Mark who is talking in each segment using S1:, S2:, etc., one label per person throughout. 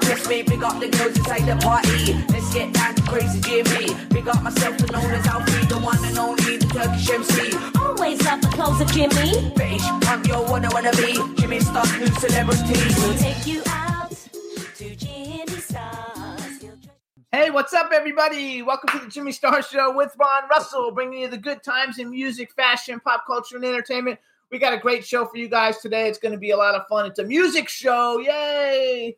S1: Can't test me. Big up the girls inside the party. Let's get down to crazy Jimmy. Big up myself, the known as Alfred, the one and only, the Turkish MC.
S2: Always love the clothes of Jimmy.
S1: British punk, yo, what I wanna be. Jimmy Star, new celebrity.
S2: We'll take you out to Jimmy Stars.
S3: Hey, what's up, everybody? Welcome to the Jimmy Star Show with Ron Russell, bringing you the good times in music, fashion, pop culture, and entertainment. We got a great show for you guys today. It's going to be a lot of fun. It's a music show. Yay!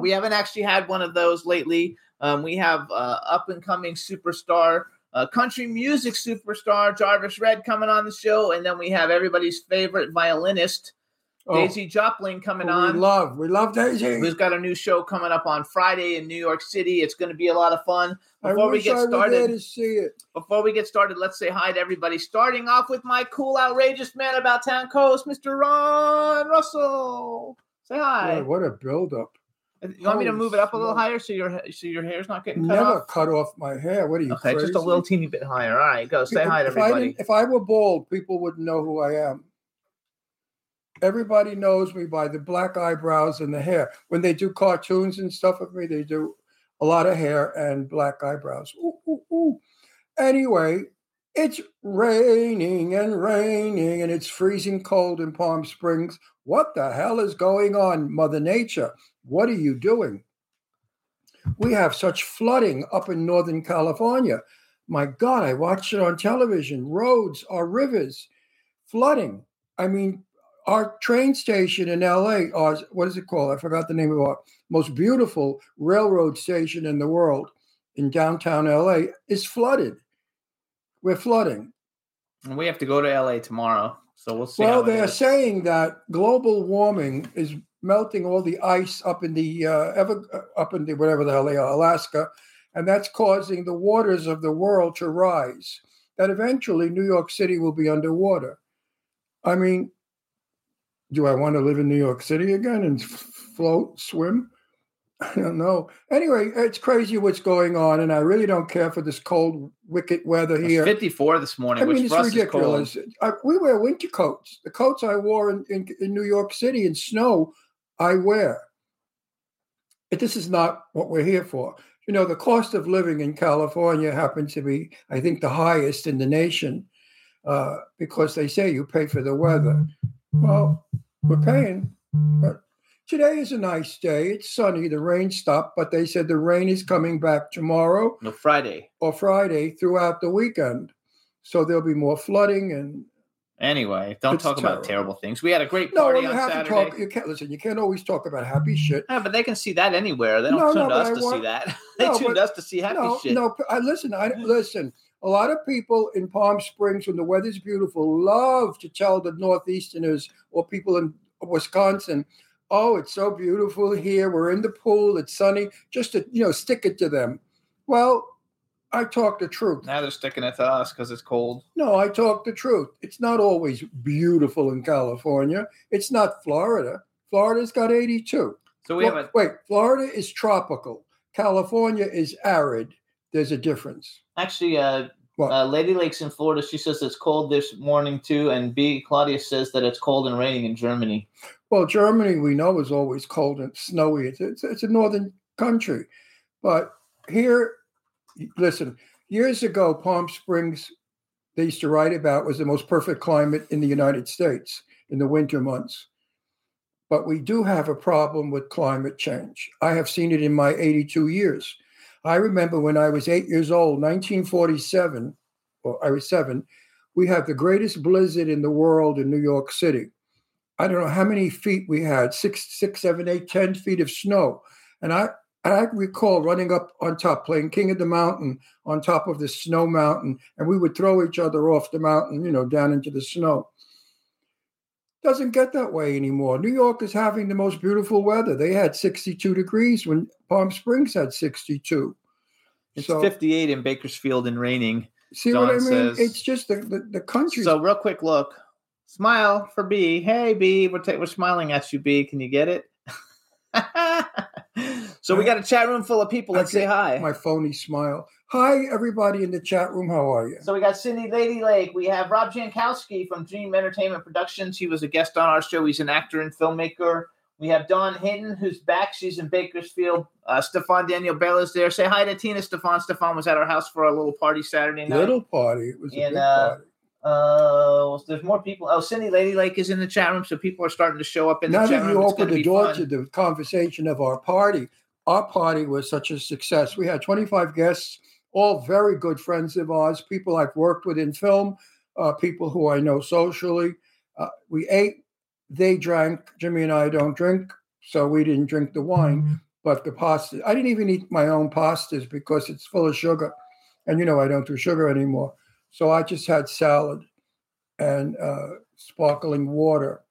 S3: We haven't actually had one of those lately. Um, we have uh, up and coming superstar, uh, country music superstar Jarvis Redd coming on the show. And then we have everybody's favorite violinist,
S4: Oh,
S3: Daisy Jopling, coming on
S4: We love, we love Daisy.
S3: who's got a new show coming up on Friday in New York City. It's going to be a lot of fun. Before we get
S4: I
S3: started,
S4: to see it.
S3: before we get started, let's say hi to everybody. Starting off with my cool, outrageous man about town co-host, Mr. Ron Russell. Say hi.
S4: What a build-up!
S3: You want me to move it up a little higher so your so your hair's not getting cut
S4: Never
S3: off?
S4: cut off my hair. What are you
S3: Okay,
S4: crazy?
S3: just a little teeny bit higher. All right, go. Say
S4: If-
S3: hi to
S4: if I
S3: everybody.
S4: didn't- if I were bald, people wouldn't know who I am. Everybody knows me by the black eyebrows and the hair. When they do cartoons and stuff of me, they do a lot of hair and black eyebrows. Ooh, ooh, ooh. Anyway, it's raining and raining and it's freezing cold in Palm Springs. What the hell is going on, Mother Nature? What are you doing? We have such flooding up in Northern California. My God, I watched it on television. Roads, our rivers, flooding. I mean, our train station in LA, or what is it called? I forgot the name of our most beautiful railroad station in the world in downtown LA is flooded. We're flooding.
S3: And we have to go to LA tomorrow, so we'll see.
S4: Well, they're saying that global warming is melting all the ice up in the uh, ever uh, up in the whatever the hell they are, Alaska, and that's causing the waters of the world to rise. That eventually New York City will be underwater. I mean, do I want to live in New York City again and float, swim? I don't know. Anyway, it's crazy what's going on, and I really don't care for this cold, wicked weather
S3: It's
S4: here.
S3: 54 this morning,
S4: I mean,
S3: which
S4: it's ridiculous. I, we wear winter coats. The coats I wore in, in, in New York City in snow, I wear. But this is not what we're here for. You know, the cost of living in California happens to be, I think, the highest in the nation uh, because they say you pay for the weather. Well, we're paying. But today is a nice day. It's sunny. The rain stopped, but they said the rain is coming back tomorrow
S3: No, Friday.
S4: or Friday throughout the weekend. So there'll be more flooding and
S3: Anyway, don't
S4: It's
S3: talk
S4: terrible.
S3: about terrible things. We had a great party no,
S4: you
S3: on
S4: have
S3: Saturday.
S4: to talk. You can't listen. You can't always talk about happy shit.
S3: Yeah, but they can see that anywhere. They don't
S4: No,
S3: tune
S4: no,
S3: to us
S4: I
S3: to
S4: want-
S3: see that. they
S4: No,
S3: tuned
S4: but-
S3: us to see happy
S4: no,
S3: shit.
S4: no. I listen. I listen. A lot of people in Palm Springs, when the weather's beautiful, love to tell the Northeasterners or people in Wisconsin, oh, it's so beautiful here. We're in the pool. It's sunny. Just to, you know, stick it to them. Well, I talk the truth.
S5: Now they're sticking it to us because it's cold.
S4: No, I talk the truth. It's not always beautiful in California. It's not Florida. Florida's got 82.
S5: So we have a
S4: Wait, Florida is tropical. California is arid. There's a difference.
S3: Actually, uh, uh, Lady Lake's in Florida. She says it's cold this morning too, and B. Claudia says that it's cold and raining in Germany.
S4: Well, Germany, we know, is always cold and snowy. It's, it's, it's a northern country. But here, listen, years ago, Palm Springs, they used to write about was the most perfect climate in the United States in the winter months. But we do have a problem with climate change. I have seen it in my 82 years. I remember when I was eight years old, 1947, or I was seven, we had the greatest blizzard in the world in New York City. I don't know how many feet we had six, six, seven, eight, ten feet of snow. And I, I recall running up on top, playing King of the Mountain on top of the snow mountain, and we would throw each other off the mountain, you know, down into the snow. Doesn't get that way anymore. New York is having the most beautiful weather. They had 62 degrees when Palm Springs had 62.
S3: It's
S4: So-
S3: 58 in Bakersfield and raining.
S4: See what I mean?
S3: says-
S4: it's just the, the, the country.
S3: So, real quick look. Smile for B. Hey, B. We're, ta- we're smiling at you, B. Can you get it? so, we got a chat room full of people. Let's say hi.
S4: my phony smile. Hi, everybody in the chat room. How are you?
S3: So we got Cindy Lady Lake. We have Rob Jankowski from Dream Entertainment Productions. He was a guest on our show. He's an actor and filmmaker. We have Dawn Hinton, who's back. She's in Bakersfield. Uh, Stefan Daniel Bella's there. Say hi to Tina Stefan. Stefan was at our house for a little party Saturday night.
S4: Little party. It was a
S3: And,
S4: big
S3: uh,
S4: party.
S3: Uh, there's more people. Oh, Cindy Lady Lake is in the chat room, so people are starting to show up in
S4: Now
S3: the chat room.
S4: you
S3: It's
S4: opened
S3: gonna
S4: the door
S3: fun.
S4: to the conversation of our party, our party was such a success. We had 25 guests, all very good friends of ours, people I've worked with in film, uh, people who I know socially. Uh, we ate, they drank. Jimmy and I don't drink, so we didn't drink the wine. But the pasta, I didn't even eat my own pastas because it's full of sugar. And you know, I don't do sugar anymore. So I just had salad and uh, sparkling water.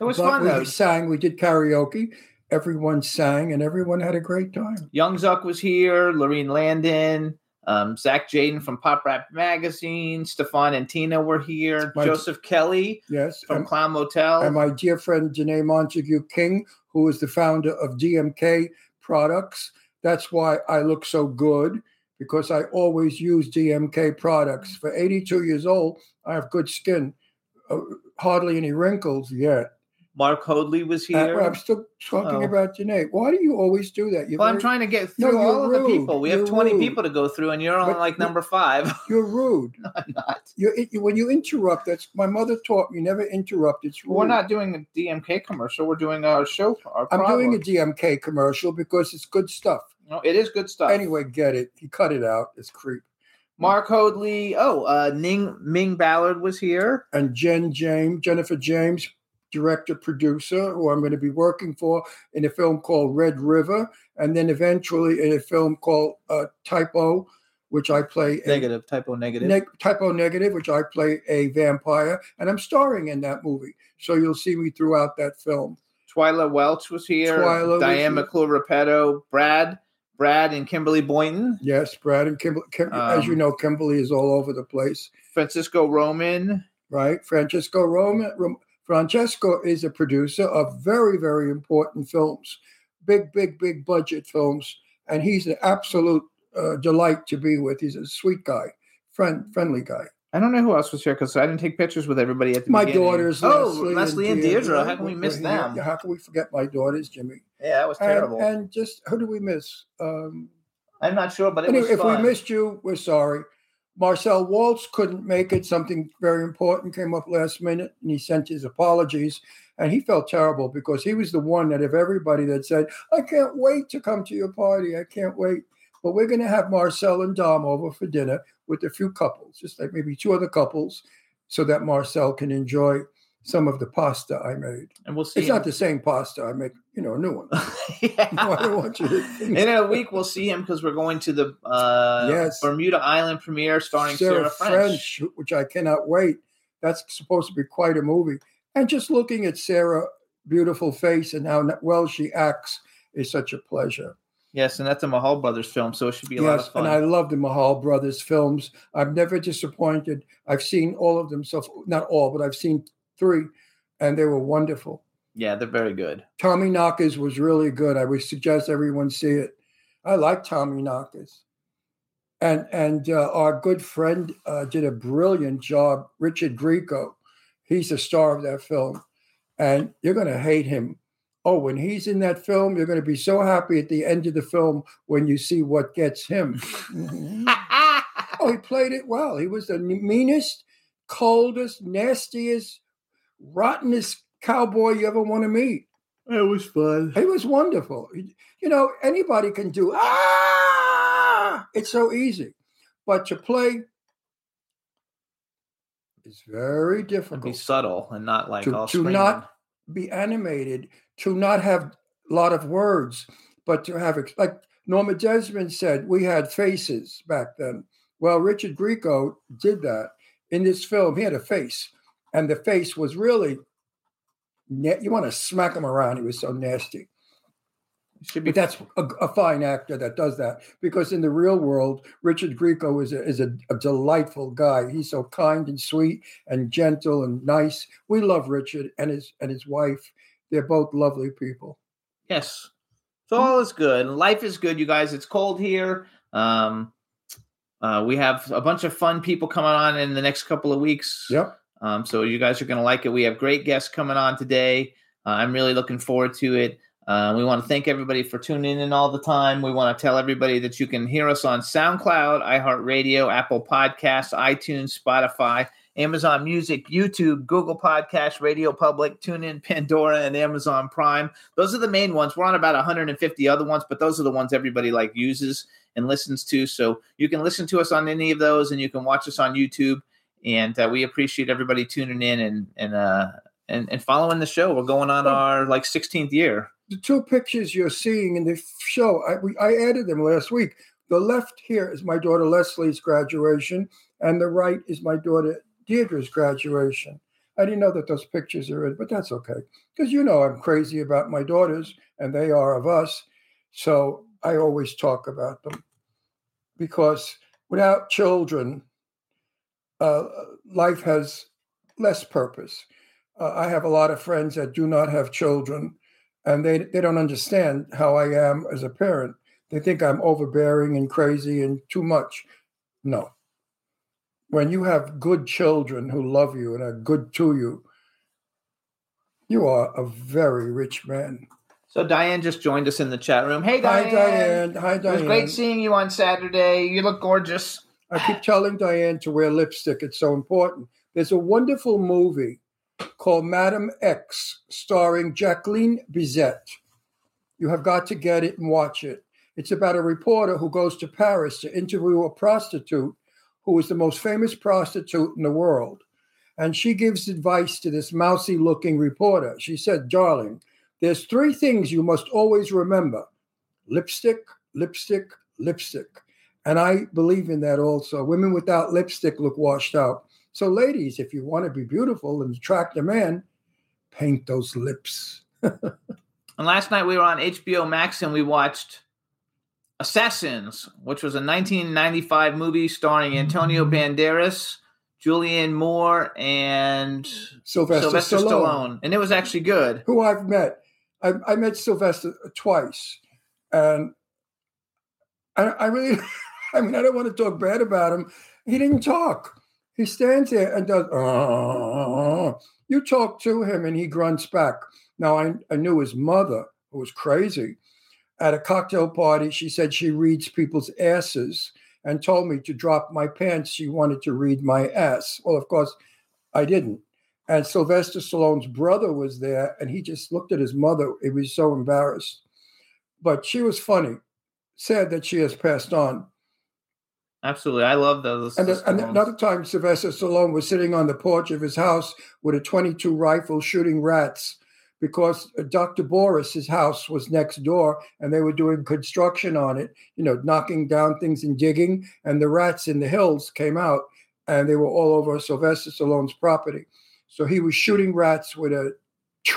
S3: It was
S4: But
S3: fun
S4: we
S3: though.
S4: sang, we did karaoke. Everyone sang and everyone had a great time.
S3: Young Zuck was here, Lorene Landon, um, Zach Jaden from Pop Rap Magazine, Stefan and Tina were here,
S4: My-
S3: Joseph Kelly
S4: Yes.
S3: from
S4: And,
S3: Clown Motel.
S4: and my dear friend Danné Montague King, who is the founder of DMK Products. That's why I look so good because I always use DMK products. For 82 years old, I have good skin, uh, hardly any wrinkles yet.
S3: Mark Hoadley was
S4: Uh,
S3: here.
S4: I'm still talking
S3: Oh.
S4: about Danné. Why do you always do that? You're
S3: well, I'm trying to get through
S4: you're
S3: all of the people. We have
S4: You're
S3: 20
S4: rude.
S3: people to go through, and you're on
S4: But-
S3: like number five.
S4: You're rude.
S3: I'm not.
S4: You're, you, when you interrupt, that's my mother taught me never interrupt. It's rude.
S5: We're not doing a DMK commercial. We're doing our show. Our
S4: I'm doing a. DMK commercial because it's good stuff.
S5: No, it is good stuff.
S4: Anyway, get it. He cut it out. It's creep.
S3: Mark Hoadley. Oh, uh, Ning Ming Ballard was here.
S4: And Jen James, Jennifer James, director producer, who I'm going to be working for in a film called Red River, and then eventually in a film called uh, Typo, which I play a
S3: Negative, typo negative.
S4: neg- Typo Negative, which I play a vampire, and I'm starring in that movie. So you'll see me throughout that film.
S5: Twyla Welch was here.
S4: Twyla
S5: Diane. McClure Repetto. Brad. Brad and Kimberly Boynton.
S4: Yes, Brad and Kimberly. Kim, as you
S5: Um,
S4: know, Kimberly is all over the place.
S5: Francisco Roman.
S4: right? Francesco Roma. Rom- Francesco is a producer of very, very important films, big, big, big budget films, and he's an absolute uh, delight to be with. He's a sweet guy, friend, friendly guy.
S5: I don't know who else was here because I didn't take pictures with everybody at the
S4: My
S5: beginning.
S4: daughters,
S3: Oh,
S4: Leslie,
S3: Leslie and Deirdre. How can we miss
S4: were
S3: them?
S4: here. How can we forget my daughters, Jimmy?
S3: Yeah, that was
S4: And,
S3: terrible.
S4: and just who do we miss? Um,
S3: I'm not sure, but it
S4: anyway,
S3: was
S4: if
S3: fun.
S4: we missed you, we're sorry. Marcel Walz couldn't make it. Something very important came up last minute, and he sent his apologies. And he felt terrible because he was the one that of everybody that said, "I can't wait to come to your party. I can't wait." But we're going to have Marcel and Dom over for dinner with a few couples, just like maybe two other couples, so that Marcel can enjoy some of the pasta I made.
S3: and we'll see.
S4: It's not the same pasta. I make, you know, a new one.
S3: yeah.
S4: No, I don't want you to
S3: In a week, we'll see him because we're going to the uh,
S4: Yes.
S3: Bermuda Island premiere starring Sarah, French.
S4: which I cannot wait. That's supposed to be quite a movie. And just looking at Sarah beautiful face and how well she acts is such a pleasure.
S3: Yes, and that's a Mahal Brothers film, so it should be a lot of fun.
S4: and I love the Mahal brothers films. I've never disappointed. I've seen all of them, so not all, but I've seen three, and they were wonderful.
S3: yeah, they're very good.
S4: Tommy Knockers was really good. I would suggest everyone see it. I like Tommy Knockers. And and uh, our good friend uh, did a brilliant job, Richard Grieco. He's the star of that film. And you're going to hate him. Oh, when he's in that film, you're going to be so happy at the end of the film when you see what gets him. oh, he played it well. He was the meanest, coldest, nastiest, rottenest cowboy you ever want to meet.
S3: It was fun.
S4: He was wonderful. You know, anybody can do ah. It's so easy, but to play is very difficult.
S3: Be subtle and not like
S4: To-
S3: all
S4: to not Be animated, to not have a lot of words, but to have ex- like Norma Desmond said, we had faces back then. Well, Richard Grieco did that in this film. He had a face, and the face was really you want to smack him around. He was so nasty.
S3: should be
S4: But that's a, a fine actor that does that because in the real world, Richard Grieco is a, is a, a delightful guy. He's so kind and sweet and gentle and nice. We love Richard and his and his wife. They're both lovely people.
S3: Yes. So all is good. Life is good, you guys. It's cold here. Um, uh, we have a bunch of fun people coming on in the next couple of weeks.
S4: Yep.
S3: Um, so you guys are going to like it. We have great guests coming on today. Uh, I'm really looking forward to it. Uh, we want to thank everybody for tuning in all the time. We want to tell everybody that you can hear us on SoundCloud, iHeartRadio, Apple Podcasts, iTunes, Spotify, Amazon Music, YouTube, Google Podcasts, Radio Public, TuneIn, Pandora, and Amazon Prime. Those are the main ones. We're on about 150 other ones, but those are the ones everybody like uses and listens to. So you can listen to us on any of those, and you can watch us on YouTube. And uh, we appreciate everybody tuning in and and uh, and, and following the show. We're going on our like 16th year.
S4: The two pictures you're seeing in the show, I, we, I added them last week. The left here is my daughter Leslie's graduation, and the right is my daughter Deirdre's graduation. I didn't know that those pictures are in, but that's okay. Because you know I'm crazy about my daughters, and they are of us. So I always talk about them. Because without children, uh, life has less purpose. Uh, I have a lot of friends that do not have children, and they, they don't understand how I am as a parent. They think I'm overbearing and crazy and too much. No. When you have good children who love you and are good to you, you are a very rich man.
S3: So Diane just joined us in the chat room. Hey Diane.
S4: Hi,
S3: Diane.
S4: Hi, Diane.
S3: It was great seeing you on Saturday. You look gorgeous.
S4: I keep telling Diane to wear lipstick. It's so important. There's a wonderful movie called Madam X, starring Jacqueline Bisset. You have got to get it and watch it. It's about a reporter who goes to Paris to interview a prostitute who is the most famous prostitute in the world. And she gives advice to this mousy looking reporter. She said, Darling, there's three things you must always remember lipstick, lipstick, lipstick. And I believe in that also. Women without lipstick look washed out. So, ladies, if you want to be beautiful and attract a man, paint those lips.
S3: And last night we were on HBO Max and we watched Assassins, which was a 1995 movie starring Antonio mm-hmm. Banderas, Julianne Moore, and
S4: Sylvester,
S3: Sylvester
S4: Stallone,
S3: Stallone. And it was actually good.
S4: who I've met. I, I met Sylvester twice. And I, I really, I mean, I don't want to talk bad about him. He didn't talk. He stands there and does, "Uh." you talk to him and he grunts back. Now, I, I knew his mother, who was crazy. At a cocktail party, she said she reads people's asses and told me to drop my pants. She wanted to read my ass. Well, of course, I didn't. And Sylvester Stallone's brother was there, and he just looked at his mother. He was so embarrassed. But she was funny. Sad that she has passed on.
S3: Absolutely. I love those.
S4: And,
S3: those
S4: and another time, Sylvester Stallone was sitting on the porch of his house with a 22 rifle shooting rats because uh, Dr. Boris, his house was next door, and they were doing construction on it, you know, knocking down things and digging. And the rats in the hills came out, and they were all over Sylvester Stallone's property. So he was shooting rats with a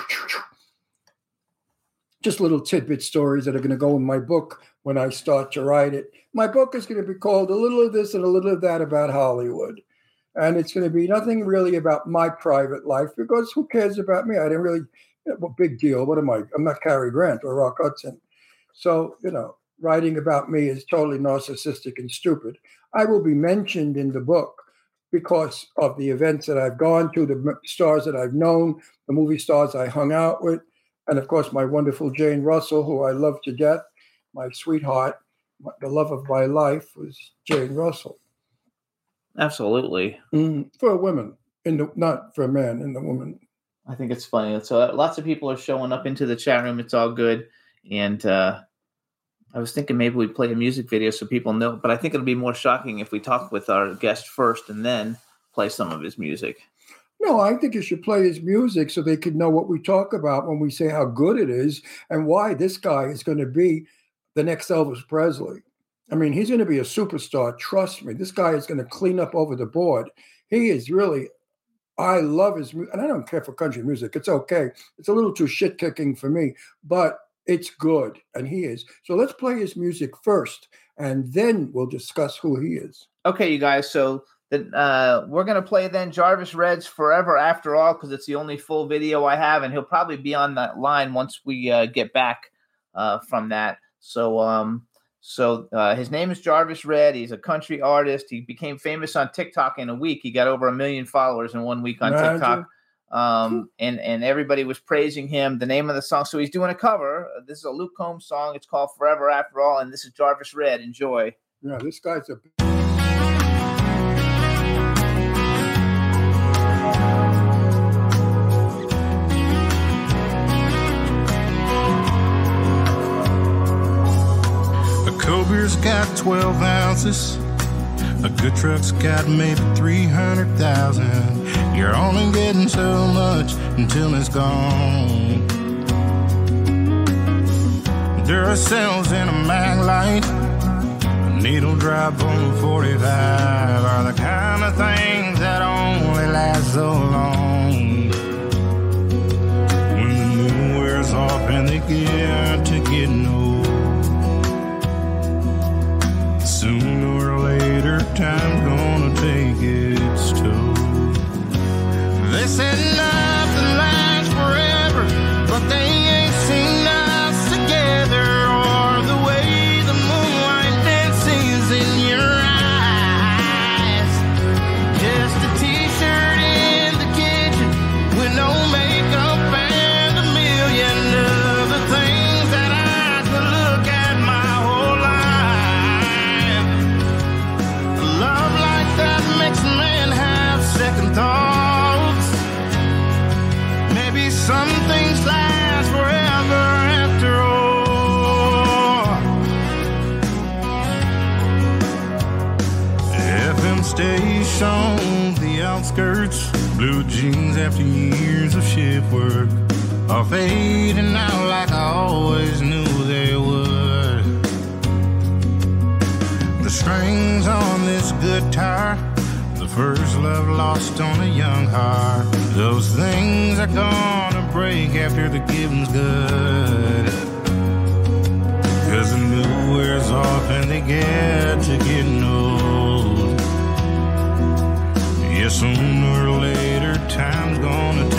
S4: just little tidbit stories that are going to go in my book when I start to write it. My book is going to be called A Little of This and a Little of That About Hollywood. And it's going to be nothing really about my private life because who cares about me? I didn't really, what big deal. What am I? I'm not Cary Grant or Rock Hudson. So, you know, writing about me is totally narcissistic and stupid. I will be mentioned in the book because of the events that I've gone to, the stars that I've known, the movie stars I hung out with, and of course, my wonderful Jane Russell, who I love to death, my sweetheart, the love of my life was Jane Russell.
S3: Absolutely.
S4: Mm, for women, in the not for men, in the woman.
S3: I think it's funny. So uh, lots of people are showing up into the chat room. It's all good. And uh, I was thinking maybe we play a music video so people know, but I think it'll be more shocking if we talk with our guest first and then play some of his music.
S4: No, I think you should play his music so they could know what we talk about when we say how good it is and why this guy is going to be the next Elvis Presley. I mean, he's going to be a superstar. Trust me. This guy is going to clean up over the board. He is really, I love his music. And I don't care for country music. It's okay. It's a little too shit kicking for me, but it's good. And he is. So let's play his music first, and then we'll discuss who he is.
S3: Okay, you guys. So uh, we're gonna play then Jarvis Redd's "Forever After All" because it's the only full video I have, and he'll probably be on that line once we uh, get back uh, from that. So, um, so uh, his name is Jarvis Redd. He's a country artist. He became famous on TikTok in a week. He got over a million followers in one week on
S4: Imagine.
S3: TikTok. Um, and and everybody was praising him. The name of the song. So he's doing a cover. This is a Luke Combs song. It's called "Forever After All," and this is Jarvis Redd. Enjoy.
S4: Yeah, this guy's a
S6: A Cobier's got 12 ounces. A good truck's got maybe 300,000. You're only getting so much until it's gone. There are Duracells in a mag light. A needle drop on 45 are the kind of things that only last so long. When the moon wears off and they get later, time's after years of shift work are fading out like I always knew they would. The strings on this guitar, the first love lost on a young heart. Those things are gonna break after the giving's good. Cause the new wears off and they get to getting old. Yeah, sooner time's gonna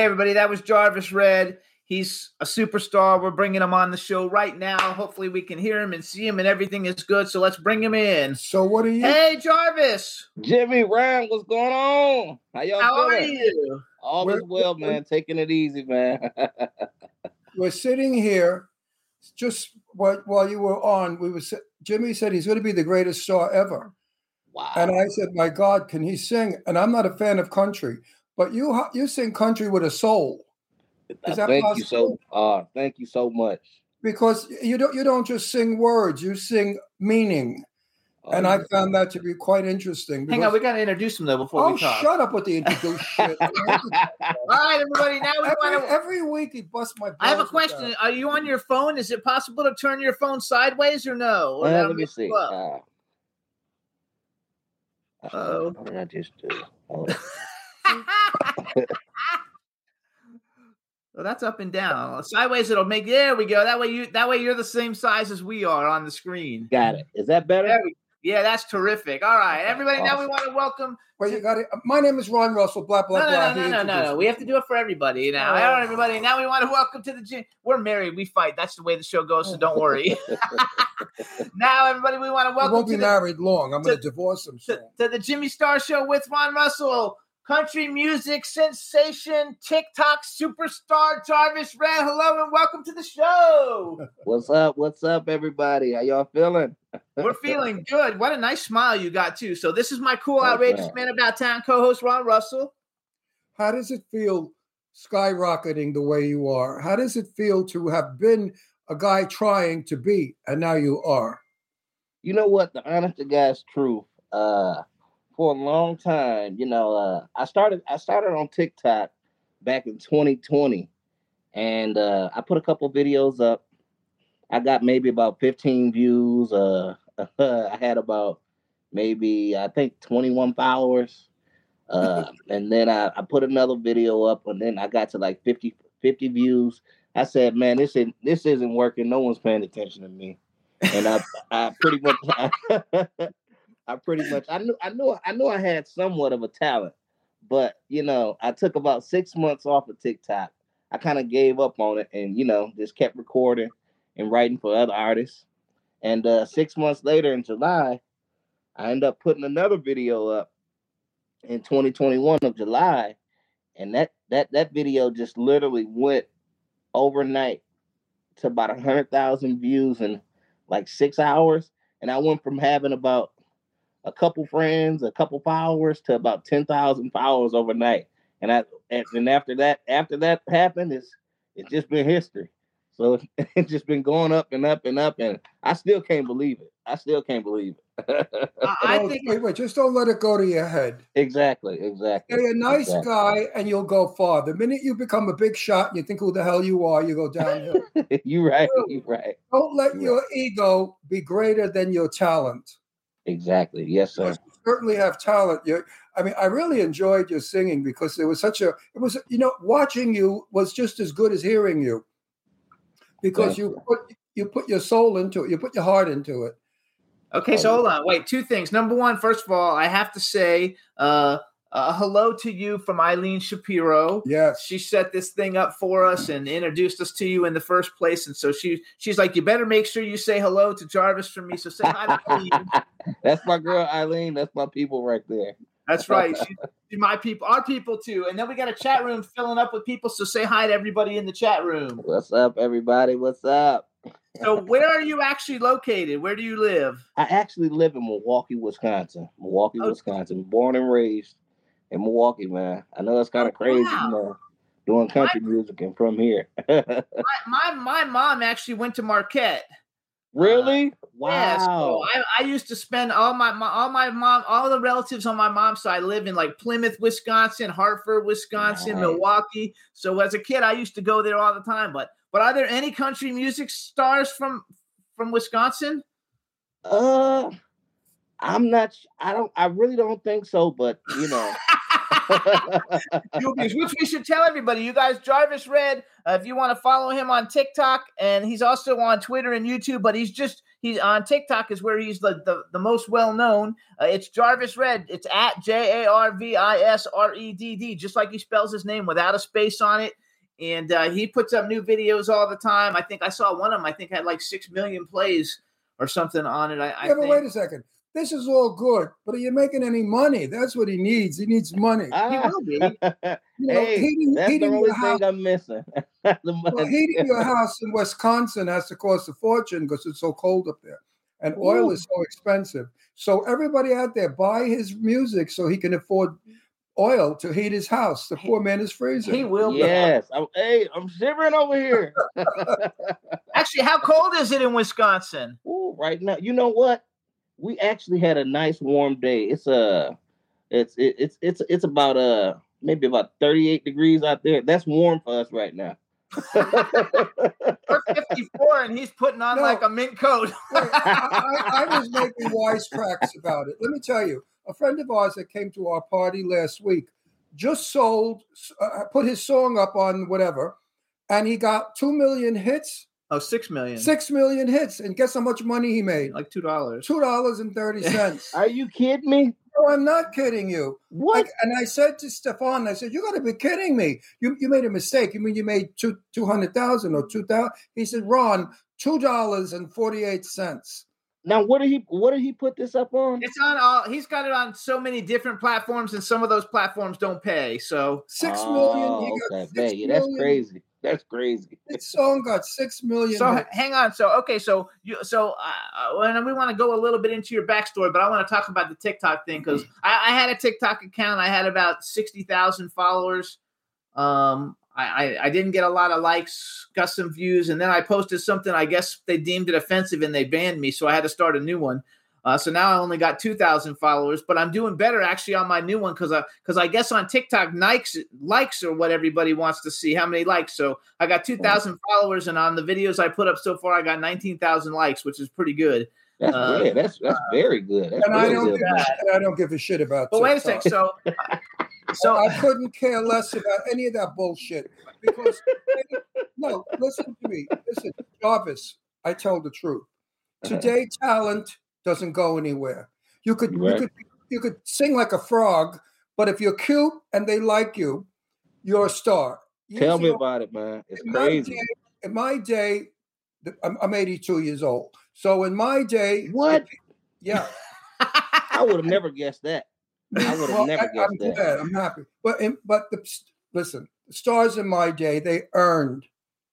S3: Hey, everybody, that was Jarvis Redd. He's a superstar. We're bringing him on the show right now. Hopefully, we can hear him and see him, and everything is good. So let's bring him in.
S4: So, what are you?
S3: Hey, Jarvis.
S7: Jimmy Ryan, what's going on? How y'all
S3: How are you?
S7: All
S4: We're-
S7: is well, man. Taking it easy, man.
S4: We're sitting here just while, while you were on. We were. Jimmy said he's going to be the greatest star ever,
S7: wow.
S4: and I said, "My God, can he sing?" And I'm not a fan of country, but you you sing country with a soul is that
S7: thank you so
S4: possible?
S7: uh thank you so much.
S4: because you don't you don't just sing words, you sing meaning,
S7: Oh,
S4: and I found that to be quite interesting.
S3: Hang on,
S4: because-
S3: we got to introduce him though before
S4: oh,
S3: we talk.
S4: shut up with the introduce shit.
S3: All right, everybody. Now we
S4: every,
S3: want to.
S4: every week he busts my.
S3: I have a question.
S4: that.
S3: Are you on your phone? Is it possible to turn your phone sideways or no? Or
S7: Uh, let me see.
S3: you up?
S7: Uh,
S3: Uh-oh.
S7: What did I just do? Oh,
S3: Well, that's up and down. Sideways, it'll make. There we go. That way you. That way you're the same size as we are on the screen.
S7: got it. Is that better?
S3: We, yeah, that's terrific. All right, everybody. Now we want to welcome.
S4: Well, you got it. Uh, my name is Ron Russell. Blah blah
S3: No,
S4: blah.
S3: no, no,
S4: He
S3: no, no, no, We have to do it for everybody now. Oh. All right, everybody. Now we want to welcome to the gym. We're married. We fight. That's the way the show goes. So don't worry. now, everybody, we want to
S4: I
S3: welcome
S4: won't
S3: to
S4: be
S3: the,
S4: married long. I'm going
S3: to-
S4: to divorce him
S3: to, to the Jimmy Star Show with Ron Russell. Country music sensation, TikTok superstar Jarvis Redd. Hello and welcome to the show.
S7: What's up? What's up, everybody? How y'all feeling?
S3: We're feeling good. What a nice smile you got too. So this is my cool, outrageous
S7: man.
S3: man about town co-host Ron Russell.
S4: How does it feel skyrocketing the way you are? How does it feel to have been a guy trying to be, and now you are?
S7: You know what? The honest to God's truth. Uh, for a long time, you know, uh, I started. I started on TikTok back in 2020, and uh, I put a couple videos up. I got maybe about 15 views. Uh, I had about maybe I think 21 followers. Uh, and then I, I put another video up, and then I got to like 50, 50 views. I said, "Man, this isn't this isn't working. No one's paying attention to me." And I I pretty much I pretty much I knew I knew I knew I had somewhat of a talent, but you know I took about six months off of TikTok. I kind of gave up on it, and you know just kept recording and writing for other artists. And uh, six months later, in July, I ended up putting another video up in 2021 of July, and that that that video just literally went overnight to about a hundred thousand views in like six hours, and I went from having about a couple friends, a couple followers, to about ten thousand followers overnight. And I and, and after that, after that happened, it's it's just been history. So it's just been going up and up and up, and I still can't believe it. I still can't believe it.
S3: I, I think
S4: wait, wait, just don't let it go to your head.
S7: exactly, exactly.
S4: Stay a nice
S7: exactly.
S4: guy, and you'll go far. The minute you become a big shot and you think who the hell you are, you go downhill.
S7: you right, you right.
S4: don't let your ego be greater than your talent.
S7: Exactly. Yes, sir.
S4: You certainly have talent. You, I mean, I really enjoyed your singing because there was such a. It was, you know, watching you was just as good as hearing you, because
S7: Thank
S4: you put you put your soul into it, you put your heart into it.
S3: Okay, so hold on. Wait, two things. Number one, first of all, I have to say uh, uh, hello to you from Eileen Shapiro.
S4: Yes.
S3: She set this thing up for us and introduced us to you in the first place. And so she she's like, you better make sure you say hello to Jarvis for me. So say hi to Eileen.
S7: That's my girl Eileen. That's my people right there.
S3: That's right. She, she- my people, our people too. And then we got a chat room filling up with people. So say hi to everybody in the chat room.
S7: What's up, everybody? What's up?
S3: So where are you actually located? Where do you live?
S7: I actually live in Milwaukee, Wisconsin. Milwaukee,
S3: Oh.
S7: Wisconsin. Born and raised in Milwaukee, man. I know it's kind of
S3: Oh,
S7: crazy,
S3: wow.
S7: you know, doing country music and from here.
S3: My, my my mom actually went to Marquette.
S7: really?
S3: Yeah, so
S7: Wow.
S3: I, I used to spend all my, my all my mom all the relatives on my mom's side live in like Plymouth, Wisconsin, Hartford, Wisconsin,
S7: Nice.
S3: Milwaukee. So as a kid, I used to go there all the time. But but are there any country music stars from from Wisconsin?
S7: Uh, I'm not. s- I don't. I really don't think so. But you know.
S3: Which we should tell everybody. You guys, Jarvis Redd, uh, if you want to follow him on TikTok, and he's also on Twitter and YouTube. But he's just he's on TikTok is where he's the the, the most well known. Uh, it's Jarvis Redd. It's at J A R V I S R E D D, just like he spells his name without a space on it. And uh, he puts up new videos all the time. I think I saw one of them. I think had like six million plays or something on it. I, I
S4: yeah, but
S3: think.
S4: wait a second. This is all good, but are you making any money? That's what he needs. He needs money.
S3: He ah. will be.
S4: You know,
S7: hey,
S4: heating,
S7: that's the only
S4: your house,
S7: thing I'm missing. the
S4: well,
S7: money.
S4: heating your house in Wisconsin has to cost a fortune because it's so cold up there, and oil is so expensive. So everybody out there buy his music so he can afford oil to heat his house. The poor man is freezing.
S3: He will. be.
S7: Yes. I'm, hey, I'm shivering over here.
S3: Actually, how cold is it in Wisconsin?
S7: Ooh, right now, you know what? We actually had a nice warm day. It's uh it's it, it's it's it's about uh maybe about 38 degrees out there. That's warm for us right now.
S3: We're 54 and he's putting on
S4: No.
S3: like a mint coat.
S4: Wait, I, I, I was making wise wisecracks about it. Let me tell you, a friend of ours that came to our party last week just sold, uh, put his song up on whatever, and he got two million hits,
S3: Oh, six million.
S4: six million hits, and guess how much money he made?
S3: Like two dollars.
S4: Two dollars and thirty cents.
S7: Are you kidding me?
S4: No, I'm not kidding you.
S7: What?
S4: Like, and I said to Stefan, I said, "You got to be kidding me! You you made a mistake. You mean you made two two hundred thousand or two thousand? He said, "Ron, two dollars and forty eight cents."
S7: Now what did he what did he put this up on?
S3: It's on all. He's got it on so many different platforms, and some of those platforms don't pay. So
S4: Six million.
S7: Oh,
S4: got
S7: okay.
S4: six
S7: Man, yeah, that's crazy. That's crazy.
S4: This song got six million.
S3: So
S4: hits.
S3: hang on. So okay. So you. So uh, and we want to go a little bit into your backstory, but I want to talk about the TikTok thing because I, I had a TikTok account. I had about sixty thousand followers. Um, I, I I didn't get a lot of likes, got some views, and then I posted something. I guess they deemed it offensive and they banned me, so I had to start a new one. Uh, so now I only got two thousand followers, but I'm doing better actually on my new one because I because I guess on TikTok likes likes are what everybody wants to see how many likes. So I got two thousand followers, and on the videos I put up so far, I got nineteen thousand likes, which is pretty good.
S7: That's
S3: Uh,
S7: yeah, that's that's very good. That's
S4: and I don't
S7: good,
S4: give a shit. I don't give a shit about.
S3: But wait a sec. So so
S4: I couldn't care less about any of that bullshit because no, listen to me. Listen, Jarvis, I tell the truth. Today, talent doesn't go anywhere. You could you could you could sing like a frog, but if you're cute and they like you, you're a star.
S7: Tell
S4: Years
S7: me about it, man. It's
S4: in my
S7: crazy.
S4: day, in my day, I'm, I'm 82 years old. So in my day,
S7: What?
S4: Yeah.
S7: I would have never guessed that. I would have
S4: Well,
S7: never
S4: I,
S7: guessed
S4: am
S7: that.
S4: glad. I'm happy. But in, but the, listen, the stars in my day they earned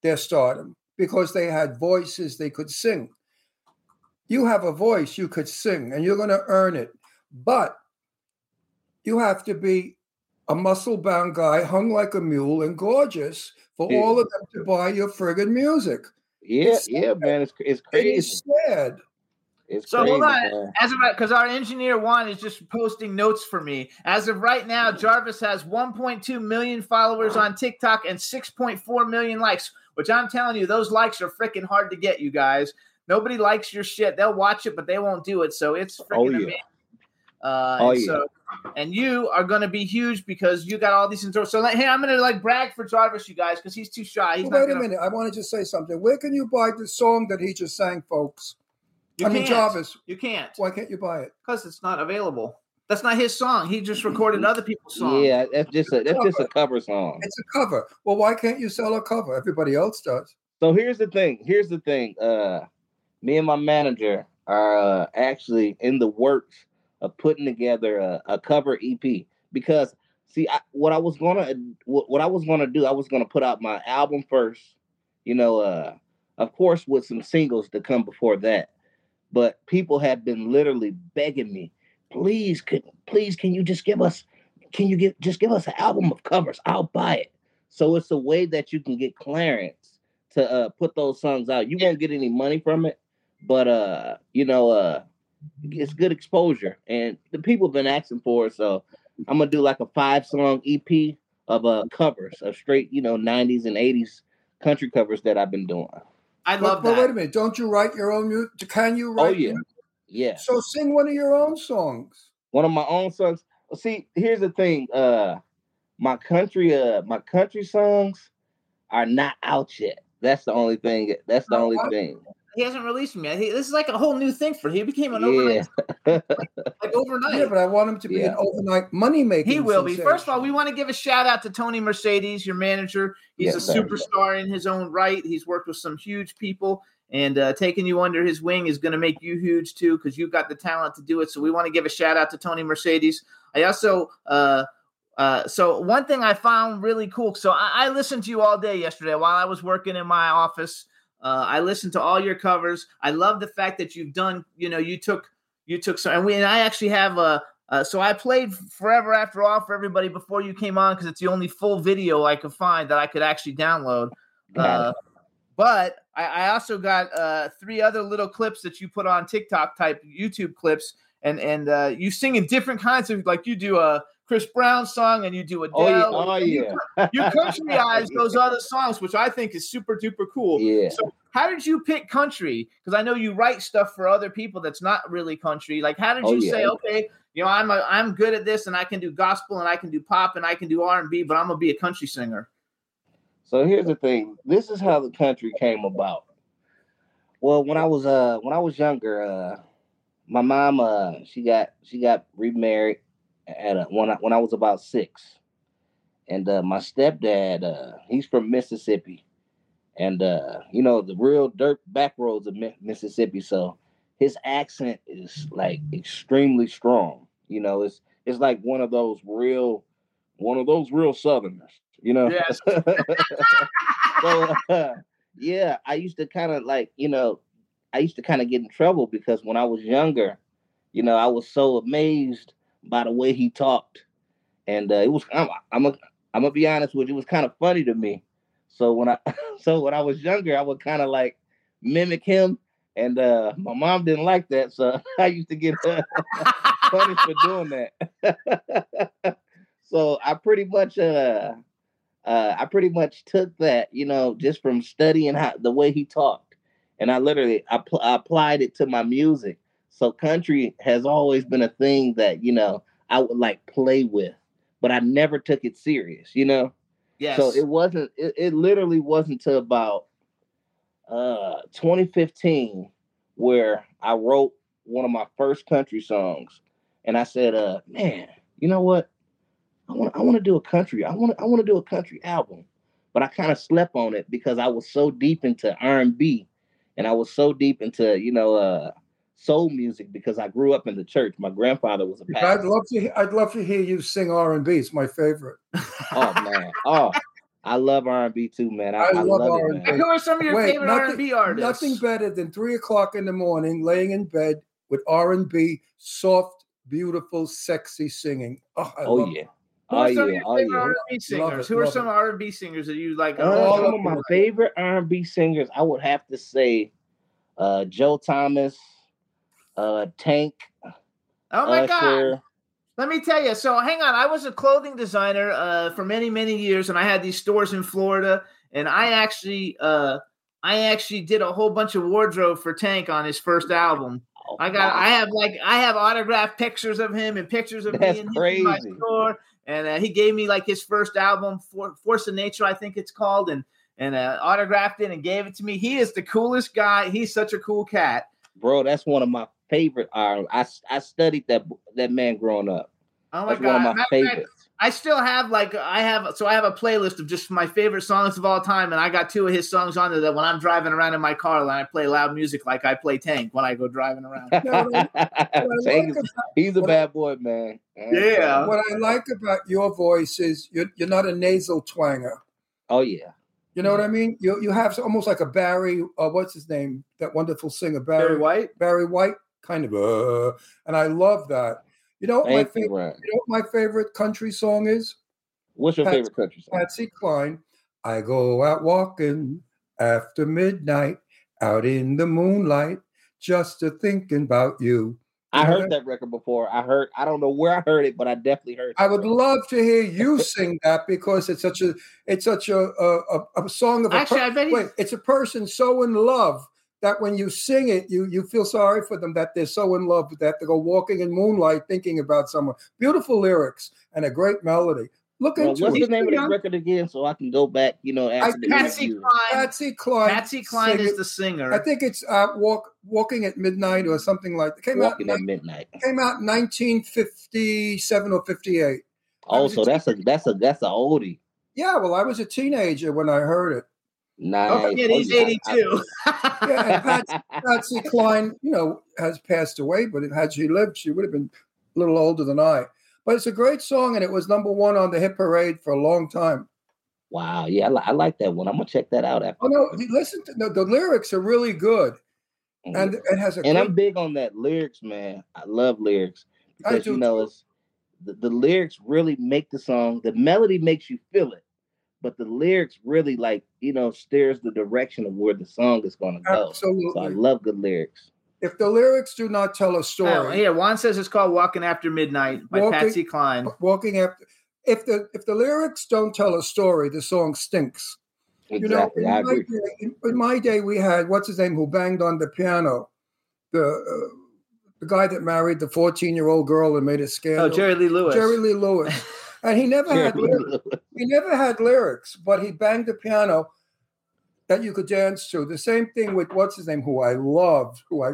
S4: their stardom because they had voices they could sing. You have a voice you could sing, and you're going to earn it. But you have to be a muscle-bound guy, hung like a mule, and gorgeous for
S7: Yeah.
S4: all of them to buy your friggin' music.
S7: Yeah,
S4: It's
S7: yeah, man. It's it's crazy.
S4: It is sad.
S7: It's
S3: So
S7: crazy.
S3: hold on,
S7: man.
S3: as of because our engineer Juan is just posting notes for me. As of right now, mm-hmm. Jarvis has 1.2 million followers on TikTok and 6.4 million likes. Which I'm telling you, those likes are freaking hard to get, you guys. Nobody likes your shit. They'll watch it, but they won't do it. So it's freaking
S7: Oh, yeah.
S3: amazing. Uh,
S7: Oh,
S3: and
S7: yeah.
S3: So, and you are going to be huge because you got all these intros. So, like, hey, I'm going to like brag for Jarvis, you guys, because he's too shy. He's
S4: Well,
S3: not
S4: wait a
S3: gonna,
S4: minute. I want to just say something. Where can you buy the song that he just sang, folks?
S3: You
S4: I mean,
S3: can't.
S4: Jarvis.
S3: You can't
S4: Why can't you buy it?
S3: because it's not available. That's not his song. He just recorded other people's songs.
S7: Yeah, that's just a that's just a cover song.
S4: It's a cover. Well, why can't you sell a cover? Everybody else does.
S7: So here's the thing. Here's the thing. Uh, me and my manager are uh, actually in the works of putting together a, a cover EP because see, I, what I was gonna what, what I was gonna do, I was gonna put out my album first. You know, uh, of course, with some singles to come before that. But people have been literally begging me, please, could, please, can you just give us, can you give just give us an album of covers? I'll buy it. So it's a way that you can get clearance to uh, put those songs out. You won't get any money from it, but uh, you know, uh, it's good exposure, and the people have been asking for it. So I'm gonna do like a five song EP of uh covers of straight, you know, 90s and 80s country covers that I've been doing.
S3: I
S4: But,
S3: love
S4: but
S3: that.
S4: wait a minute. Don't you write your own music? Can you
S7: Oh
S4: write?
S7: yeah,
S4: your-
S7: yeah.
S4: So sing one of your own songs.
S7: one of my own songs. See, here's the thing. Uh my country, uh, my country songs are not out yet. That's the only thing. That's the
S4: No,
S7: only
S4: what?
S7: thing.
S3: He hasn't released them yet. He, this is like a whole new thing for him. He became an
S7: Yeah.
S3: overnight, like overnight.
S4: Yeah, but I want him to be
S7: Yeah.
S4: an overnight money making.
S3: He will be. First of all, we want to give a shout out to Tony Mercedes, your manager. He's
S7: Yes,
S3: a superstar in his own right. He's worked with some huge people, and uh, taking you under his wing is going to make you huge too because you've got the talent to do it. So we want to give a shout out to Tony Mercedes. I also. Uh, uh, so one thing I found really cool. So I, I listened to you all day yesterday while I was working in my office. Uh, I listened to all your covers. I love the fact that you've done. You know, you took you took so, and we and I actually have a. Uh, so I played forever after all for everybody before you came on because it's the only full video I could find that I could actually download. Uh, but I, I also got uh, three other little clips that you put on TikTok type YouTube clips, and and uh, you sing in different kinds of like you do a Chris Brown song and you do Adele.
S7: Oh, yeah. Oh,
S3: you-
S7: yeah.
S3: you countryized those other songs, which I think is super duper cool.
S7: Yeah.
S3: So how did you pick country? Because I know you write stuff for other people that's not really country. Like how did
S7: Oh,
S3: you
S7: yeah.
S3: say, okay, you know, I'm a, I'm good at this and I can do gospel and I can do pop and I can do R and B, but I'm gonna be a country singer.
S7: So here's the thing. This is how the country came about. Well, when I was uh when I was younger, uh my mom uh she got she got remarried at a, when I when I was about six. And uh my stepdad, uh he's from Mississippi. And uh, you know, the real dirt back roads of Mi- Mississippi. So his accent is like extremely strong. You know, it's it's like one of those real one of those real southerners, you know.
S3: Yes.
S7: so uh, yeah, I used to kind of like, you know, I used to kind of get in trouble because when I was younger, you know, I was so amazed by the way he talked, and uh, it was I'm I'm a, I'm gonna be honest with you, it was kind of funny to me. So when I so when I was younger, I would kind of like mimic him, and uh, my mom didn't like that, so I used to get uh, punished for doing that. so I pretty much uh uh, I pretty much took that, you know, just from studying how the way he talked, and I literally I, pl- I applied it to my music. So country has always been a thing that you know I would like play with, but I never took it serious, you know.
S3: Yes.
S7: So it wasn't. It, it literally wasn't until about uh 2015 where I wrote one of my first country songs, and I said, "Uh, man, you know what? I want I want to do a country. I want I want to do a country album." But I kind of slept on it because I was so deep into R&B and I was so deep into, you know, uh soul music because I grew up in the church. My grandfather was a
S4: I'd love to. I'd love to hear you sing R and B. It's my favorite.
S7: Oh man. Oh, I love R&B too, man. I,
S4: I
S7: I
S4: love
S7: love, it,
S4: R&B.
S7: man.
S3: Who are some of your
S4: Wait,
S3: favorite
S4: nothing-
S3: R and B artists?
S4: Nothing better than three o'clock in the morning, laying in bed with R and B, soft, beautiful, sexy singing. Oh, I
S7: Oh
S4: love
S7: yeah.
S3: Who
S7: Oh
S3: are some of
S7: yeah.
S3: your
S7: Oh yeah.
S3: R and B singers?
S4: it,
S3: Who are
S4: love
S3: some
S4: it.
S3: R and B singers that you like? Oh,
S7: some of my favorite R&B singers, I would have to say uh Joe Thomas, uh Tank,
S3: oh my god! Let me tell you. So hang on. I was a clothing designer uh, for many, many years, and I had these stores in Florida. And I actually, uh, I actually did a whole bunch of wardrobe for Tank on his first album.
S7: Oh,
S3: I got,
S7: wow.
S3: I have like, I have autographed pictures of him and pictures of
S7: That's
S3: me and him in my
S7: crazy.
S3: store. And uh, he gave me like his first album, For, Force of Nature, I think it's called, and and uh, autographed it and gave it to me. He is the coolest guy. He's such a cool cat.
S7: Bro, that's one of my favorite I I studied that that man growing up.
S3: Oh my
S7: That's
S3: god!
S7: one of my
S3: Matter of fact,
S7: favorites.
S3: I still have like I have so I have a playlist of just my favorite songs of all time, and I got two of his songs on there that when I'm driving around in my car, and I play loud music like I play Tank when I go driving around.
S7: Tank is- he's a bad boy, man.
S3: Yeah.
S4: What I like about your voice is you're, you're not a nasal twanger.
S7: Oh yeah.
S4: You know what I mean? You you have almost like a Barry, uh, what's his name? That wonderful singer, Barry,
S3: Barry White.
S4: Barry White, kind of. Uh, and I love that. You know what my favorite?
S7: Ryan.
S4: You know what my favorite country song is?
S7: What's your
S4: Patsy-
S7: favorite country song?
S4: Patsy Cline. I go out walking after midnight, out in the moonlight, just a thinking about you.
S7: I
S4: You know
S7: heard that record before. I heard. I don't know where I heard it, but I definitely heard.
S4: I would
S7: record.
S4: love to hear you sing that because it's such a it's such a a, a, a song of a
S3: Actually, I bet he's-
S4: wait, it's a person so in love that when you sing it, you you feel sorry for them that they're so in love that they go walking in moonlight thinking about someone. Beautiful lyrics and a great melody. Look
S7: Well,
S4: into
S7: what's
S4: it.
S7: the name of
S3: the
S7: record again, so I can go back? You know, after the
S3: Patsy
S7: interview.
S3: Cline.
S4: Patsy Cline.
S3: Patsy Cline is
S4: it.
S3: the singer.
S4: I think it's uh, walk walking at midnight or something like that. Came
S7: Walking
S4: out
S7: at midnight.
S4: came out in 1957 or 58.
S7: Oh, so that's a that's a that's a oldie.
S4: Yeah, well, I was a teenager when I heard it.
S7: Nice.
S3: Oh, yeah, he's
S7: Oh, yeah, I-
S3: 82.
S4: Yeah, and Patsy, Patsy Cline, you know, has passed away, but had she lived, she would have been a little older than I. But it's a great song, and it was number one on the hit parade for a long time.
S7: Wow. Yeah, I, li- I like that one. I'm gonna check that out after.
S4: Oh no, listen to the, the lyrics are really good, mm-hmm. and it has a
S7: and I'm big on that lyrics, man. I love lyrics
S4: I
S7: because
S4: do
S7: you know it's the, the lyrics really make the song. The melody makes you feel it, but the lyrics really like you know steers the direction of where the song is going to go. So I love good lyrics.
S4: if the lyrics do not tell a
S3: Oh,
S4: story,
S3: yeah, Juan says it's called Walking After Midnight by
S4: Walking-
S3: Patsy Cline.
S4: walking after if the if the lyrics don't tell a story, the song stinks.
S7: Exactly,
S4: You know,
S7: I
S4: in my,
S7: agree.
S4: day, in, in my day, we had what's his name who banged on the piano, the uh, the guy that married the fourteen year old girl and made a scandal.
S3: Oh, Jerry Lee Lewis.
S4: Jerry Lee Lewis, and he never had
S7: Jerry
S4: lyrics. he never had lyrics, but he banged the piano that you could dance to. The same thing with what's his name, who I loved, who I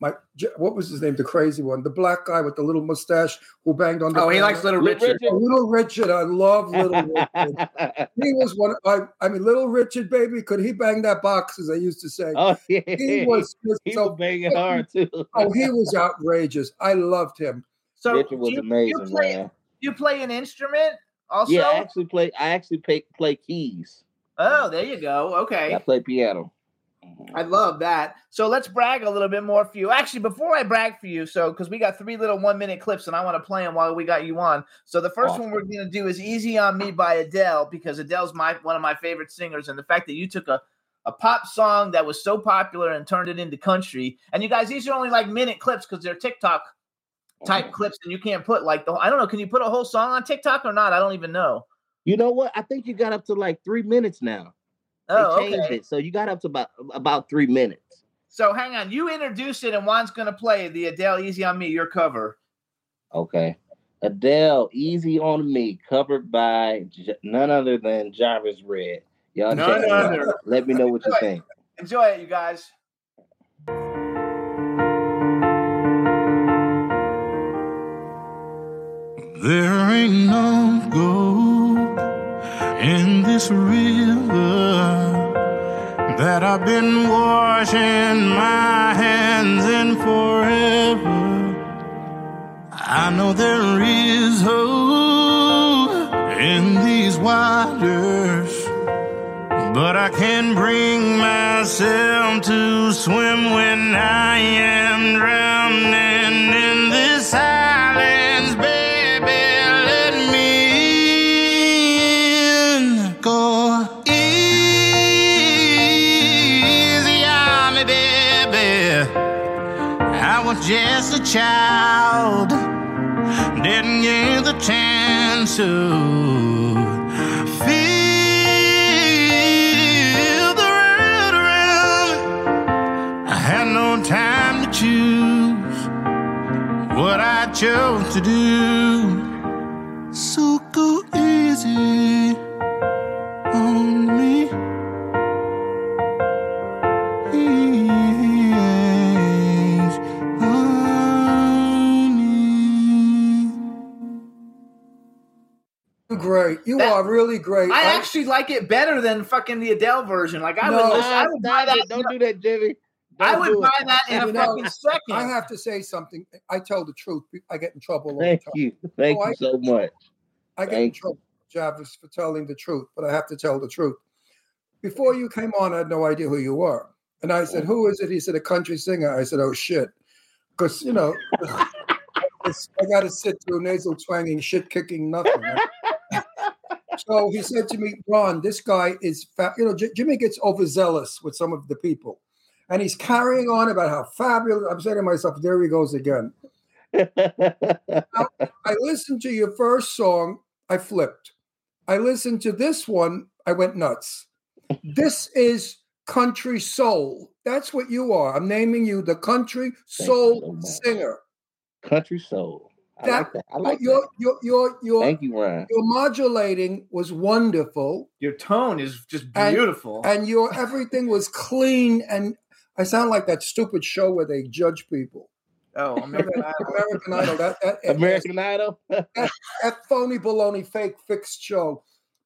S4: my what was his name, the crazy one, the black guy with the little mustache who banged on the.
S3: Oh, he likes Little Richard.
S4: Oh, Little Richard, I love Little Richard. he was one. I, I mean, Little Richard, baby, could he bang that box? As I used to say,
S7: Oh yeah,
S4: he was just
S7: he
S4: so
S7: was banging hard too.
S4: Oh, he was outrageous. I loved him.
S3: So
S7: Richard was
S3: you,
S7: amazing,
S3: you play,
S7: man.
S3: You play an instrument also?
S7: Yeah, I actually play. I actually play play keys.
S3: Oh, there you go. Okay.
S7: I play piano.
S3: I love that. So let's brag a little bit more for you. Actually, before I brag for you, so because we got three little one minute clips and I want to play them while we got you on. So the first one we're going to do is "Easy on Me" by Adele because Adele's my one of my favorite singers, and the fact that you took a a pop song that was so popular and turned it into country. And you guys, these are only like minute clips because they're TikTok type clips, and you can't put like the I don't know. Can you put a whole song on TikTok or not? I don't even know.
S7: You know what? I think you got up to like three minutes now. They
S3: Oh,
S7: changed
S3: okay.
S7: it, so you got up to about about three minutes.
S3: So hang on, you introduce it, and Juan's going to play the Adele "Easy on Me" your cover.
S7: Okay. Adele, "Easy on Me," covered by J- none other than Jarvis Redd. Y'all
S3: None
S7: check it out.
S3: other.
S7: Let me know what you think.
S3: Enjoy it, you guys.
S6: There ain't no gold in this river that I've been washing my hands in forever. I know there is hope in these waters, but I can't bring myself to swim when I am drowning was just a child, didn't get the chance to feel the world around. I had no time to choose what I chose to do.
S4: Are really great.
S3: I actually like it better than fucking the Adele version. Like I
S4: No.
S3: would, listen, I would buy
S7: Stop
S3: that.
S7: Don't do that, Jimmy.
S3: I
S7: Don't
S3: would
S7: do it.
S3: buy that in a
S4: You know,
S3: fucking second.
S4: I have to say something. I tell the truth. I get in trouble all
S7: Thank
S4: the time.
S7: you. Thank
S4: Oh,
S7: you
S4: I-
S7: so much.
S4: I get in
S7: Thank you.
S4: trouble, Jarvis, for telling the truth, but I have to tell the truth. Before you came on, I had no idea who you were. And I said, Who is it? He said, A country singer. I said, Oh, shit. Because, you know, it's, I got to sit through nasal twanging, shit kicking, nothing. So he said to me, Ron, this guy is, fa-. you know, J- Jimmy gets overzealous with some of the people. And he's carrying on about how fabulous. I'm saying to myself, There he goes again. I listened to your first song, I flipped. I listened to this one, I went nuts. This is country soul. That's what you are. I'm naming you the country soul singer.
S7: Country soul. I like that. I like
S4: your,
S7: that.
S4: your your your
S7: Thank you, Ryan.
S4: your modulating was wonderful.
S3: Your tone is just
S4: And-
S3: beautiful.
S4: and your everything was clean and I sound like that stupid show where they judge people.
S3: oh, American Idol.
S4: American Idol, that that
S7: American Idol.
S4: that, that phony baloney fake fixed show.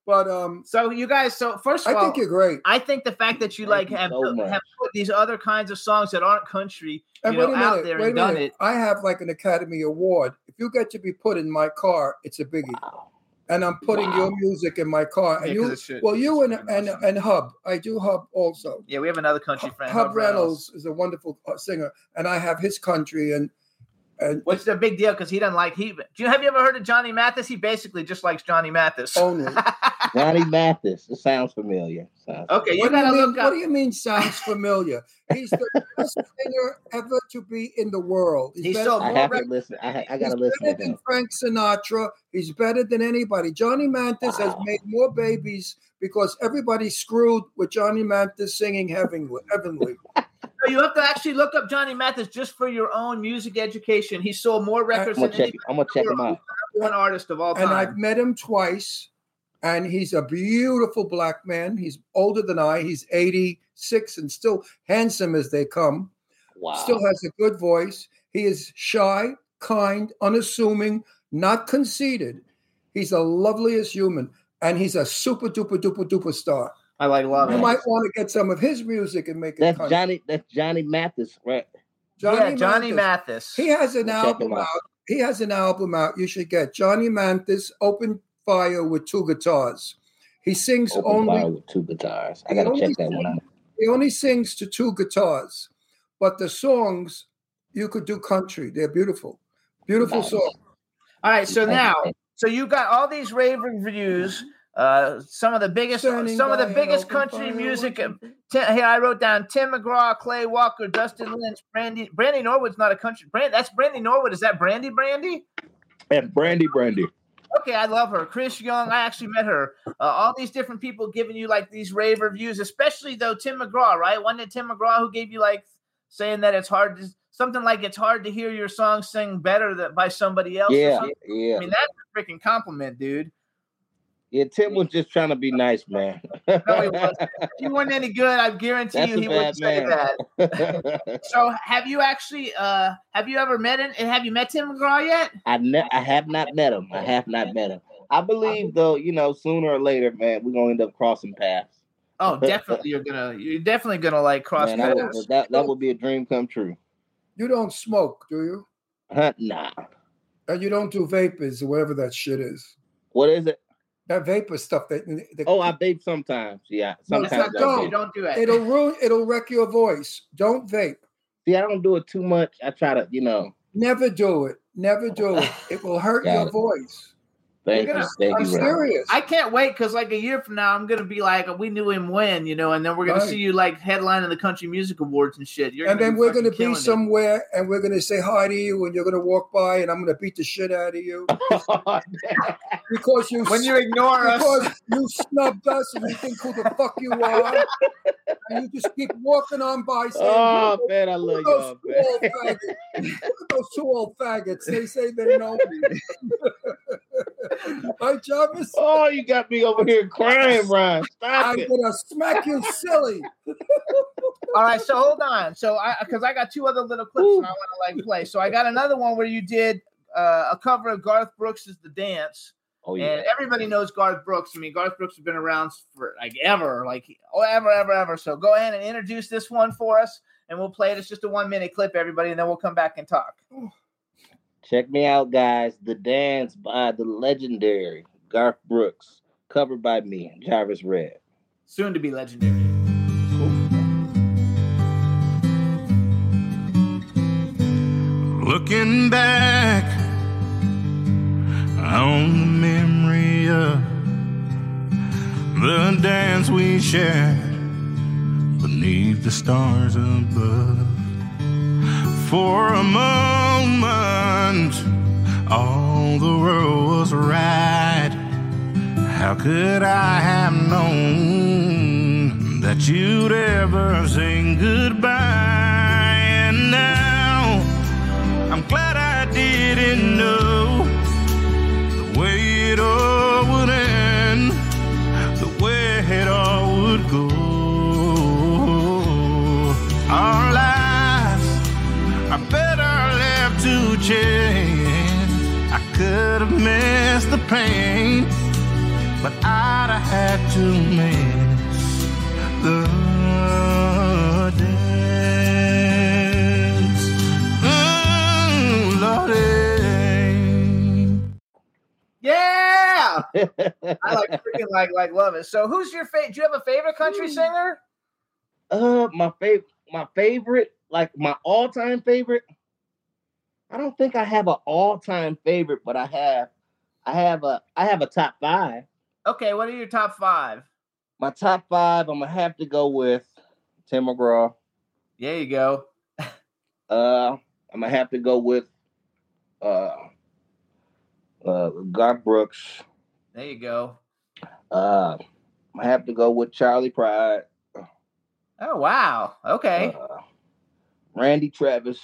S4: But um
S3: So you guys, so first of
S4: I
S3: all, I
S4: think you're great.
S3: I think the fact that you like
S7: you
S3: have
S7: so much.
S3: have put these other kinds of songs that aren't country,
S4: And
S3: you know,
S4: a
S3: out there and done
S4: minute.
S3: it.
S4: I have like an Academy Award. If you get to be put in my car, it's a biggie.
S7: Wow.
S4: And I'm putting your music in my car. And
S3: Yeah, 'cause
S4: you
S3: it
S4: well you and and, and Hub. I do Hub also.
S3: Yeah, we have another country friend,
S4: Hub Reynolds is a wonderful uh, singer, and I have his country and and
S3: Which is a big deal because he doesn't like he. Do you have you ever heard of Johnny Mathis? He basically just likes Johnny Mathis.
S4: Oh, only.
S7: Johnny Mathis. It sounds familiar. Sounds
S3: Okay, you
S4: what, do you
S3: gotta
S4: mean,
S3: look
S4: what
S3: up.
S4: do you mean sounds familiar? He's the best singer ever to be in the world.
S3: He's
S4: better-
S3: so-
S7: I
S3: more
S7: have to listen. I, ha- I gotta listen
S4: better than
S7: him.
S4: Frank Sinatra. He's better than anybody. Johnny Mathis has made more babies because everybody screwed with Johnny Mathis singing heavenly. heavenly.
S3: So you have to actually look up Johnny Mathis just for your own music education. He sold more records
S7: I'm
S3: than
S7: gonna check.
S3: any
S7: I'm gonna check him out.
S3: one artist of all time. and.
S4: I've met him twice, and he's a beautiful black man. He's older than I. He's 86 and still handsome as they come.
S7: Wow.
S4: Still has a good voice. He is shy, kind, unassuming, not conceited. He's the loveliest human, and he's a super duper duper duper star.
S3: I like love
S4: You
S3: it.
S4: might want to get some of his music and make it.
S7: That's
S4: country.
S7: Johnny. That's Johnny Mathis, right?
S3: yeah, Johnny Mathis.
S4: He has an
S7: Check
S4: album out.
S7: out.
S4: He has an album out. You should get Johnny Mathis, Open Fire with two guitars. He sings
S7: Open
S4: only.
S7: fire with two guitars. I
S4: He
S7: gotta
S4: only
S7: check that one out.
S4: He only sings to two guitars, but the songs you could do country. They're beautiful, beautiful
S7: Nice.
S4: songs.
S3: All right, so now, so you got all these rave reviews. Uh, some of the biggest,
S4: Standing
S3: some of the biggest country music.
S4: open
S3: Tim, here I wrote down Tim McGraw, Clay Walker, Dustin Lynch, Brandy. Brandy Norwood's not a country. Brand, that's Brandy Norwood. Is that Brandy? Brandy?
S7: And Brandy, Brandy.
S3: Okay, I love her. Chris Young, I actually met her. Uh, all these different people giving you like these rave reviews, especially though Tim McGraw, right? Wasn't it Tim McGraw who gave you like saying that it's hard to something like it's hard to hear your song sing better than by somebody else?
S7: Yeah,
S3: something?
S7: yeah,
S3: I mean that's a freaking compliment, dude.
S7: Yeah. Tim was just trying to be nice, man.
S3: No, he wasn't. If you weren't any good, I guarantee
S7: That's
S3: you he
S7: bad
S3: would say
S7: man.
S3: that. So, have you actually, uh, have you ever met him? And have you met Tim McGraw yet?
S7: I ne- I have not met him. I have not met him. I believe though, you know, sooner or later, man, we're gonna end up crossing paths.
S3: Oh, definitely. You're gonna, you're definitely gonna like cross
S7: Man,
S3: paths.
S7: would, that that would be a dream come true.
S4: You don't smoke, do you?
S7: Huh? Nah.
S4: And you don't do vapors or whatever that shit is.
S7: What is it?
S4: That vapor stuff that, that
S7: Oh, I vape sometimes. Yeah,
S4: No,
S7: sometimes I
S4: don't.
S7: vape.
S3: You don't do it.
S4: it'll ruin. It'll wreck your voice. Don't vape.
S7: See, I don't do it too much. I try to, you know.
S4: Never do it. Never do it. It will hurt your
S7: it.
S4: voice.
S7: Thank
S3: You're
S7: you, thank
S4: I'm
S7: you, Ron.
S4: serious.
S3: I can't wait because like a year from now, I'm gonna be like, we knew him when, you know, and then we're gonna
S4: Right.
S3: see you like headlining the country music awards and shit. You're
S4: and
S3: gonna
S4: then we're going to be
S3: killing it.
S4: somewhere and we're going to say hi to you and you're going to walk by and I'm going to beat the shit out of you because you
S3: when you ignore us.
S4: because you snubbed us and you think who the fuck you are and you just keep walking on by saying
S7: oh
S4: "Who are
S7: man, I
S4: those-
S7: love y'all,
S4: those two
S7: man.
S4: old faggots? Those two old faggots they say they know me right Jarvis
S7: Oh, you got me over here crying, Ron. Stop
S4: I'm
S7: it.
S4: gonna smack you silly
S3: All right, so hold on. So I because I got two other little clips and I want to like play. So I got another one where you did uh, a cover of Garth Brooks' "The Dance,"
S7: Oh
S3: and
S7: yeah.
S3: everybody knows Garth Brooks. I mean, Garth Brooks has been around for like ever, like oh, ever, ever, ever. So go ahead and introduce this one for us, and we'll play it. It's just a one minute clip, everybody, and then we'll come back and talk.
S7: Check me out, guys. The dance by the legendary Garth Brooks, covered by me, Jarvis Redd.
S3: Soon to be legendary.
S6: Looking back on the memory of the dance we shared beneath the stars above. For a moment, all the world was right. How could I have known that you'd ever say goodbye? And now I'm glad I didn't know it all would end, the way it all would go. Our lives are better left to chance. I could have missed the pain, but I'd have had to miss the
S3: I like freaking like like love it. So, who's your favorite? Do you have a favorite country singer?
S7: Uh, my favorite, my favorite, like my all-time favorite. I don't think I have an all-time favorite, but I have, I have a, I have a top five.
S3: Okay, what are your top five?
S7: My top five, I'm gonna have to go with Tim McGraw.
S3: There you go.
S7: Uh, I'm gonna have to go with uh, uh, Garth Brooks.
S3: There you go.
S7: Uh, I have to go with Charley Pride.
S3: Oh wow. Okay.
S7: Uh, Randy Travis.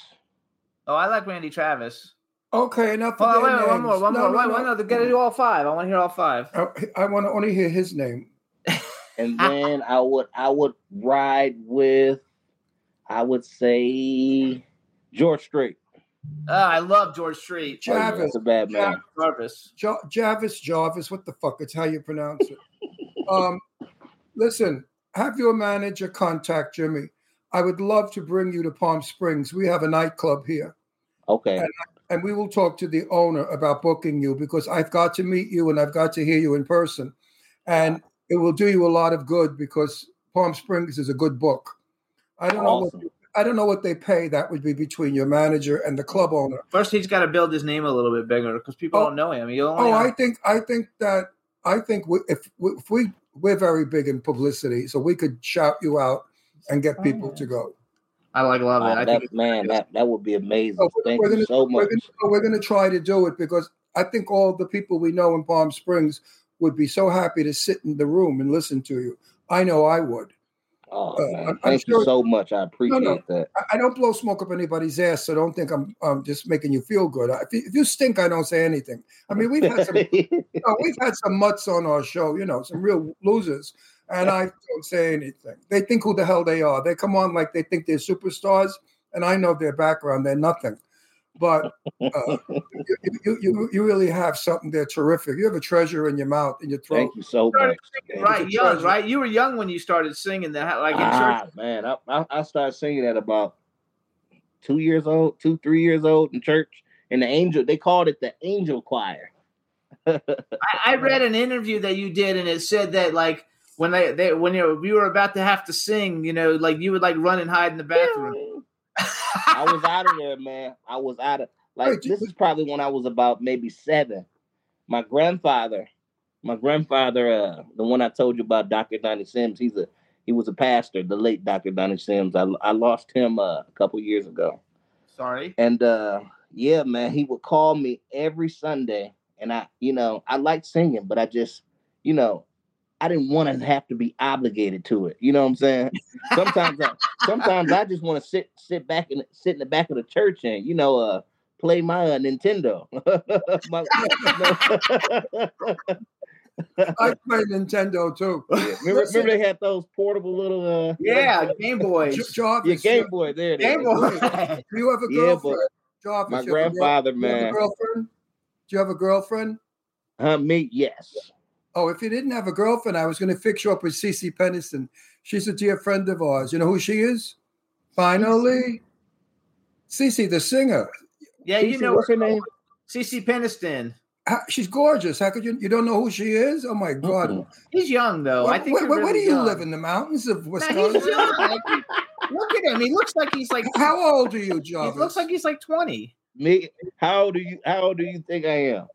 S3: Oh, I like Randy Travis.
S4: Okay, enough.
S3: Hold on,
S4: of
S3: wait,
S4: their
S3: wait, one more, one
S4: No,
S3: more.
S4: no,
S3: Wait,
S4: no.
S3: wait, no, they gotta do all five. I want to hear all five.
S4: Uh, I want to only hear his name.
S7: and then I would I would ride with I would say George Strait.
S3: Oh, I love George
S7: Street. Yeah,
S4: Javis.
S7: that's a bad man.
S3: Jarvis.
S4: Ja- Javis, Jarvis, what the fuck? It's how you pronounce it. um, listen, have your manager contact Jimmy. I would love to bring you to Palm Springs. We have a nightclub here,
S7: Okay.
S4: and, and we will talk to the owner about booking you because I've got to meet you and I've got to hear you in person, and it will do you a lot of good because Palm Springs is a good book. I don't know.
S7: Awesome.
S4: What, I don't know what they pay. That would be between your manager and the club owner.
S3: First, he's got to build his name a little bit bigger because people
S4: Oh.
S3: don't know him. You only
S4: Oh, I think I think that I think we, if if we we're very big in publicity, so we could shout you out and get people to go.
S3: I like love it.
S7: Wow,
S3: I
S7: that,
S3: think
S7: man, that, that would be amazing.
S4: Oh, so
S7: Thank
S4: we're
S7: you
S4: gonna,
S7: so
S4: we're
S7: much.
S4: gonna we're gonna try to do it because I think all the people we know in Palm Springs would be so happy to sit in the room and listen to you. I know I would.
S7: Oh
S4: uh,
S7: man,
S4: I'm- I'm
S7: thank
S4: sure-
S7: you so much. I appreciate that.
S4: I- I don't blow smoke up anybody's ass, so don't think I'm um, just making you feel good. If you, if you stink, I don't say anything. I mean, we've had some you know, we've had some mutts on our show, you know, some real losers, and I don't say anything. They think who the hell they are. They come on like they think they're superstars, and I know their background. They're nothing. But uh, you, you, you, you really have something there terrific. You have a treasure in your mouth, in your throat.
S7: Thank you so
S3: started
S7: much.
S3: singing right
S7: you.
S3: young, right? You were young when you started singing that, like in
S7: Ah,
S3: church.
S7: man, I, I I started singing at about two years old, two three years old in church. And the angel, they called it the angel choir.
S3: I, I read an interview that you did, and it said that like when they, they when you you were about to have to sing, you know, like you would like run and hide in the bathroom.
S7: I was out of there, man. I was out of like this is probably when I was about maybe seven. My grandfather, my grandfather, uh, the one I told you about, Dr. Donnie Sims, he's a he was a pastor, the late Dr. Donnie Sims. I I lost him uh, a couple years ago.
S3: Sorry.
S7: And uh yeah, man, he would call me every Sunday. And I, you know, I liked singing, but I just, you know, I didn't want to have to be obligated to it. You know what I'm saying? Sometimes I sometimes I just want to sit sit back and sit in the back of the church and, you know, uh play my uh, Nintendo. My-
S4: I play Nintendo too.
S7: remember, remember they had those portable little uh
S3: Yeah, Game Boys.
S4: J-
S7: your Game Boy there. it
S3: Game
S7: is.
S3: Boy.
S4: Do you have a girlfriend?
S7: but
S4: Jarvis,
S7: my
S4: girl-
S7: grandfather,
S4: do you have a
S7: man.
S4: girlfriend? Do you have a girlfriend?
S7: Uh, me, yes.
S4: Oh, if you didn't have a girlfriend, I was going to fix you up with Cece Peniston. She's a dear friend of ours. You know who she is? Finally, Cece, the singer.
S3: Yeah, you know
S7: what's her name?
S3: Cece Peniston.
S4: How- She's gorgeous. How could you? You don't know who she is? Oh my God!
S7: Mm-mm.
S3: He's young though.
S4: Where,
S3: I think.
S4: where,
S3: you're
S4: where- where do you
S3: young.
S4: live in the mountains of
S3: Nah, he's
S4: Wisconsin?
S3: young. Look at him. He looks like he's like.
S4: How old are you,
S3: John?
S4: He
S3: looks like he's like twenty.
S7: Me, how old do you how old do you think I am?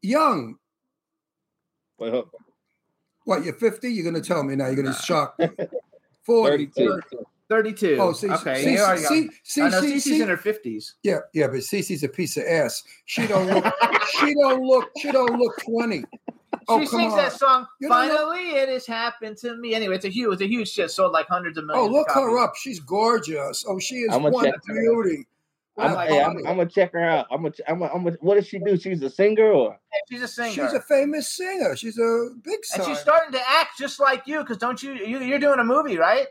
S4: young.
S7: Well,
S4: What? You're 50? You're going to tell me now? You're going to shock me. 40.
S7: 32.
S3: Thirty-two.
S4: Oh, see,
S3: okay.
S4: see,
S3: you already got-
S4: see, see,
S3: I know
S4: see,
S3: Cece's
S4: see?
S3: in her fifties.
S4: Yeah, yeah, but Cece's a piece of ass. She don't look. she don't look. She don't look twenty. Oh,
S3: she
S4: come
S3: sings
S4: on.
S3: that song.
S4: You don't know-
S3: Finally, it has happened to me. Anyway, it's a huge, it's a huge shit. Sold like hundreds of millions.
S4: Oh,
S3: millions.
S4: look
S3: of
S4: her up. She's gorgeous. Oh, she is
S7: I'm gonna
S4: one
S7: check her I'm,
S3: like
S7: hey. I'm, I'm gonna check her out. I'm gonna, I'm gonna, I'm gonna, what does she do? She's a singer or?
S3: She's a singer.
S4: She's a famous singer. She's a big
S3: and she's starting to act just like you, because don't you, you? You're doing a movie, right?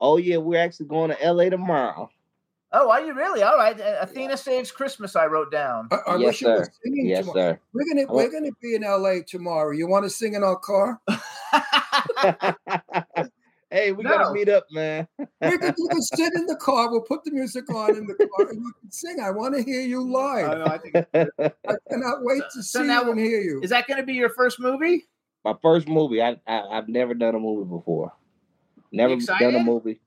S7: Oh yeah, we're actually going to LA tomorrow.
S3: Oh, are you really? All right. Athena saves Christmas. I wrote down.
S4: I, I
S7: yes,
S4: wish you were
S7: sir.
S4: singing
S7: Yes,
S4: tomorrow.
S7: sir.
S4: We're gonna
S7: I
S4: we're gonna be in LA tomorrow. You want to sing in our car?
S7: hey, we
S3: No.
S7: gotta meet up, man.
S4: We can, you can sit in the car. We'll put the music on in the car, and you can sing. I want to hear you live.
S3: I, know, I think.
S4: I cannot wait to
S3: So
S4: see
S3: now-
S4: you and hear you.
S3: Is that going to be your first movie?
S7: My first movie. I, I I've never done a movie before. Never done a movie.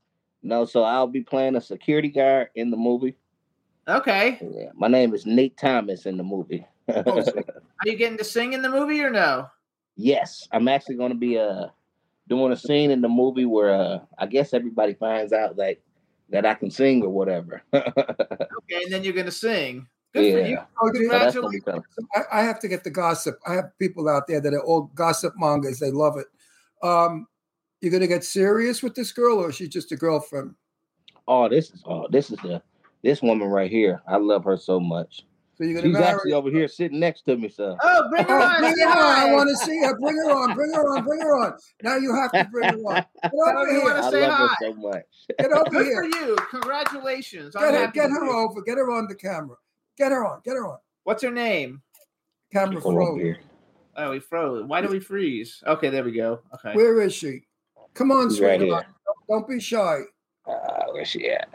S7: No, so I'll be playing a security guard in the movie.
S3: Okay.
S7: Yeah, my name is Nate Thomas in the movie.
S3: Are you getting to sing in the movie or no?
S7: yes, I'm actually going to be uh doing a scene in the movie where uh I guess everybody finds out that that I can sing or whatever.
S3: Okay, and then you're going to sing. Good for you.
S7: yeah,
S4: Oh, dude,
S7: so that's gonna be
S3: Congratulations.
S4: I, I have to get the gossip. I have people out there that are all gossip mongers. They love it. Um, you're gonna get serious with this girl, or is she just a girlfriend?
S7: Oh, this is oh this is the this woman right here. I love her so much.
S4: So you're gonna
S7: She's
S4: marry?
S7: actually over here sitting next to me, so
S3: Oh, bring her on.
S4: bring her on! I want to see her. Bring her on! Bring her on! Bring her on! Now you have to bring her on. Get over here!
S7: I
S3: say
S7: love her so much.
S4: Get over
S3: Good
S4: here!
S3: for you. Congratulations.
S4: Get her! Get her over! Get her on the camera! Get her on! Get her on!
S3: What's her name?
S4: Camera froze.
S3: Oh, we froze. Why do we freeze? Okay, there we go. Okay.
S4: Where is she? Come on,
S7: She's right
S4: sweetheart.
S7: here.
S4: Don't be shy.
S7: Uh, where's she at?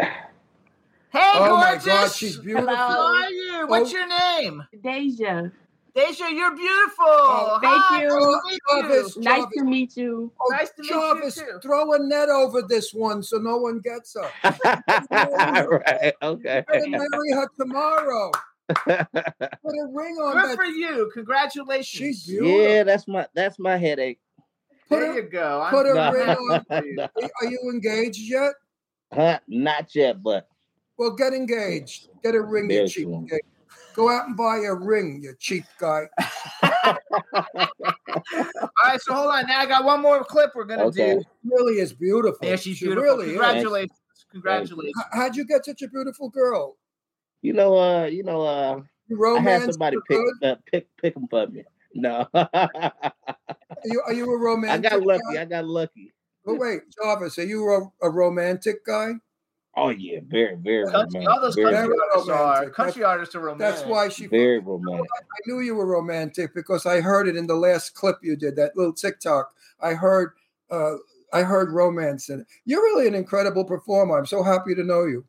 S3: Hey,
S4: Oh my
S3: gorgeous.
S4: God, she's beautiful.
S3: How are you? What's
S4: Oh.
S3: your name?
S8: Deja.
S3: Deja, you're beautiful.
S4: Oh,
S8: thank
S3: Hi,
S8: you.
S3: Nice to meet you.
S8: Nice to meet you.
S4: Oh,
S3: Nice to meet you,
S4: Jarvis,
S3: too.
S4: throw a net over this one so no one gets her.
S7: right. Okay.
S4: You're gonna marry her tomorrow. Put a ring on
S3: Good
S4: that.
S3: for you. Congratulations.
S4: She's beautiful.
S7: yeah, that's my that's my headache.
S4: Put
S3: there
S4: a,
S3: you go. I'm
S4: put a
S7: No.
S4: ring
S3: happy
S4: on.
S3: for you.
S4: Are you engaged yet?
S7: Huh? Not yet, but
S4: Well, get engaged. Get a ring, you cheap.
S7: soon.
S4: gay. Go out and buy a ring, you cheap guy.
S3: All right, so hold on. Now I got one more clip we're gonna
S7: Okay.
S3: do.
S4: She really is beautiful.
S3: Yeah, she's
S4: She
S3: beautiful.
S4: really is.
S3: Congratulations. Congratulations.
S4: H- How'd you get such a beautiful girl?
S7: you know, uh, you know, uh,
S4: You
S7: I had somebody
S4: her
S7: pick
S4: good?
S7: uh, pick pick them for me. No,
S4: Are you, are you a
S7: I
S4: romantic?
S7: got lucky.
S4: Guy?
S7: I got lucky.
S4: But wait, Jarvis, are you a, a romantic guy?
S7: Oh yeah, very very
S3: Country,
S7: romantic.
S3: all those
S7: very,
S3: country
S4: Very
S3: artists are.
S4: romantic.
S3: Country artists are romantic.
S4: That's why she.
S7: very romantic.
S4: I
S7: romantic.
S4: knew you were romantic because I heard it in the last clip you did, that little TikTok. I heard, uh, I heard romance in it. You're really an incredible performer. I'm so happy to know you,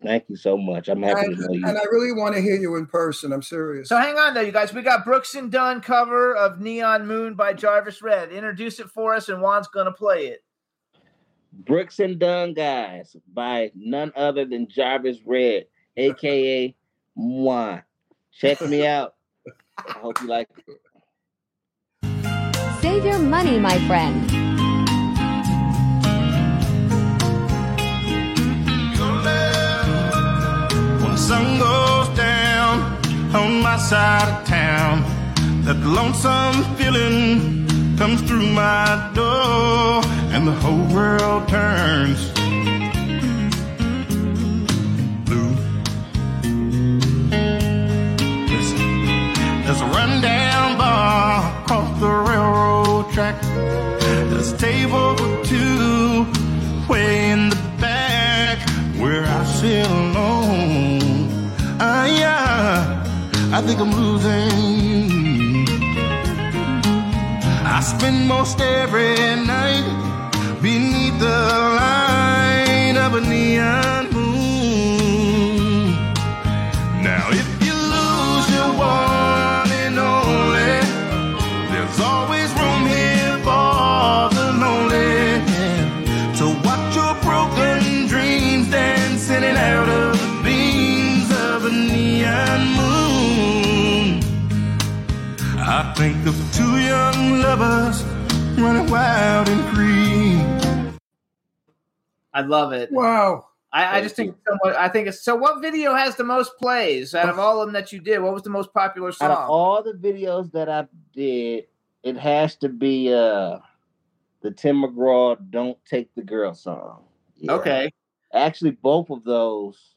S7: Thank you so much. I'm happy
S4: and,
S7: to know you.
S4: and I really want to hear you in person. I'm serious.
S3: So hang on though, you guys. We got Brooks and Dunn cover of Neon Moon by Jarvis Redd. Introduce it for us, and Juan's gonna play it.
S7: Brooks and Dunn guys by none other than Jarvis Redd, aka Moi. Check me out. I hope you like it.
S9: Save your money, my friend.
S6: When the sun goes down on my side of town, that lonesome feeling comes through my door, and the whole world turns blue. Listen, there's a rundown bar across the railroad track. There's a table for two way in the back where I sit alone. Ah, yeah, I think I'm losing. I spend most every night beneath the light of a neon moon. Now, if you lose your one and only, there's always room here for the lonely to watch your broken dreams dancing out of the beams of a neon moon. I think of two young lovers running wild and free.
S3: I love it.
S4: Wow.
S3: I, I just think so much, I think it's so. What video has the most plays out of all of them that you did? What was the most popular song?
S7: Out of all the videos that I did, it has to be uh the Tim McGraw "Don't Take the Girl" song. Yeah.
S3: Okay.
S7: Actually, both of those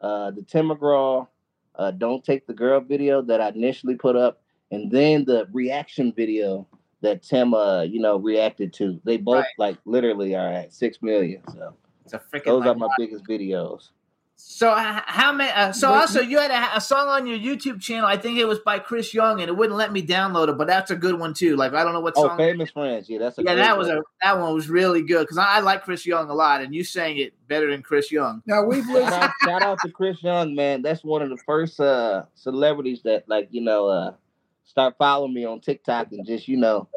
S7: uh, the Tim McGraw, uh, "Don't Take the Girl" video that I initially put up, and then the reaction video that Tim, uh, you know, reacted to. They both
S3: Right.
S7: like literally are at six million. So
S3: It's a freaking.
S7: those are
S3: like,
S7: my biggest videos.
S3: So how many? Uh, so
S4: But-
S3: also you had a, a song on your YouTube channel. I think it was by Chris Young, and it wouldn't let me download it. But that's a good one too. Like I don't know what song.
S7: Oh,
S3: song.
S7: famous friends. Yeah, that's a
S3: yeah, that was
S7: one.
S3: a that one was really good because I, I like Chris Young a lot, and you sang it better than Chris Young.
S4: Now we've
S7: shout,
S4: listened.
S7: out, shout out to Chris Young, man. That's one of the first uh celebrities that like, you know, uh start following me on TikTok and just, you know,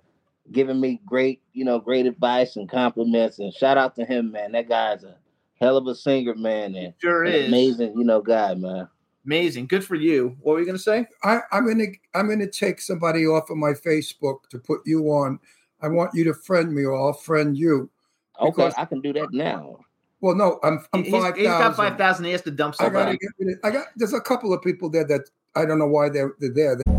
S7: giving me great, you know, great advice and compliments. And shout out to him, man. That guy's a hell of a singer, man, and
S3: Sure
S7: an
S3: is
S7: amazing, you know, guy, man.
S3: amazing. Good for you. What were you gonna say?
S4: I, I'm gonna I'm gonna take somebody off of my Facebook to put you on. I want you to friend me, or I'll friend you.
S7: Okay, I can do that now.
S4: Well, no, I'm I'm
S3: He's-
S4: five
S3: He's got five thousand. He has to dump
S4: I gotta
S3: somebody.
S4: get rid of, I got there's a couple of people there that I don't know why they're, they're there.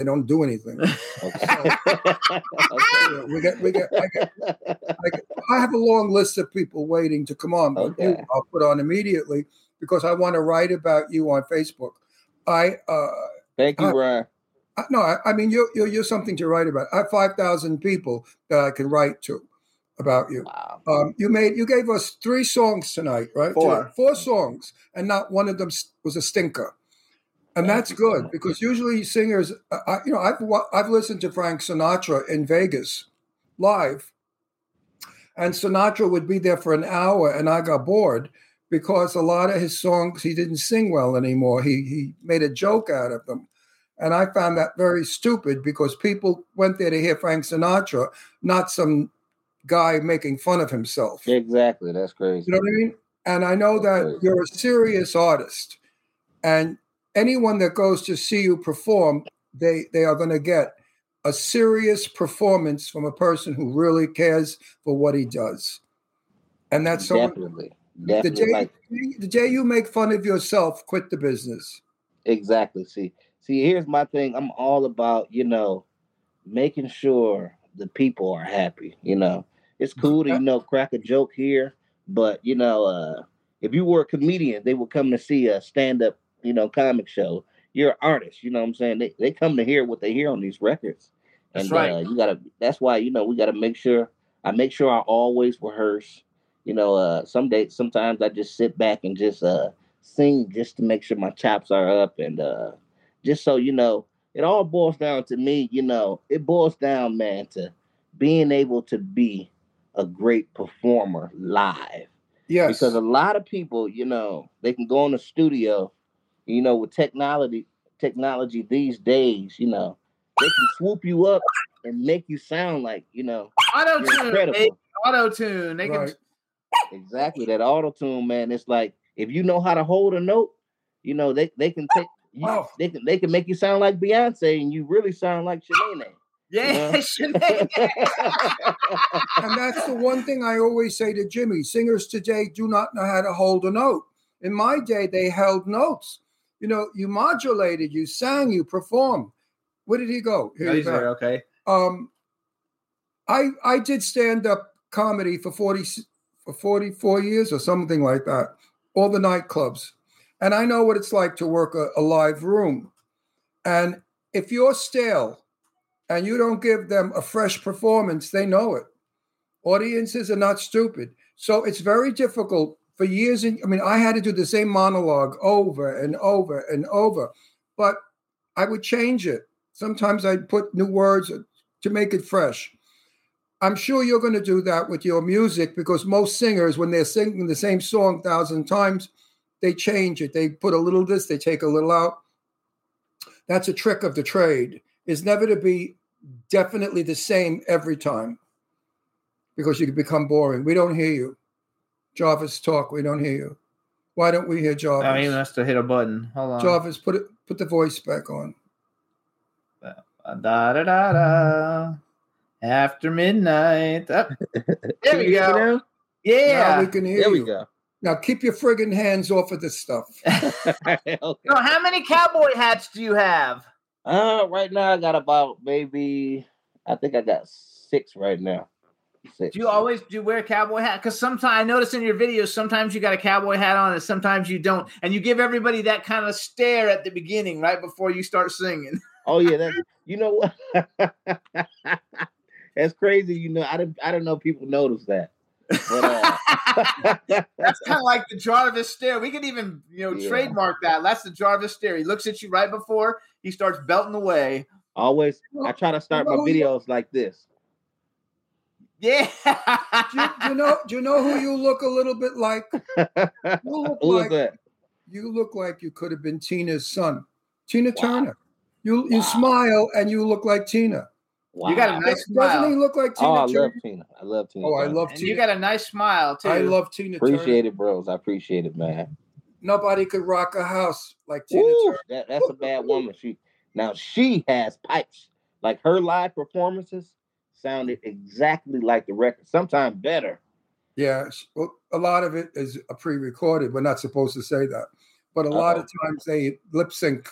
S4: They don't do anything.
S7: Okay.
S4: We get we get I, get I, I have a long list of people waiting to come on, but you I'll put on immediately because I want to write about you on Facebook. I uh
S7: Thank you,
S4: Uh,
S7: Ryan.
S4: I- no, I, I mean you're, you're you're something to write about. I have five thousand people that I can write to about you.
S7: Wow.
S4: Um, you made you gave us three songs tonight, right?
S3: Four.
S4: four songs, and not one of them was a stinker, and that's good because usually singers, I, you know, I've I've listened to Frank Sinatra in Vegas live, and Sinatra would be there for an hour, and I got bored because a lot of his songs he didn't sing well anymore. He he made a joke out of them. And I found that very stupid because people went there to hear Frank Sinatra, not some guy making fun of himself.
S7: Exactly. That's crazy.
S4: You know what I mean? And I know that you're a serious artist, and anyone that goes to see you perform, they they are going to get a serious performance from a person who really cares for what he does. And that's so.
S7: Definitely.
S4: The
S7: Definitely.
S4: day,
S7: like
S4: the day you make fun of yourself, quit the business.
S7: Exactly. See, see, here's my thing. I'm all about, you know, making sure the people are happy. You know, it's cool to, you know, crack a joke here, but you know, uh, if you were a comedian, they would come to see a stand-up, you know, comic show. You're an artist, you know what I'm saying? They they come to hear what they hear on these records.
S3: That's
S7: and
S3: right.
S7: uh, you gotta that's why, you know, we gotta make sure I make sure I always rehearse. You know, uh some days sometimes I just sit back and just uh sing just to make sure my chops are up and uh just so you know it all boils down to me you know it boils down man to being able to be a great performer live
S4: Yes.
S7: because a lot of people you know they can go in the studio you know with technology technology these days you know they can swoop you up and make you sound like you know
S3: Auto tune. Auto tune. They can
S4: Right.
S7: Exactly that auto tune, man. It's like if you know how to hold a note, you know they they can take you,
S4: Oh.
S7: they can they can make you sound like Beyonce, and you really sound like Shanae.
S3: Yeah,
S7: Yeah.
S3: Sinead.
S4: and that's the one thing I always say to Jimmy singers today do not know how to hold a note. In my day, they held notes. You know, you modulated, you sang, you performed. Where did he go? Here he
S3: he's there, okay.
S4: Um, I I did stand up comedy for forty for forty four years or something like that. All the nightclubs, and I know what it's like to work a, a live room. And if you're stale, and you don't give them a fresh performance, they know it. Audiences are not stupid, so it's very difficult for years. And I mean, I had to do the same monologue over and over and over, but I would change it. Sometimes I'd put new words to make it fresh. I'm sure you're going to do that with your music because most singers, when they're singing the same song a thousand times, they change it. They put a little this, they take a little out. That's a trick of the trade. Is never to be definitely the same every time because you can become boring. We don't hear you. Jarvis, talk. We don't hear you. Why don't we hear Jarvis?
S3: Oh, he must have hit a button. Hold on.
S4: Jarvis, put it put the voice back on.
S3: Da da da da. After midnight. Up. There we go. Yeah.
S4: Now we can hear
S7: There we go.
S4: Now keep your friggin' hands off of this stuff.
S7: okay.
S3: So how many cowboy hats do you have?
S7: Uh, right now I got about maybe I think I got six right now. Six.
S3: Do you always do you wear a cowboy hat? Because sometimes I notice in your videos, sometimes you got a cowboy hat on, and sometimes you don't, and you give everybody that kind of stare at the beginning, right before you start singing.
S7: Oh yeah, that you know what? That's crazy. You know, I didn't I don't know if people notice that. But uh,
S3: That's kind of like the Jarvis stare. We could even, you know,
S7: Yeah.
S3: trademark that. That's the Jarvis stare. He looks at you right before he starts belting away.
S7: always I try to start my videos like this.
S3: Yeah.
S4: do, you, do you know? Do you know who you look a little bit like? You look
S7: Who is
S4: like
S7: that?
S4: you look like you could have been Tina's son, Tina Turner. You you smile and you look like Tina. Wow.
S3: You got a
S7: Wow.
S3: nice
S4: Doesn't he
S3: smile.
S4: look like Tina
S7: Oh, I
S4: Turner?
S7: love Tina. I love Tina.
S4: Oh, I love
S3: And
S4: Tina.
S3: you got a nice smile too.
S4: I love Tina
S7: Appreciate
S4: Turner.
S7: it, bros. I appreciate it, man.
S4: Nobody could rock a house like Tina
S7: Woo,
S4: Turner.
S7: that, that's a bad woman. She now she has pipes. Like her live performances sounded exactly like the record, sometimes better.
S4: Yeah, well, a lot of it is a pre-recorded. We're not supposed to say that, but a lot of times they lip sync.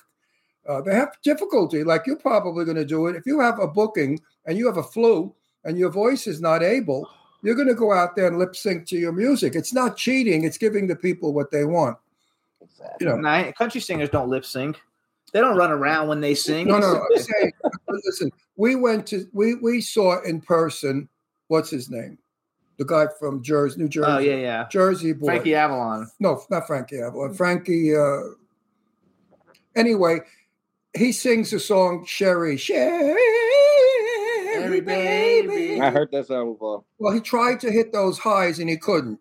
S4: Uh, they have difficulty. Like you're probably going to do it if you have a booking and you have a flu and your voice is not able. You're going to go out there and lip sync to your music. It's not cheating. It's giving the people what they want.
S7: Exactly.
S4: You know.
S3: Nah, country singers don't lip sync. They don't run around when they sing.
S4: No, no. I'm saying, listen. We went to we we saw in person. What's his name? The guy from Jersey, New Jersey.
S3: Oh yeah, yeah.
S4: Jersey boy.
S3: Frankie Avalon.
S4: No, not Frankie Avalon. Frankie. Uh, anyway, he sings the song "Sherry, Sherry,
S3: Sherry, baby.
S7: I heard that song before.
S4: Well, he tried to hit those highs and he couldn't.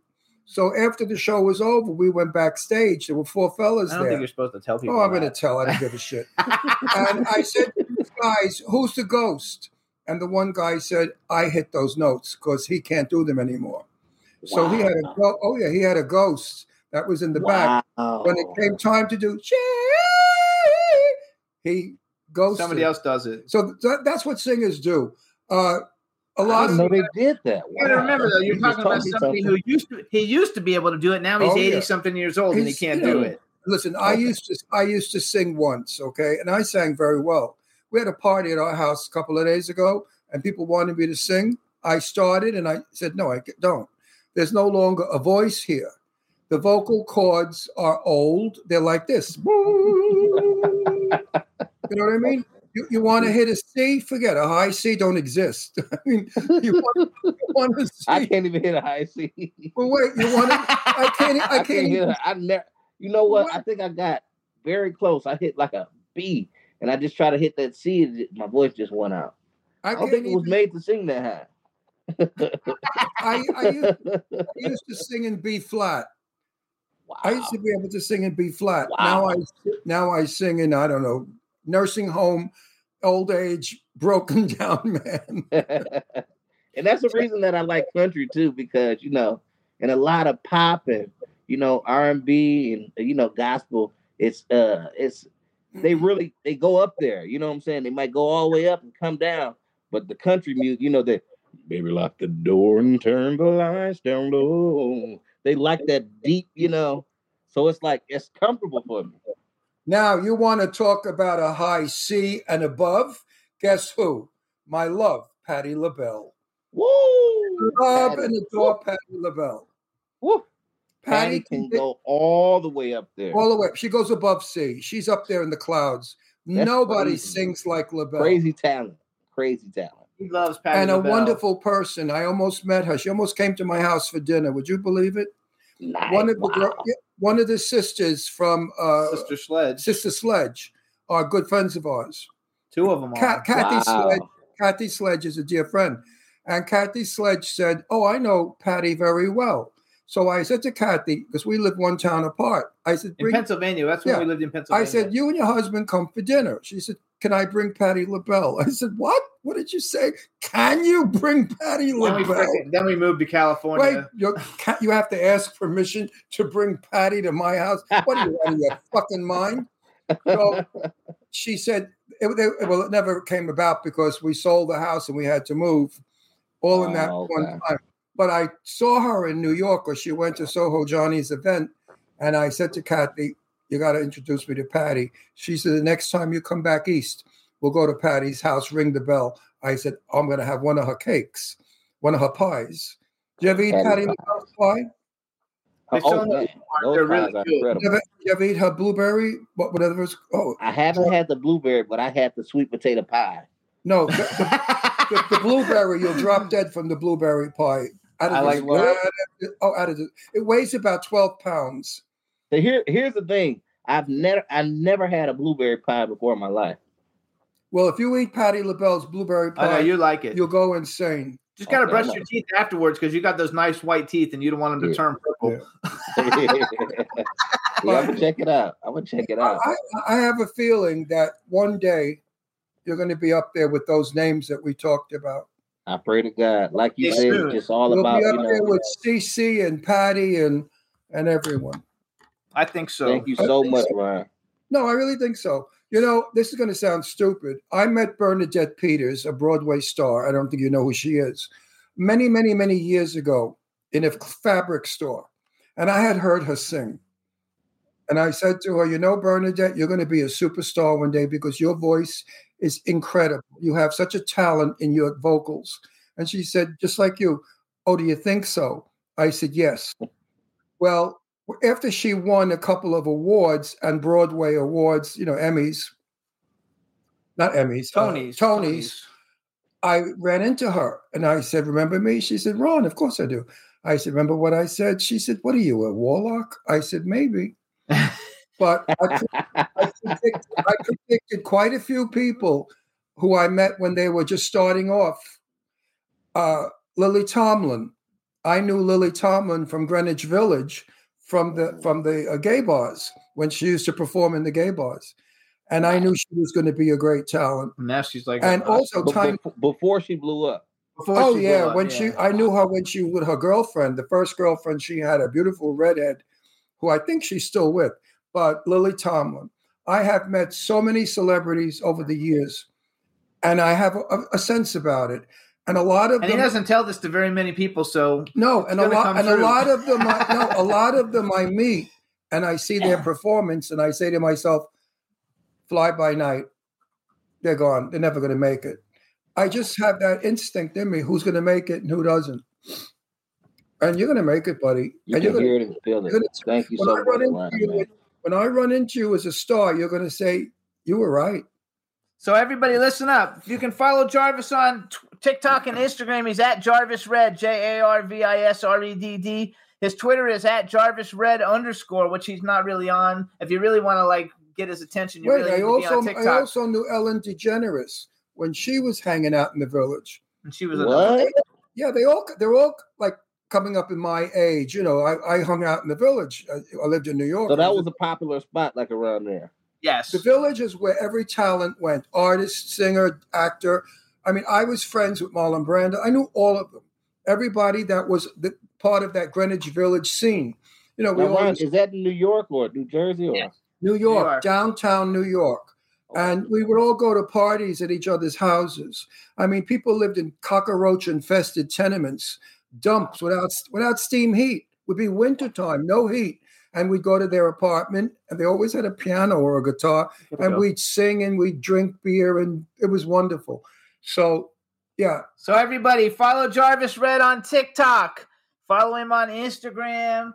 S4: So after the show was over, we went backstage. There were four fellas
S3: I don't
S4: there.
S3: think you're supposed to tell people.
S4: Oh, I'm going to tell. I don't give a shit. and I said, guys, who's the ghost? And the one guy said, I hit those notes because he can't do them anymore. So he had a go- oh yeah, he had a ghost that was in the back. When it came time to do he ghosted.
S3: Somebody else does it.
S4: So th- that's what singers do. Uh, a lot of
S7: know they did that.
S3: You gotta remember though, you're
S7: You just
S3: talking about somebody who used to he used to be able to do it. Now he's
S4: Oh,
S3: 80
S4: yeah.
S3: something years old and he can't do it.
S4: Listen, I used to I used to sing once, okay, and I sang very well. We had a party at our house a couple of days ago, and people wanted me to sing. I started, and I said, "No, I don't. There's no longer a voice here. The vocal cords are old. They're like this. you know what I mean? You, you want to hit a C? Forget a high C. Don't exist. I mean, you want, you want to
S7: I
S4: C?
S7: can't even hit a high C.
S4: Well, wait, you want to? I can't. I
S7: I
S4: can't.
S7: can't hit a, I never. You know what? I think I got very close. I hit like a B, and I just tried to hit that C. and My voice just went out.
S4: I
S7: I don't
S4: can't
S7: think it was
S4: even-
S7: made to sing that high.
S4: I, I, used, I used to sing in B flat. Wow. I used to be able to sing in B flat. Now I now I sing in I don't know nursing home, old age, broken down man.
S7: and that's the reason that I like country too, because you know, and a lot of pop and you know R and B and you know gospel. It's uh, it's they really they go up there. You know what I'm saying? They might go all the way up and come down, but the country music, you know, they baby lock the door and turn the lights down low. They like that deep, you know. So it's like it's comfortable for me.
S4: Now you want to talk about a high C and above? Guess who? My love, Patti LaBelle.
S7: Woo!
S4: Love
S7: Patti.
S4: and adore Patti LaBelle.
S7: Woo!
S4: Patti
S7: Patti can go all the way up there.
S4: all the way. She goes above C. She's up there in the clouds.
S7: That's
S4: Nobody
S7: crazy.
S4: sings like LaBelle.
S7: Crazy talent. Crazy talent.
S3: He loves Patti
S4: and a wonderful person. I almost met her. She almost came to my house for dinner. Would you believe it?
S7: Nice.
S4: One of the
S7: Wow.
S4: girl, yeah, one of the sisters from uh,
S3: Sister Sledge.
S4: Sister Sledge are good friends of ours.
S3: Two of them are.
S4: Kathy
S7: Wow.
S4: Sledge. Kathy Sledge is a dear friend, and Kathy Sledge said, "Oh, I know Patti very well." So I said to Kathy, because we live one town apart, I said,
S3: in Pennsylvania. That's when
S4: Yeah.
S3: we lived in Pennsylvania."
S4: I said, "You and your husband come for dinner." She said, Can I bring Patti LaBelle? I said, What? What did you say? Can you bring Patti
S3: Then we,
S4: LaBelle?
S3: then we moved to California.
S4: Wait, you ca- you have to ask permission to bring Patti to my house. What are you out of your fucking mind? So she said, it, it- well, it never came about because we sold the house and we had to move all in that
S7: Oh,
S4: one
S7: okay.
S4: time. But I saw her in New York or she went to Soho Johnny's event. And I said to Kathy, You got to introduce me to Patti. She said, The next time you come back east, we'll go to Patti's house, ring the bell. I said, I'm going to have one of her cakes, one of her pies. Do you ever eat
S7: Patti
S4: Patti
S7: pie.
S4: LaBelle's pie?
S3: They
S7: oh,
S3: sell them
S7: man.
S3: at Walmart.
S7: Those
S3: They're
S7: pies
S3: really
S7: are
S3: good.
S7: incredible.
S4: You ever, you ever eat her blueberry? What, whatever it's Oh,
S7: I haven't had the blueberry, but I had the sweet potato pie.
S4: no. The, the, the, the blueberry, you'll drop dead from the blueberry pie. Out
S3: I
S4: of
S3: like
S4: this-
S3: what?
S4: out of oh, out of the, it weighs about 12 pounds.
S7: So here, here's the thing. I've never, I never had a blueberry pie before in my life.
S4: Well, if you eat Patti LaBelle's blueberry
S3: I know
S4: pie,
S3: you like it.
S4: you'll go insane.
S3: Just gotta
S7: Okay,
S3: brush your teeth afterwards because you got those nice white teeth and you don't want them to
S7: Yeah.
S3: turn purple.
S7: yeah, I'm gonna check it out. I'm gonna check it out.
S4: I, I have a feeling that one day you're going to be up there with those names that we talked about.
S7: I pray to God. Like you
S3: Yeah,
S7: said,
S3: soon.
S7: it's all
S4: We'll
S7: about
S4: be up
S7: you
S4: there with Cece and Patti and and everyone.
S3: I think so.
S7: Thank you so much,
S4: so.
S7: Ryan.
S4: No, I really think so. You know, this is going to sound stupid. I met Bernadette Peters, a Broadway star. I don't think you know who she is. Many, many, many years ago in a fabric store. And I had heard her sing. And I said to her, You know, Bernadette, you're going to be a superstar one day because your voice is incredible. You have such a talent in your vocals. And she said, Just like you, Oh, do you think so? I said, Yes. Well, after she won a couple of awards and Broadway awards, you know, Emmys, not Emmys, uh,
S3: Tony's.
S4: Tonys, I ran into her and I said, Remember me? She said, Ron, of course I do. I said, Remember what I said? She said, What are you, a warlock? I said, Maybe. But I, I, predicted, I predicted quite a few people who I met when they were just starting off. Uh, Lily Tomlin. I knew Lily Tomlin from Greenwich Village from the from the uh, gay bars when she used to perform in the gay bars, and I knew she was going to be a great talent.
S3: Now she's like,
S4: And
S3: uh,
S4: also,
S7: But
S4: time
S7: bef- before she blew up.
S3: before
S4: oh yeah,
S3: up,
S4: when
S3: yeah.
S4: she I knew her when she with her girlfriend, the first girlfriend she had, a beautiful redhead, who I think she's still with, but Lily Tomlin. I have met so many celebrities over the years, and I have a, a sense about it. And a lot of
S3: and he doesn't tell this to very many people, so
S4: no, and a lot,
S3: come
S4: and a lot of them, I, no, a lot of them I meet, and I see their performance, and I say to myself, "Fly by night, they're gone. They're never going to make it." I just have that instinct in me: who's going to make it and who doesn't. And you're going to make it, buddy.
S7: You
S4: and you're
S7: can
S4: gonna,
S7: hear it and feel it.
S4: gonna-
S7: Thank you
S4: when
S7: so
S4: I
S7: much,
S4: run into you,
S7: man.
S4: when I run into you as a star, you're going to say you were right.
S3: So everybody, listen up. You can follow Jarvis on t- TikTok and Instagram. He's at Jarvis Redd, J A R V I S R E D D. His Twitter is at Jarvis Redd underscore, which he's not really on. If you really want to like get his attention, you
S4: Wait,
S3: really
S4: I
S3: need to be
S4: also
S3: on
S4: I also knew Ellen DeGeneres when she was hanging out in the village.
S3: and she was
S7: What?
S4: Yeah, they all they're all like coming up in my age. You know, I, I hung out in the village. I, I lived in New York.
S7: So that was a popular spot, like around there.
S3: yes.
S4: the village is where every talent went: artist, singer, actor. I mean, I was friends with Marlon Brando. I knew all of them. Everybody that was the, part of that Greenwich Village scene. You know, we
S7: Now,
S4: always
S7: is that in New York or New Jersey? Or?
S3: Yeah.
S4: New York,
S3: York.
S4: downtown New York. And we would all go to parties at each other's houses. I mean, people lived in cockroach infested tenements, dumps without without steam heat. It Would be wintertime, no heat. And we'd go to their apartment, and they always had a piano or a guitar, and we'd sing and we'd drink beer, and it was wonderful. So, yeah,
S3: So everybody, follow Jarvis Redd on TikTok. Follow him on Instagram.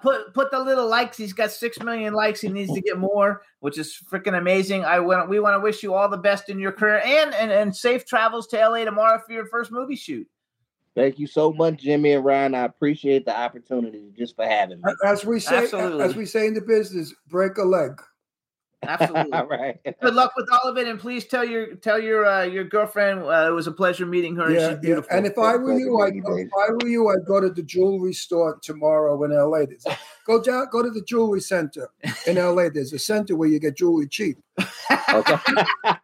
S3: Put put the little likes. He's got six million likes. He needs to get more, which is freaking amazing. I want we want to wish you all the best in your career and, and and safe travels to LA tomorrow for your first movie shoot.
S7: Thank you so much, Jimmy and Ryan. I appreciate the opportunity just for having me.
S4: as we say,
S3: Absolutely.
S4: as we say in the business, break a leg.
S3: Absolutely.
S7: All right.
S3: Good luck with all of it, and please tell your tell your uh, your girlfriend uh, it was a pleasure meeting her. and
S4: Yeah,
S3: she's
S4: yeah. And if I were you, go- if I were you, I'd go to the jewelry store tomorrow in LA. There's, go down, go to the jewelry center in LA. There's a center where you get jewelry cheap.
S7: Okay.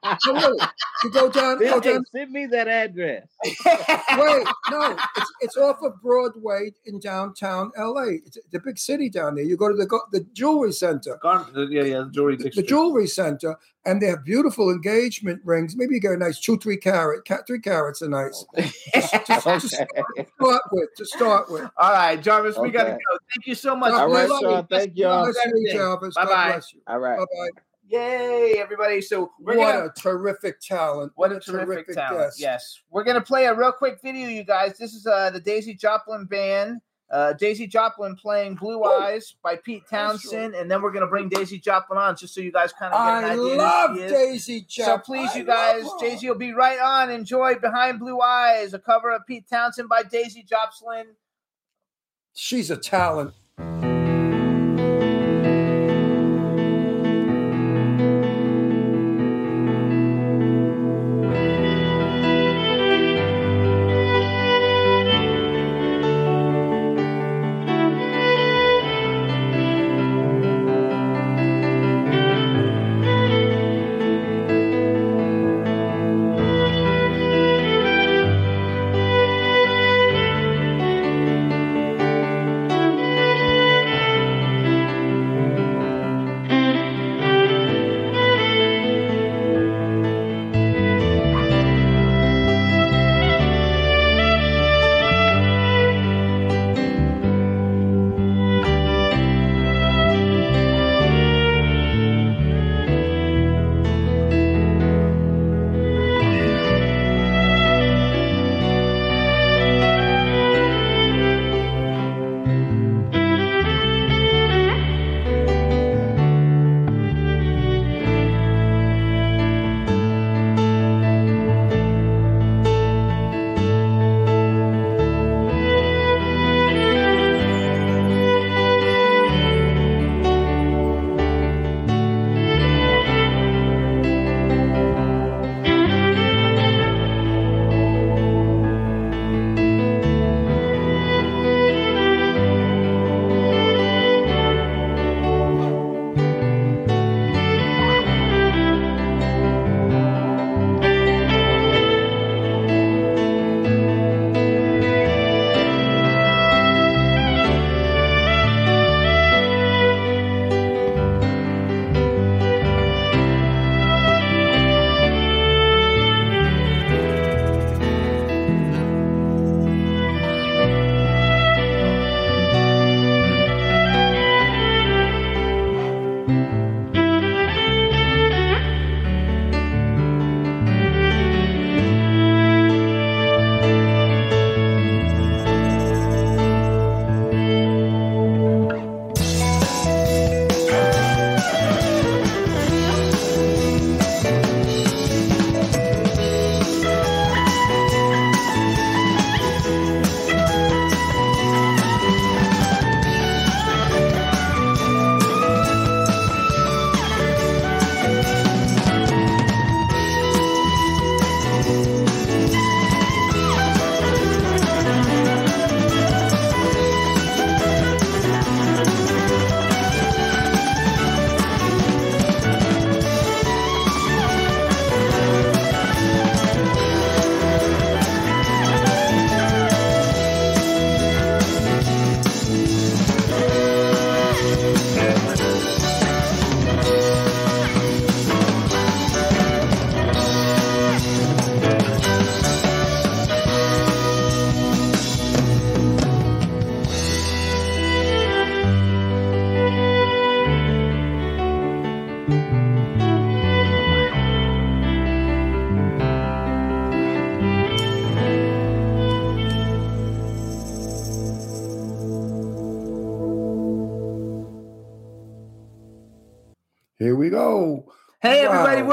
S4: Oh, really? You go down, go
S7: Send, hey,
S4: down.
S7: send me that address.
S4: Wait, no, it's, it's off of Broadway in downtown LA. It's the big city down there. You go to the the jewelry center,
S3: Gar- yeah, yeah, the jewelry.
S4: the
S3: district.
S4: jewelry center, and they have beautiful engagement rings. Maybe you get a nice two, three carat, ca- three carats are nice. Just, just, just
S7: Okay.
S4: start with, to start with.
S3: All right, Jarvis, we got to go. Thank you so much.
S4: God
S7: All right,
S4: bless you.
S7: Sean. Thank y'all.
S4: Bless you, Jarvis. God
S3: Bye-bye.
S4: bless you.
S7: All right.
S4: Bye bye.
S3: Yay, everybody. So we're
S4: What
S3: gonna
S4: a terrific talent.
S3: What a terrific, talent.
S4: guest.
S3: Yes. We're going to play a real quick video, you guys. This is uh, the Daisy Jopling Band. Uh, Daisy Jopling playing Blue Eyes by Pete Townshend. And then we're going to bring Daisy Jopling on just so you guys kind of get an
S4: I
S3: idea. who
S4: love. Daisy
S3: So
S4: Jopling.
S3: please,
S4: I
S3: you guys. Daisy will be right on. Enjoy Behind Blue Eyes, a cover of Pete Townshend by Daisy Jopling.
S4: She's a talent.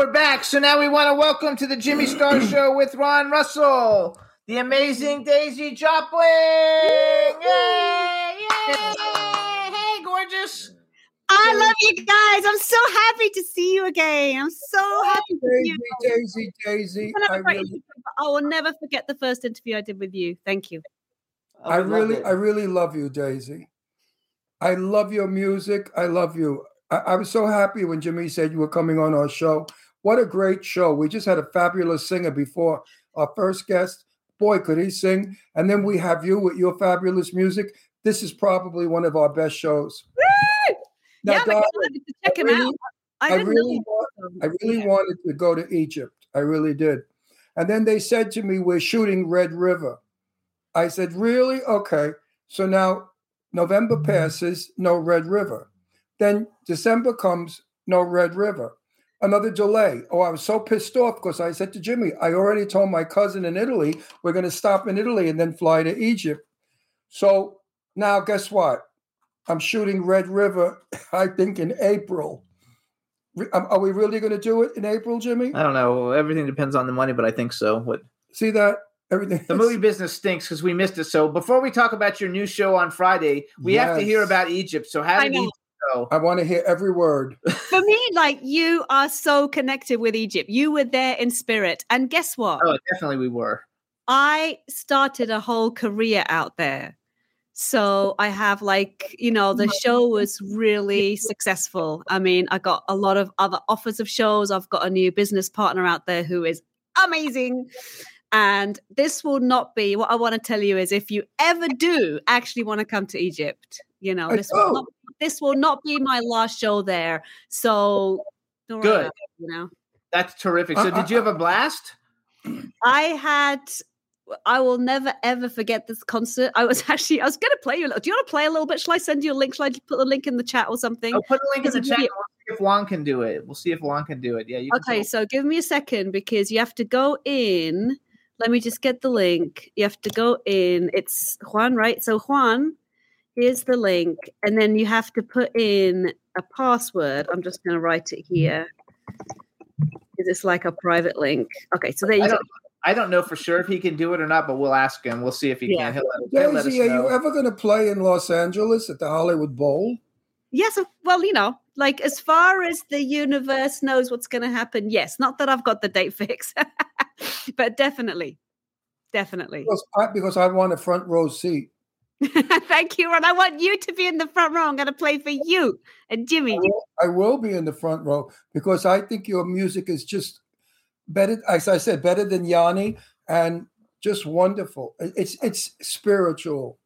S3: We're back. So now we want to welcome to the Jimmy Star Show with Ron Russell, the amazing Daisy Jopling. Yay! Yay! Hey, gorgeous.
S8: I love you guys. I'm so happy to see you again. I'm so happy to see
S4: Daisy,
S8: you.
S4: Daisy, Daisy.
S8: It's been
S4: I
S8: a great
S4: really,
S8: I will never forget the first interview I did with you. Thank you.
S4: I really, I really love you, Daisy. I love your music. I love you. I, I was so happy when Jimmy said you were coming on our show. What a great show. We just had a fabulous singer before our first guest. Boy, could he sing. And then we have you with your fabulous music. This is probably one of our best shows. Now,
S8: yeah, check him
S4: really-
S8: out. I,
S4: I really, want, I really wanted to go to Egypt. I really did. And then they said to me, We're shooting Red River. I said, Really? Okay. So now November mm-hmm. passes, no Red River. Then December comes, no Red River. Another delay. Oh, I was so pissed off because I said to Jimmy, I already told my cousin in Italy, we're going to stop in Italy and then fly to Egypt. So now, guess what? I'm shooting Red River, I think, in April. Um, Are we really going to do it in April, Jimmy?
S3: I don't know. Everything depends on the money, but I think so. What
S4: See that? Everything.
S3: the movie business stinks because we missed it. So before we talk about your new show on Friday, we have to hear about Egypt. So how
S8: I
S3: did. Egypt go?
S4: I want to hear every word.
S8: For me, like you are so connected with Egypt. You were there in spirit. And guess what?
S3: Oh, definitely we were.
S8: I started a whole career out there. So I have like, you know, the show was really successful. I mean, I got a lot of other offers of shows. I've got a new business partner out there who is amazing. And this will not be what I want to tell you is if you ever do actually want to come to Egypt, you know, this will not this will not be my last show there. So don't worry
S3: Good.
S8: about it, you know.
S3: That's terrific. So
S4: Uh,
S3: did you have a blast?
S8: I had. I will never ever forget this concert. I was actually. I was going to play you. a little. Do you want to play a little bit? Shall I send you a link? Shall I put the link in the chat or something?
S3: Oh, put a link in the chat. We'll see if Juan can do it. We'll see if Juan can do it. Yeah. You can
S8: Okay, so give me a second because you have to go in. Let me just get the link. You have to go in. It's Juan, right? So Juan, here's the link, and then you have to put in a password. I'm just going to write it mm-hmm. here. Is it's like a private link? Okay, so there you
S3: I
S8: go.
S3: don't, I don't know for sure if he can do it or not, but we'll ask him. We'll see if he
S8: Yeah.
S3: can. He'll let, he'll let us
S4: Daisy, are
S3: know.
S4: you ever going to play in Los Angeles at the Hollywood Bowl?
S8: Yes, well, you know, like as far as the universe knows what's going to happen, yes. Not that I've got the date fixed, but definitely, definitely.
S4: Because I, because I want a front row seat.
S8: Thank you, and I want you to be in the front row. I'm going to play for you and Jimmy.
S4: I will, I will be in the front row because I think your music is just better. As I said, better than Yanni and just wonderful. It's it's spiritual.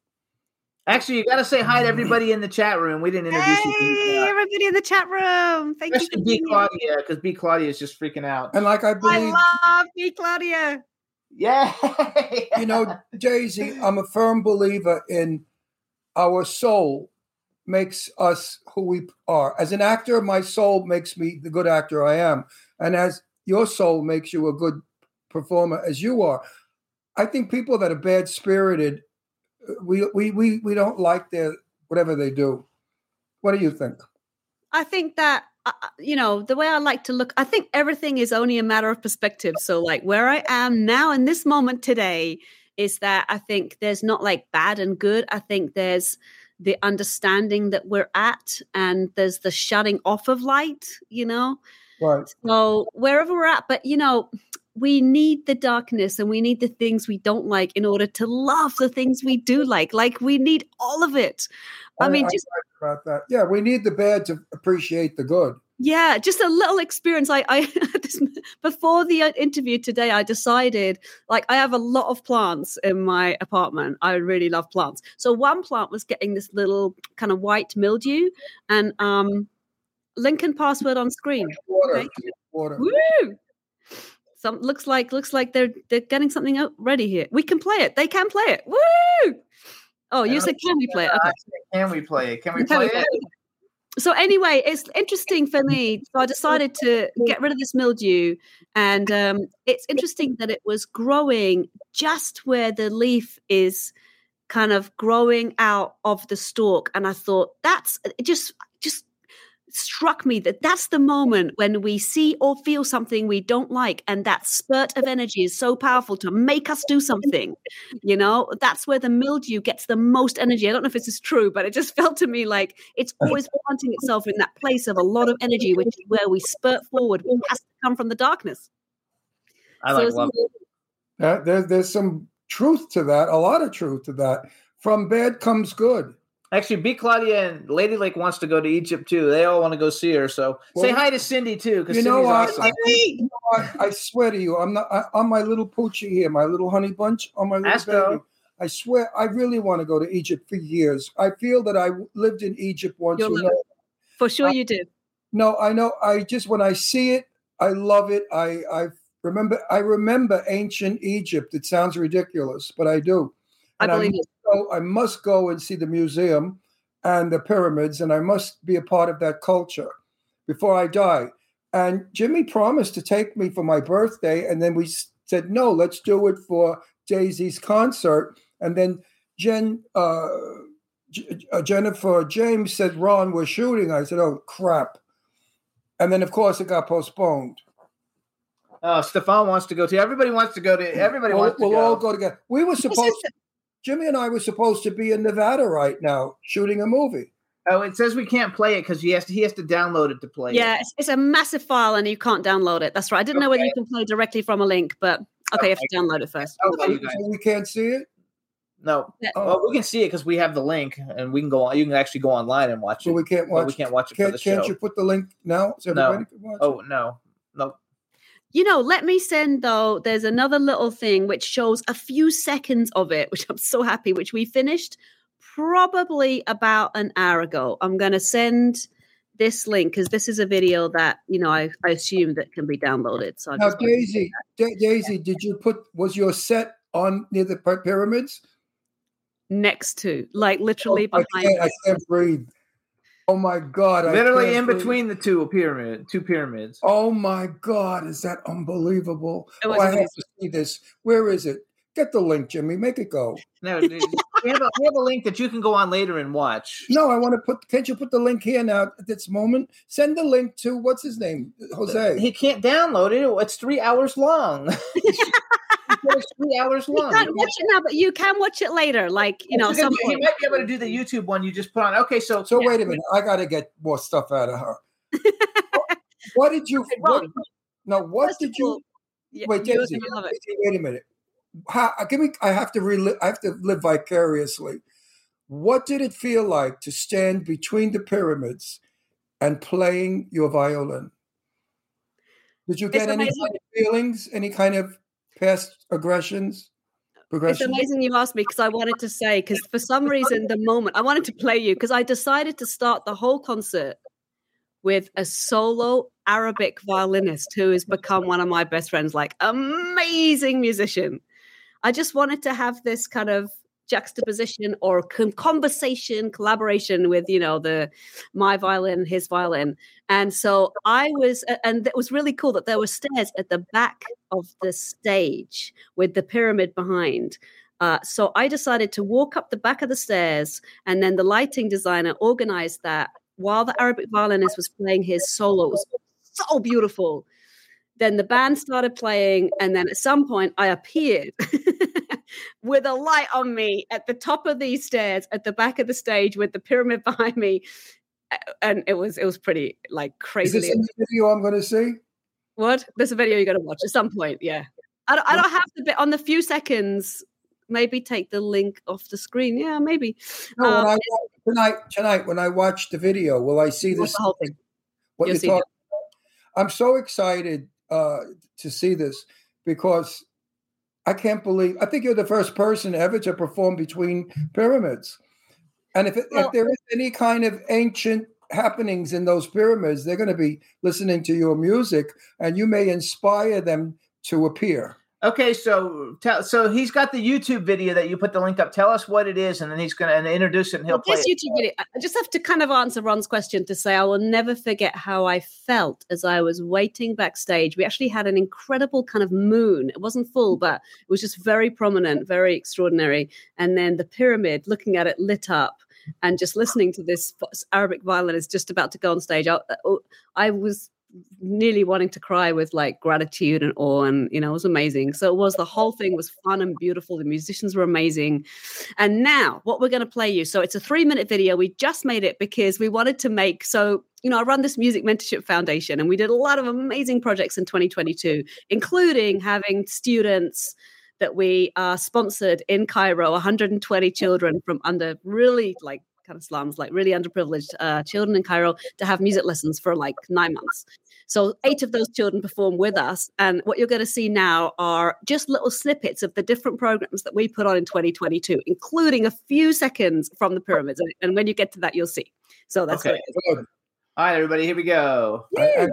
S3: Actually, you got to say hi to everybody in the chat room. We didn't introduce you.
S8: Hey, everybody in the chat room. Thank you.
S3: Especially
S8: for
S3: B. Claudia, because B. Claudia is just freaking out.
S4: And like I believe,
S8: I love you, Claudia.
S3: Yeah.
S4: you know, Daisy, I'm a firm believer in our soul makes us who we are. As an actor, my soul makes me the good actor I am. And as your soul makes you a good performer as you are. I think people that are bad spirited, uh, we, we we we don't like their whatever they do. What do you think?
S8: I think that uh, you know the way I like to look. I think everything is only a matter of perspective. So, like where I am now in this moment today is that I think there's not like bad and good. I think there's the understanding that we're at, and there's the shutting off of light. You know,
S4: Right.
S8: so wherever we're at, but you know, we need the darkness and we need the things we don't like in order to love the things we do like. Like we need all of it. I mean, just
S4: about that. Yeah, we need the bad to appreciate the good.
S8: yeah, just a little experience. I, I this, before the uh, interview today, I decided like I have a lot of plants in my apartment. I really love plants. So one plant was getting this little kind of white mildew, and um, Lincoln password on screen.
S4: Water,
S8: Okay.
S4: water.
S8: Woo! Some looks like looks like they're they're getting something out ready here. We can play it. They can play it. Woo! Oh, you said can we play it? Okay.
S3: Can we play it? Can we
S8: Can
S3: play
S8: we play
S3: it?
S8: So anyway, it's interesting for me. So I decided to get rid of this mildew, and um, it's interesting that it was growing just where the leaf is kind of growing out of the stalk, and I thought that's it. Just just struck me that that's the moment when we see or feel something we don't like and that spurt of energy is so powerful to make us do something you know that's where the mildew gets the most energy i don't know if this is true but it just felt to me like it's always planting itself in that place of a lot of energy which is where we spurt forward which has to come from the darkness
S3: I like
S8: it's-
S3: love.
S4: Uh, there, there's some truth to that, a lot of truth to that. From bad comes good.
S3: Actually, B Claudia and Lady Lake wants to go to Egypt too. They all want to go see her. So say hi to Cindy too, because
S4: You know what?
S3: awesome.
S4: I, you know what? I swear to you, I'm not I, on my little poochie here, my little honey bunch, on my little
S3: Astro.
S4: baby. I swear, I really want to go to Egypt for years. I feel that I lived in Egypt once.
S8: You'll
S4: you
S8: love
S4: know.
S8: it. For sure
S4: I-
S8: you did.
S4: No, I know. I just when I see it, I love it. I I remember. I remember ancient Egypt. It sounds ridiculous, but I do.
S8: I
S4: And
S8: believe
S4: must go, I must go and see the museum and the pyramids, and I must be a part of that culture before I die. And Jimmy promised to take me for my birthday, and then we said no. Let's do it for Daisy's concert, and then Jen. Uh, J- uh, Jennifer James said, Ron, we're shooting. I said, oh, crap. And then, of course, it got postponed.
S3: Oh, Stefan wants to go to. Everybody wants to go to. Everybody
S4: we'll,
S3: wants to
S4: we'll
S3: go.
S4: all go together. We were supposed Jimmy and I were supposed to be in Nevada right now shooting a movie.
S3: Oh, it says we can't play it because he has to. He has to download it to play.
S8: Yeah,
S3: it.
S8: it's, it's a massive file and you can't download it. That's right. I didn't know whether you can play directly from a link, but okay, you have to download it first.
S3: Oh,
S4: So we can't see it?
S3: No.
S8: Yeah.
S3: Well, we can see it because we have the link, and we can go on. You can actually go online and watch it.
S4: So we can't
S3: but
S4: watch
S3: we can't watch it for
S4: Can't,
S3: the show.
S4: can't you put the link now so
S3: no.
S4: can watch
S3: Oh no, no.
S8: You know, let me send though, there's another little thing which shows a few seconds of it, which I'm so happy, which we finished probably about an hour ago. I'm going to send this link because this is a video that, you know, I, I assume that can be downloaded. So I
S4: Now, Daisy, Da- Daisy, did you put, was your set on near the pyramids?
S8: next to, like literally oh,
S4: I
S8: behind.
S4: can't, I can't breathe. Oh my God.
S3: Literally in
S4: breathe.
S3: between the two pyramid, two pyramids.
S4: Oh my God, is that unbelievable? Oh,
S3: was
S4: I have to see this. Where is it? Get the link, Jimmy. Make it go.
S3: No, dude, we have a we have a link that you can go on later and watch.
S4: No, I want to put. Can't you put the link here now at this moment? Send the link to what's his name, Jose.
S3: He can't download it. It's three hours long. it's three hours
S8: You can't watch it now, but you can watch it later. Like, you know,
S3: Because
S8: some
S3: he might be able to do the YouTube one you just put on. Okay, so
S4: So wait a minute. I got to get more stuff out of her. what, what did you? What, no, what did you?
S8: Yeah,
S4: wait,
S8: you're
S4: Daisy,
S8: gonna love it.
S4: Daisy, wait a minute. How, uh, give me. I have to relive. I have to live vicariously. What did it feel like to stand between the pyramids and playing your violin? Did you
S8: It's
S4: get any
S8: amazing.
S4: kind of feelings? Any kind of past aggressions?
S8: It's amazing you asked me because I wanted to say, because for some reason, the moment I wanted to play you, because I decided to start the whole concert with a solo Arabic violinist who has become one of my best friends, like amazing musician. I just wanted to have this kind of juxtaposition or con- conversation collaboration with you know the my violin his violin. And so i was and it was really cool that there were stairs at the back of the stage with the pyramid behind. Uh, so i decided to walk up the back of the stairs and then the lighting designer organized that while the arabic violinist was playing his solo it was so beautiful then the band started playing and then at some point i appeared with a light on me at the top of these stairs at the back of the stage with the pyramid behind me and it was it was pretty like
S4: Is
S8: crazy
S4: this in video I'm going to see?
S8: what there's a video you're going to watch at some point yeah I don't, I don't have the bit on the few seconds maybe take the link off the screen yeah maybe
S4: No,
S8: Um,
S4: when I, tonight, tonight, when I watch the video, will I see this?
S8: the whole thing.
S4: What
S8: You'll
S4: you're talking? I'm so excited uh, to see this because I can't believe. I think you're the first person ever to perform between pyramids. And if, it,
S8: Well-
S4: if there is any kind of ancient happenings in those pyramids, they're going to be listening to your music, and you may inspire them to appear.
S3: Okay, so tell, so he's got the YouTube video that you put the link up. Tell us what it is, and then he's going to introduce it and he'll
S8: Well,
S3: play
S8: this
S3: it.
S8: YouTube video, I just have to kind of answer Ron's question to say I will never forget how I felt as I was waiting backstage. We actually had an incredible kind of moon. It wasn't full, but it was just very prominent, very extraordinary. And then the pyramid, looking at it lit up and just listening to this Arabic violinist just about to go on stage. I, I was nearly wanting to cry with like gratitude and awe and you know it was amazing. So it was the whole thing was fun and beautiful. The musicians were amazing. And now what we're going to play you so it's a three minute video. We just made it because we wanted to make so you know i run this music mentorship foundation and we did a lot of amazing projects in 2022 including having students that we are sponsored in cairo 120 children from under really like kind of slums, like really underprivileged uh, children in Cairo, to have music lessons for like nine months. So eight of those children perform with us, and what you're going to see now are just little snippets of the different programs that we put on in 2022, including a few seconds from the pyramids. And- And when you get to that, you'll see. So that's
S3: Okay.
S8: what it is.
S3: All right, everybody, here we go.
S10: It's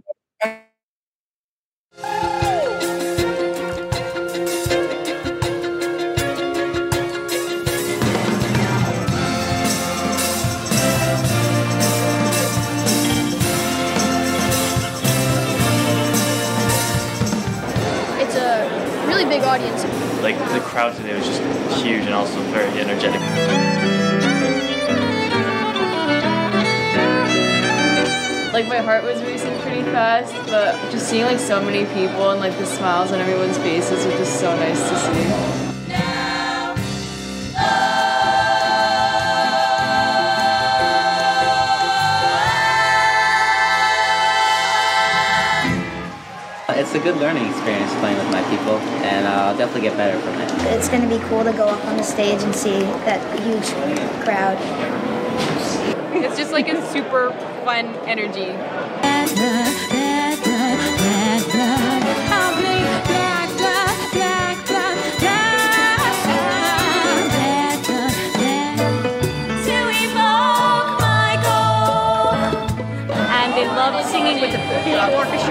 S10: audience.
S11: Like the crowd today was just huge and also very energetic.
S2: Like my heart was racing pretty fast, but just seeing like so many people and like the smiles on everyone's faces was just so nice to see.
S12: It's a good learning experience playing with my people, and uh, I'll definitely get better from it.
S13: It's going to be cool to go up on the stage and see that huge crowd.
S2: It's just like a super fun energy.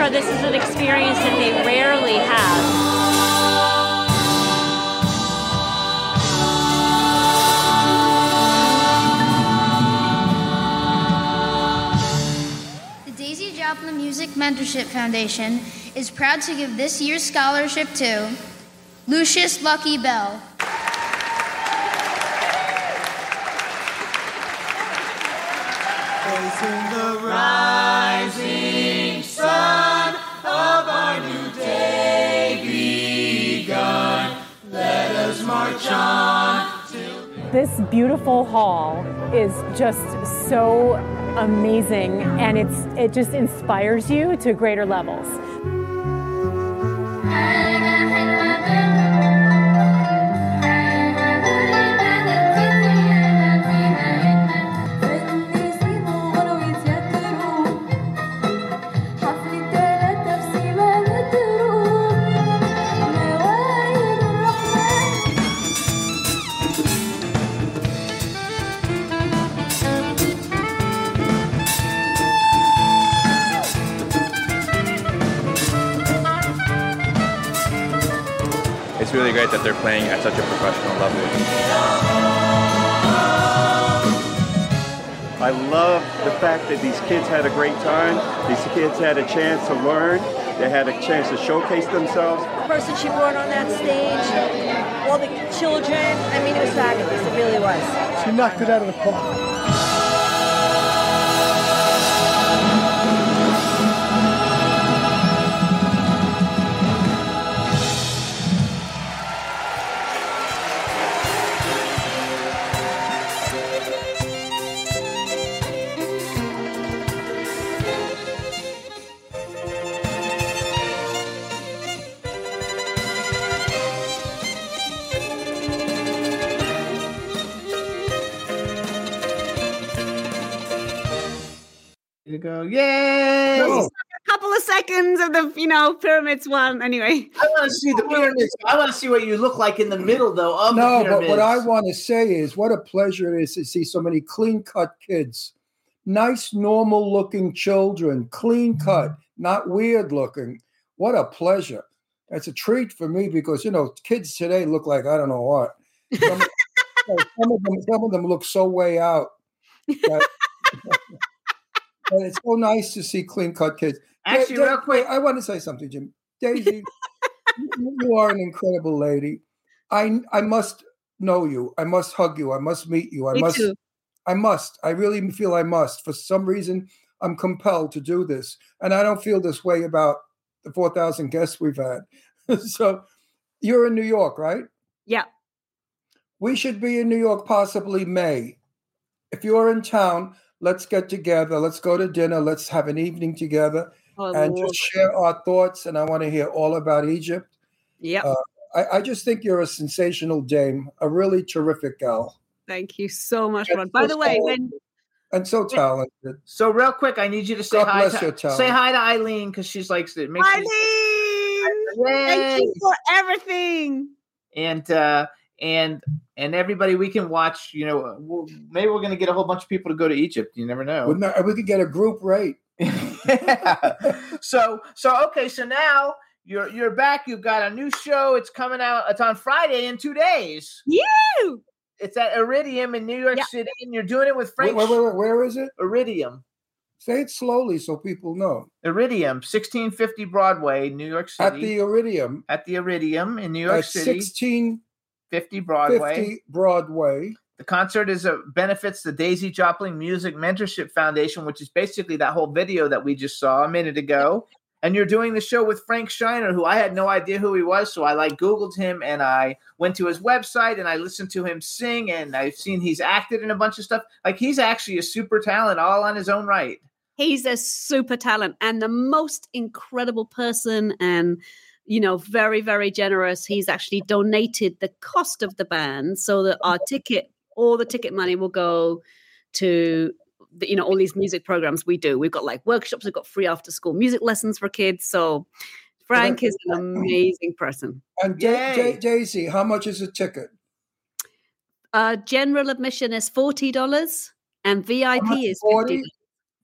S14: Orchestra. This is an experience that they rarely have.
S13: The Daisy Jopling Music Mentorship Foundation is proud to give this year's scholarship to Lucius Lucky Bell.
S15: Facing the rising sun march on.
S16: This beautiful hall is just so amazing and it's it just inspires you to greater levels.
S17: Great that they're playing at such a professional level.
S18: I love the fact that these kids had a great time. These kids had a chance to learn. They had a chance to showcase themselves.
S19: the person she brought on that stage, all the children. I mean, it was fabulous. It really was.
S20: She knocked it out of the park.
S3: You
S8: know pyramids one. Anyway,
S3: I want to see the pyramids. I want to see what you look like in the middle, though. Of
S4: no,
S3: the
S4: but what I want to say is what a pleasure it is to see so many clean cut kids. Nice, normal looking children, clean cut, not weird looking. What a pleasure. That's a treat for me because, you know, kids today look like I don't know what. Some, some of, them, some of them look so way out. that- and it's so nice to see clean cut kids.
S3: Actually,
S4: Da-
S3: real quick-
S4: I want to say something, Jim. Daisy, you are an incredible lady. I I must know you. I must hug you. I must meet you. I
S8: Me
S4: must.
S8: too.
S4: I must. I really feel I must. For some reason, I'm compelled to do this, and I don't feel this way about the four thousand guests we've had. so, you're in New York, right?
S8: Yeah.
S4: We should be in New York possibly May. If you're in town, let's get together. Let's go to dinner. Let's have an evening together
S8: Oh,
S4: and just share our thoughts. And I want to hear all about Egypt.
S8: Yeah.
S4: Uh, I, I just think you're a sensational dame, a really terrific gal.
S8: Thank you so much, Ron. By the way, when
S4: and so talented.
S3: So real quick, I need you to say
S4: God
S3: hi.
S4: bless
S3: To,
S4: your talent.
S3: say hi to Eileen because she's like it makes me-
S8: Eileen,
S3: Yay!
S8: thank you for everything.
S3: and uh and and everybody we can watch. You know, we'll, maybe we're gonna get a whole bunch of people to go to Egypt. You never know.
S4: Wouldn't we could get a group rate.
S3: so so okay so now you're you're back. You've got a new show. It's coming out it's on friday in two days.
S8: You
S3: it's at iridium in new york city and you're doing it with frank
S4: wait, wait, wait, where is it?
S3: iridium.
S4: Say it slowly so people know.
S3: iridium 1650 broadway new york city.
S4: At the Iridium,
S3: at the iridium in new york
S4: at
S3: city
S4: 1650
S3: 50 broadway.
S4: Broadway.
S3: The concert is a benefits the Daisy Jopling Music Mentorship Foundation, which is basically that whole video that we just saw a minute ago. And you're doing the show with Frank Shiner, who I had no idea who he was. So I like Googled him and I went to his website and I listened to him sing and I've seen he's acted in a bunch of stuff. Like he's actually a super talent all on his own right.
S8: He's a super talent and the most incredible person and you know very very generous. He's actually donated the cost of the band so that our ticket all the ticket money will go to the, you know all these music programs we do. We've got like workshops, we've got free after school music lessons for kids. So Frank is an amazing person.
S4: And Da- Da- Daisy, how much is a ticket?
S8: Uh, general admission is forty dollars, and VIP is
S4: 40?
S8: fifty.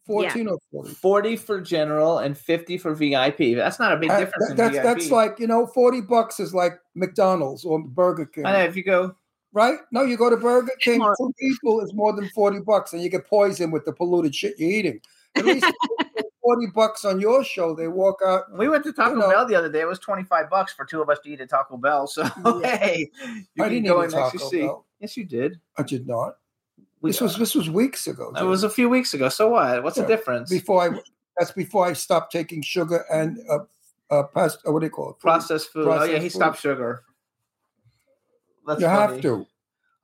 S4: 14 or 40?
S3: 40 for general and 50 for VIP. That's not a big
S4: Uh,
S3: difference
S4: that-
S3: in
S4: that's
S3: VIP.
S4: that's like you know, forty bucks is like McDonald's or Burger King.
S3: I know, if you go
S4: right? No, you go to Burger King, two people is more than forty bucks, and you get poisoned with the polluted shit you're eating. At least forty bucks on your show, they walk out.
S3: We went to Taco
S4: you know,
S3: Bell the other day. It was 25 bucks for two of us to eat at Taco Bell. So, hey, you
S4: I
S3: can
S4: didn't
S3: go
S4: eat
S3: and
S4: at
S3: actually
S4: Taco
S3: see.
S4: Bell.
S3: Yes, you did.
S4: I did not.
S3: We-
S4: this was this was weeks ago.
S3: It was a few weeks ago. So what? What's
S4: Yeah.
S3: the difference?
S4: before I. That's before I stopped taking sugar and uh, uh, past, uh, what do you call it? Food.
S3: Processed food. oh, yeah,
S4: Processed
S3: he
S4: food.
S3: stopped sugar. That's
S4: you have to.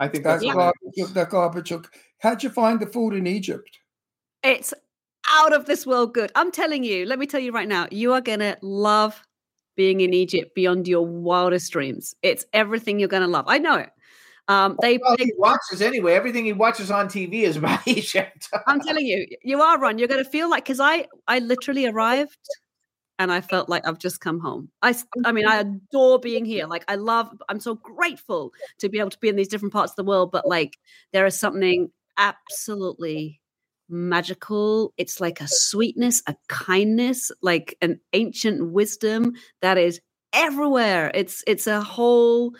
S3: I think
S4: That
S3: that's
S4: garbage. That garbage. How'd you find the food in Egypt?
S8: It's out of this world good. I'm telling you, let me tell you right now, you are going to love being in Egypt beyond your wildest dreams. It's everything you're going to love. I know it. Um, they,
S3: Well,
S8: they
S3: he watches anyway. Everything he watches on TV is about Egypt.
S8: I'm telling you, you are Ron. You're going to feel like because I I literally arrived and I felt like I've just come home. I, I mean I adore being here. Like I love. I'm so grateful to be able to be in these different parts of the world. But like there is something absolutely magical. It's like a sweetness, a kindness, like an ancient wisdom that is everywhere. It's it's a whole.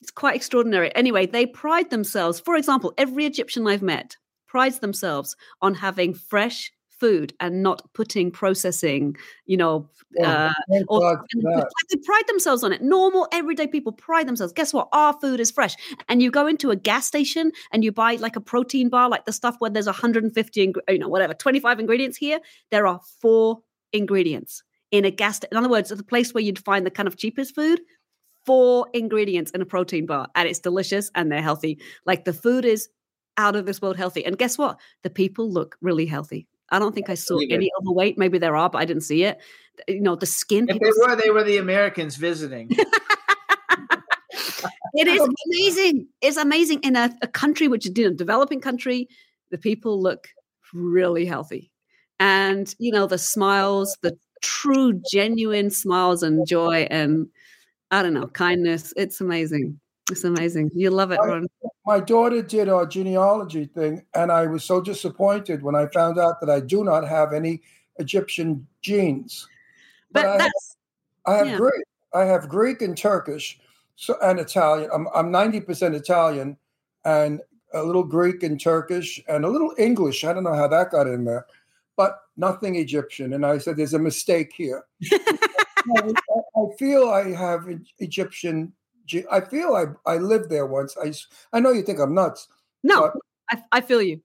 S8: It's quite extraordinary. Anyway, they pride themselves. For example, every Egyptian I've met prides themselves on having fresh food and not putting processing, you know, uh, or they pride themselves on it. Normal, everyday people pride themselves. Guess what? Our food is fresh. And you go into a gas station and you buy like a protein bar, like the stuff where there's 150, ing- you know, whatever, 25 ingredients here. There are four ingredients in a gas. sta- In other words, at the place where you'd find the kind of cheapest food, four ingredients in a protein bar, and it's delicious and they're healthy. Like the food is out of this world healthy. And guess what? The people look really healthy. I don't think I saw
S3: it.
S8: any overweight. Maybe there are, but I didn't see it. You know, the skin.
S3: If they were, they were the Americans visiting.
S8: It is amazing. It's amazing in a, a country which is a developing country. The people look really healthy, and you know the smiles, the true, genuine smiles and joy, and I don't know, kindness. It's amazing. It's amazing. You love it, Ron.
S4: My daughter did our genealogy thing, and I was so disappointed when I found out that I do not have any Egyptian genes.
S8: But
S4: I have,
S8: that's
S4: I have
S8: yeah.
S4: Greek. I have Greek and Turkish, so and Italian. I'm I'm ninety percent Italian, and a little Greek and Turkish, and a little English. I don't know how that got in there, but nothing Egyptian. And I said, "There's a mistake here." I, feel I have Egyptian. I feel I I lived there once. I, I know you think I'm nuts.
S8: No, I, I feel you.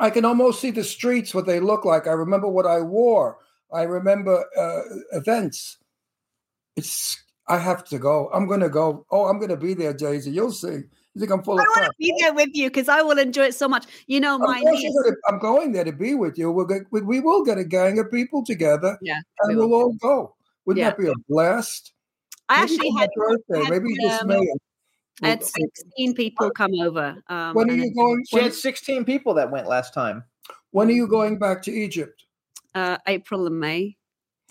S4: I can almost see the streets, what they look like. I remember what I wore. I remember uh, events. It's. I have to go. I'm going to go. Oh, I'm going to be there, Daisy. You'll see. You think I'm full
S8: I
S4: of
S8: want to be there with you because I will enjoy it so much. You know, my niece.
S4: gonna- I'm going there to be with you. We'll get, we, we will get a gang of people together,
S8: Yeah,
S4: and we'll all go. Wouldn't
S8: Yeah.
S4: that be a blast?
S8: I
S4: Maybe
S8: actually had
S4: birthday.
S8: had,
S4: Maybe this
S8: um,
S4: May.
S8: I had 16 people come over. Um,
S4: When are you going?
S3: She had 16 people that went last time.
S4: When are you going back to Egypt?
S8: Uh, April and May.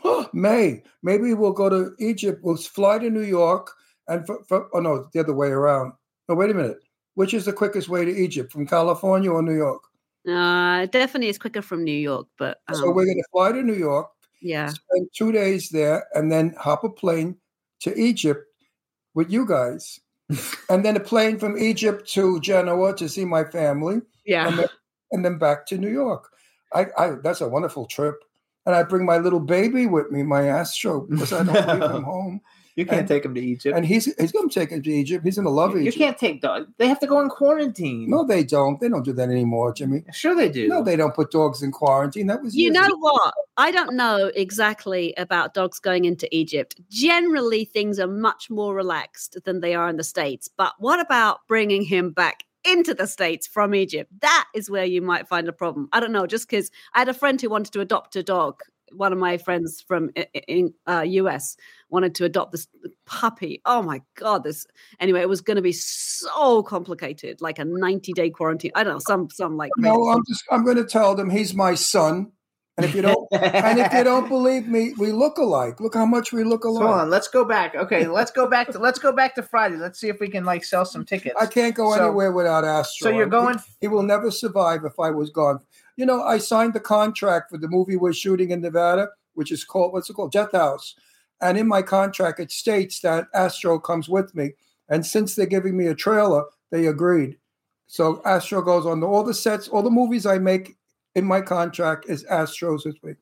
S4: May. Maybe we'll go to Egypt. We'll fly to New York and for, for, oh no, the other way around. No, wait a minute. Which is the quickest way to Egypt? From California or New York?
S8: Uh, definitely is quicker from New York, but um,
S4: so we're going to fly to New York,
S8: yeah.
S4: spend two days there, and then hop a plane to Egypt with you guys, and then a plane from Egypt to Genoa to see my family.
S8: Yeah.
S4: and then, and then back to New York. I, I that's a wonderful trip, and I bring my little baby with me, my Astro, because I don't leave him home.
S3: You can't
S4: And-
S3: take him to Egypt.
S4: And he's he's going to take him to Egypt. He's going to love
S3: you
S4: Egypt.
S3: can't take dogs. They have to go in quarantine.
S4: No, they don't. They don't do that anymore, Jimmy.
S3: Sure, they do.
S4: No, they don't put dogs in quarantine. That was
S8: You
S4: years
S8: know
S4: ago.
S8: what? I don't know exactly about dogs going into Egypt. Generally, things are much more relaxed than they are in the States. But what about bringing him back into the States from Egypt? That is where you might find a problem. I don't know, just because I had a friend who wanted to adopt a dog. One of my friends from i- i- in uh, US wanted to adopt this puppy. Oh my god! This anyway, it was going to be so complicated, like a ninety day quarantine. I don't know, some some like
S4: No, I'm just I'm going to tell them he's my son. And if you don't, and if you don't believe me, we look alike. Look how much we look alike.
S3: hold on, let's go back. Okay, let's go back to let's go back to Friday. Let's see if we can like sell some tickets.
S4: I can't go
S3: So-
S4: anywhere without Astro.
S3: so you're
S4: He-
S3: going-
S4: He, will never survive if I was gone. You know, I signed the contract for the movie we're shooting in Nevada, which is called what's it called, Death House. And in my contract, it states that Astro comes with me. And since they're giving me a trailer, they agreed. So Astro goes on the, all the sets, all the movies I make in my contract is Astro's with me.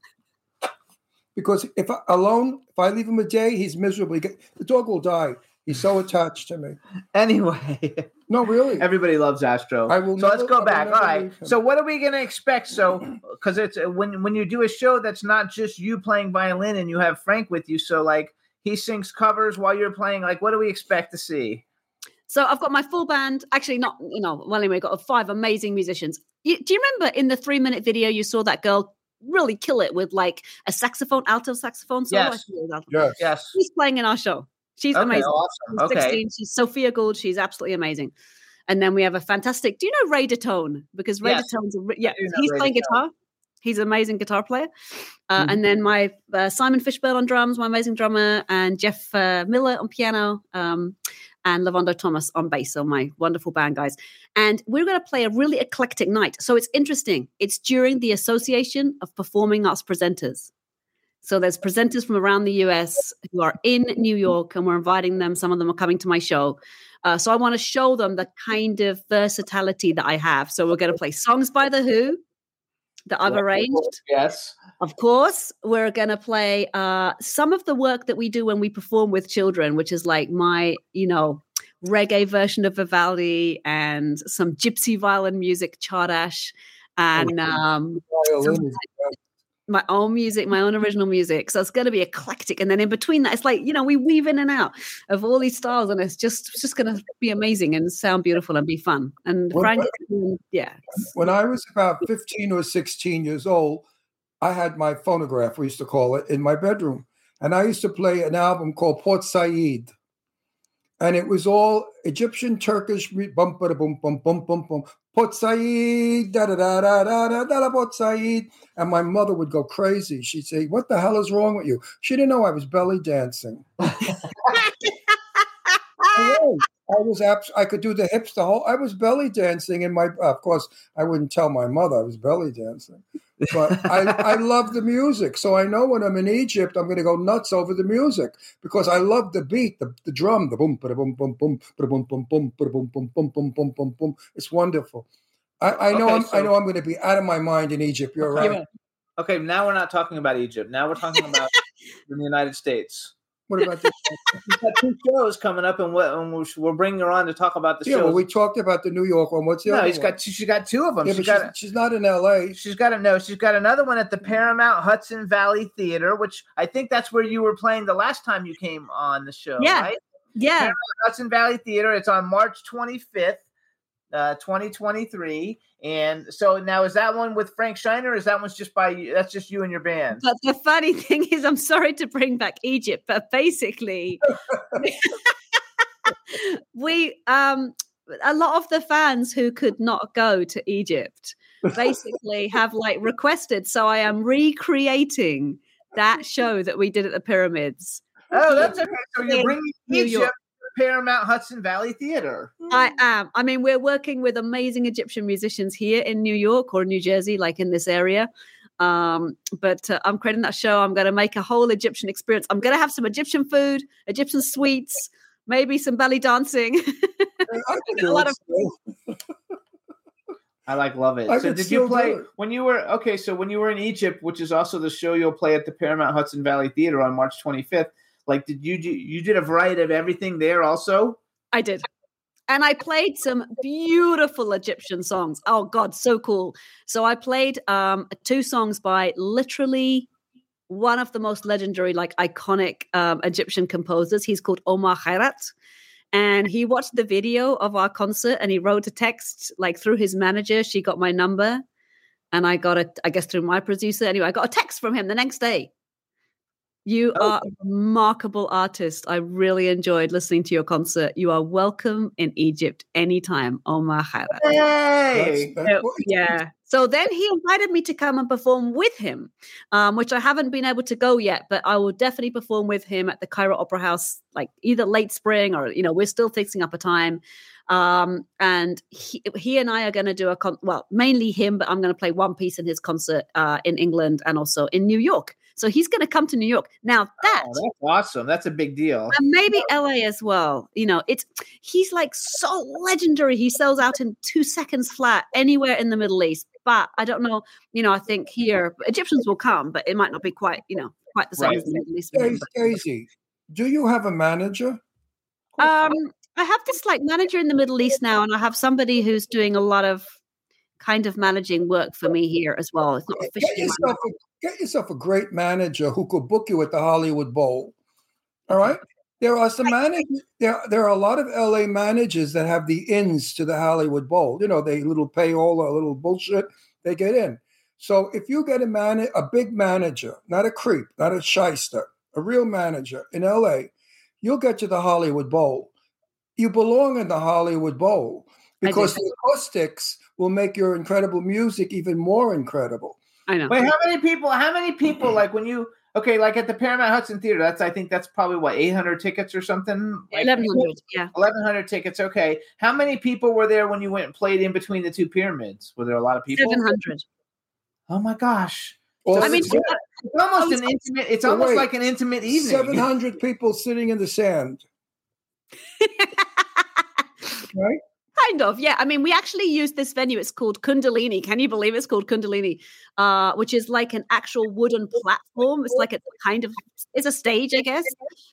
S4: Because if alone, if I leave him a day, he's miserable. He get- the dog will die. He's so attached to me.
S3: Anyway,
S4: no, really.
S3: Everybody loves Astro.
S4: I will
S3: so let's go
S4: I
S3: back. All
S4: never
S3: right.
S4: leave him.
S3: So what are we going to expect? So because it's uh, when when you do a show that's not just you playing violin and you have Frank with you. So like he sings covers while you're playing. Like what do we expect to see?
S8: So I've got my full band. Actually, not you know. Well, anyway, got five amazing musicians. You, do you remember in the three minute video you saw that girl really kill it with like a saxophone, alto saxophone solo? I
S3: Yes.
S8: think it was alto.
S4: Yes.
S3: Yes.
S8: She's playing in our show. She's
S3: Okay,
S8: amazing.
S3: awesome.
S8: She's
S3: Okay.
S8: 16. She's Sophia Gould. She's absolutely amazing. And then we have a fantastic. Do you know Ray Detone? Because Ray
S3: Yes,
S8: Detone's a, yeah, he's
S3: Ray
S8: playing guitar. He's an amazing guitar player. Uh,
S3: Mm-hmm.
S8: And then my uh, Simon Fishburne on drums, my amazing drummer, and Jeff uh, Miller on piano, um, and Lavando Thomas on bass. So my wonderful band guys. And we're going to play a really eclectic night. So it's interesting. It's during the Association of Performing Arts Presenters. So there's presenters from around the US who are in New York, and we're inviting them. Some of them are coming to my show. Uh, so I want to show them the kind of versatility that I have. So we're going to play songs by The Who that I've arranged.
S3: Yes.
S8: Of course, we're going to play uh, some of the work that we do when we perform with children, which is like my, you know, reggae version of Vivaldi and some gypsy violin music, Csárdás, and um, my own music, my own original music. So it's going to be eclectic. And then in between that, it's like, you know, we weave in and out of all these styles and it's just, it's just going to be amazing and sound beautiful and be fun. And
S4: Well,
S8: Frank,
S4: but-
S8: yeah.
S4: When I was about 15 or 16 years old, I had my phonograph, we used to call it, in my bedroom. And I used to play an album called Port Said and it was all Egyptian, Turkish, bum ba bum bum bum bum bum, da da da da da da da Port Said, And my mother would go crazy. She'd say, "What the hell is wrong with you?" She didn't know I was belly dancing. I was. Abs- I could do the hips the whole. I was belly dancing in my. Of course, I wouldn't tell my mother I was belly dancing, but I I love the music. So I know when I'm in Egypt, I'm going to go nuts over the music because I love the beat, the, the drum, the boom, ba boom, boom, boom, boom, boom, boom, boom, boom, boom, boom, boom, boom, boom. It's wonderful. I, I know
S3: Okay,
S4: I'm I know I'm going to be out of my mind in Egypt. You're
S3: Okay.
S4: right.
S3: Okay, now we're not talking about Egypt. Now we're talking about in the United States.
S4: What about this?
S3: We've got two shows coming up, and, what, and we'll, we'll bring her on to talk about the show.
S4: Yeah,
S3: shows.
S4: well, we talked about the New York one. What's the
S3: no,
S4: other
S3: he's
S4: one?
S3: got she's got two of them.
S4: Yeah,
S3: she's got
S4: she's, she's not in L.A.
S3: She's got a no. She's got another one at the mm-hmm. Paramount Hudson Valley Theater, which I think that's where you were playing the last time you came on the show.
S8: Yeah.
S3: right?
S8: Yeah.
S3: Paramount Hudson Valley Theater. It's on March 25th, uh, 2023. And so now is that one with Frank Shiner? Or is that one's just by you? That's just you and your band.
S8: But the funny thing is, I'm sorry to bring back Egypt, but basically, we um a lot of the fans who could not go to Egypt basically have like requested. So I am recreating that show that we did at the pyramids.
S3: Oh, that's okay. So you're bringing Egypt Paramount Hudson Valley Theater.
S8: I am. I mean, we're working with amazing Egyptian musicians here in New York or New Jersey, like in this area. Um, but uh, I'm creating that show. I'm going to make a whole Egyptian experience. I'm going to have some Egyptian food, Egyptian sweets, maybe some belly dancing. a lot of
S3: I like love it.
S4: I
S3: so did you play
S4: do
S3: when you were okay? So when you were in Egypt, which is also the show you'll play at the Paramount Hudson Valley Theater on March 25th. Like, did you do you did a variety of everything there also?
S8: I did. And I played some beautiful Egyptian songs. Oh God, so cool. So I played um two songs by literally one of the most legendary, like iconic um, Egyptian composers. He's called Omar Khairat. And he watched the video of our concert and he wrote a text like through his manager. She got my number and I got it, I guess, through my producer. Anyway, I got a text from him the next day. You
S3: Oh.
S8: are a remarkable artist. I really enjoyed listening to your concert. You are welcome in Egypt anytime, Omar Khairat.
S3: Hey,
S8: So, yeah. So then he invited me to come and perform with him, um, which I haven't been able to go yet, but I will definitely perform with him at the Cairo Opera House, like either late spring or you know we're still fixing up a time. Um, and he, he and I are going to do a con- well, mainly him, but I'm going to play one piece in his concert uh, in England and also in New York. So he's going to come to New York now. That
S3: Oh, that's awesome. That's a big deal.
S8: and maybe LA as well. You know, it's he's like so legendary. He sells out in two seconds flat anywhere in the Middle East. But I don't know. You know, I think here Egyptians will come, but it might not be quite. You know, quite the same
S4: Right.
S8: as the Middle East. for him,
S4: Daisy, Daisy, do you have a manager?
S8: Um, I have this like manager in the Middle East now, and I have somebody who's doing a lot of kind of managing work for me here as well. It's not
S4: Get
S8: officially. my
S4: yourself, a, get yourself a great manager who could book you at the Hollywood Bowl. All right. There are some managers. There, there are a lot of LA managers that have the ins to the Hollywood Bowl. You know, they little pay all a little bullshit. They get in. So if you get a man, a big manager, not a creep, not a shyster, a real manager in LA, you'll get to the Hollywood Bowl. You belong in the Hollywood Bowl because the acoustics will make your incredible music even more incredible.
S8: I know.
S3: Wait, how many people? How many people? Like when you okay, like at the Paramount Hudson Theater, that's I think that's probably what eight hundred tickets or something. Like,
S8: Eleven hundred. Yeah.
S3: Eleven hundred tickets. Okay, how many people were there when you went and played in between the two pyramids? Were there a lot of people?
S8: Seven hundred.
S3: Oh my gosh!
S4: Well,
S8: I mean,
S3: it's, it's almost oh, an intimate. It's almost
S4: wait,
S3: like an intimate evening.
S4: Seven hundred people sitting in the sand. right?
S8: Kind of, yeah. I mean, we actually use this venue. It's called Kundalini. Can you believe it's called Kundalini? Uh, which is like an actual wooden platform. It's like a kind of it's a stage, I guess.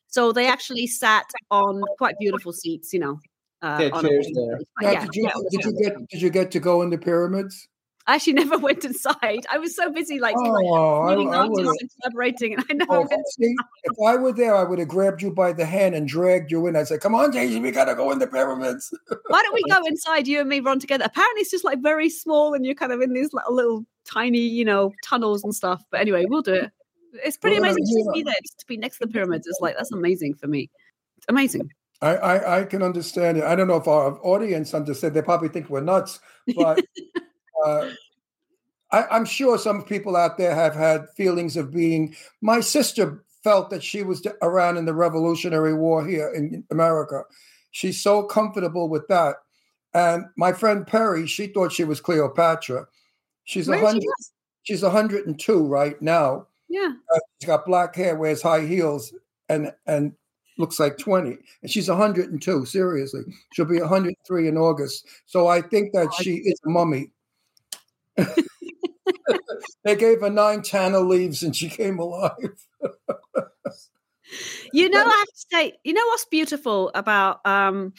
S8: So they actually sat on quite beautiful seats, you know. Uh,
S3: There are
S8: on a
S3: chairs there.
S4: Now,
S8: yeah,
S4: did you
S8: yeah,
S4: did you get did you get to go in the pyramids?
S8: I actually never went inside. I was so busy, like,
S4: Oh,
S8: like
S4: I- I
S8: artists and collaborating, and I never
S4: Oh,
S8: went.
S4: see, if I were there, I would have grabbed you by the hand and dragged you in. I said, "Come on, Daisy, we gotta go in the pyramids."
S8: Why don't we go inside? You and me run together. Apparently, it's just like very small, and you're kind of in these little, little tiny, you know, tunnels and stuff. But anyway, we'll do it. It's pretty
S4: Well,
S8: amazing
S4: yeah.
S8: to be there, just to be next to the pyramids. It's like that's amazing for me. It's amazing.
S4: I, I I can understand it. I don't know if our audience understand. They probably think we're nuts, but uh, I, I'm sure some people out there have had feelings of being. My sister felt that she was around in the Revolutionary War here in America. She's so comfortable with that. And my friend Perry, she thought she was Cleopatra. She's a
S8: she
S4: hundred.
S8: at?
S4: She's 102 right now.
S8: Yeah.
S4: Uh, she's got black hair, wears high heels, and and looks like 20. And she's 102. Seriously, she'll be 103 in August. So I think that she is a mummy. they gave her nine channel leaves and she came alive.
S8: You know, I have to say, you know what's beautiful about um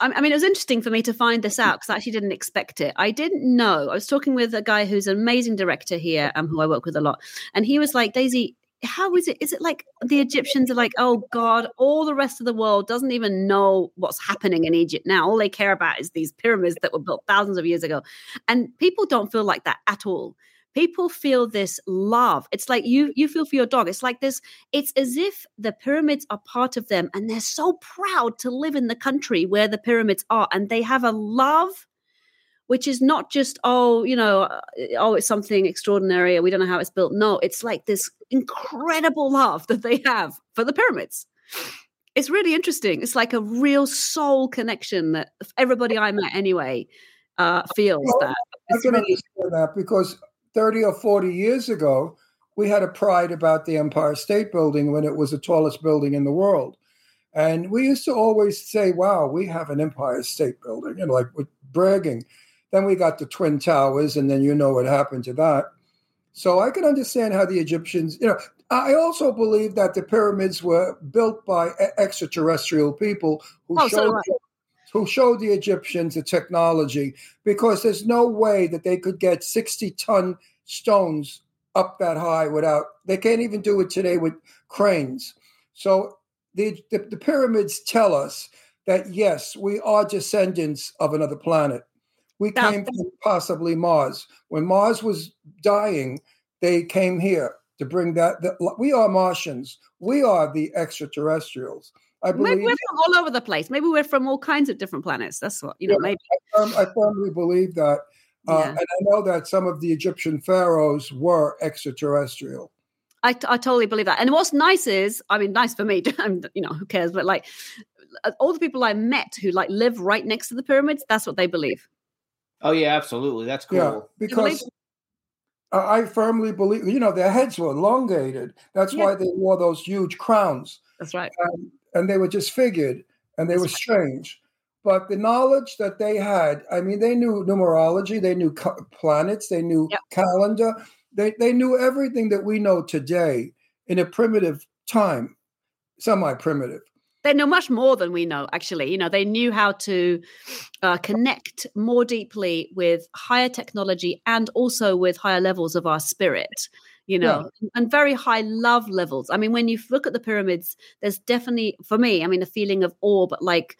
S8: I I mean, it was interesting for me to find this out because I actually didn't expect it. I didn't know. I was talking with a guy who's an amazing director here, um, who I work with a lot, and he was like, "Daisy, how is it? Is it like the Egyptians are like, oh God, all the rest of the world doesn't even know what's happening in Egypt now. All they care about is these pyramids that were built thousands of years ago, and people don't feel like that at all." people feel this love. It's like you you feel for your dog. It's like this. It's as if the pyramids are part of them, and they're so proud to live in the country where the pyramids are, and they have a love. Which is not just oh you know uh, oh it's something extraordinary we don't know how it's built no it's like this incredible love that they have for the pyramids it's really interesting. It's like a real soul connection that everybody I met anyway uh, feels
S4: Well,
S8: that.
S4: I can
S8: really
S4: understand that because 30 or 40 years ago, we had a pride about the Empire State Building when it was the tallest building in the world. And we used to always say, wow, we have an Empire State Building, you know, like with bragging. Then we got the Twin Towers, and then you know what happened to that. So I can understand how the Egyptians, you know, I also believe that the pyramids were built by extraterrestrial people who
S8: Oh,
S4: showed
S8: I.
S4: who showed the Egyptians the technology because there's no way that they could get 60 ton stones up that high without they can't even do it today with cranes. So the, the, the pyramids tell us that yes, we are descendants of another planet. We came from possibly Mars. When Mars was dying, they came here to bring that. that we are Martians. We are the extraterrestrials. I believe maybe
S8: we're from all over the place. Maybe we're from all kinds of different planets. That's what you know.
S4: Yeah,
S8: Maybe
S4: I, firm, I firmly believe that. Uh,
S8: Yeah.
S4: And I know that some of the Egyptian pharaohs were extraterrestrial.
S8: I, I totally believe that. And what's nice is, I mean, nice for me. You know, who cares? But like, uh, all the people I met who like live right next to the pyramids, that's what they believe.
S3: Oh yeah, absolutely. That's cool.
S4: Yeah, because I I firmly believe, you know, their heads were elongated. That's
S8: Yeah.
S4: why they wore those huge crowns.
S8: That's right.
S4: Um, and they were disfigured and they were strange. But the knowledge that they had, I mean, they knew numerology, they knew ca- planets, they knew calendar, they, they knew everything that we know today in a primitive time, semi primitive.
S8: They know much more than we know, actually. You know, they knew how to uh, connect more deeply with higher technology and also with higher levels of our spirit, you know, and very high love levels. I mean, when you look at the pyramids, there's definitely, for me, I mean, a feeling of awe, but like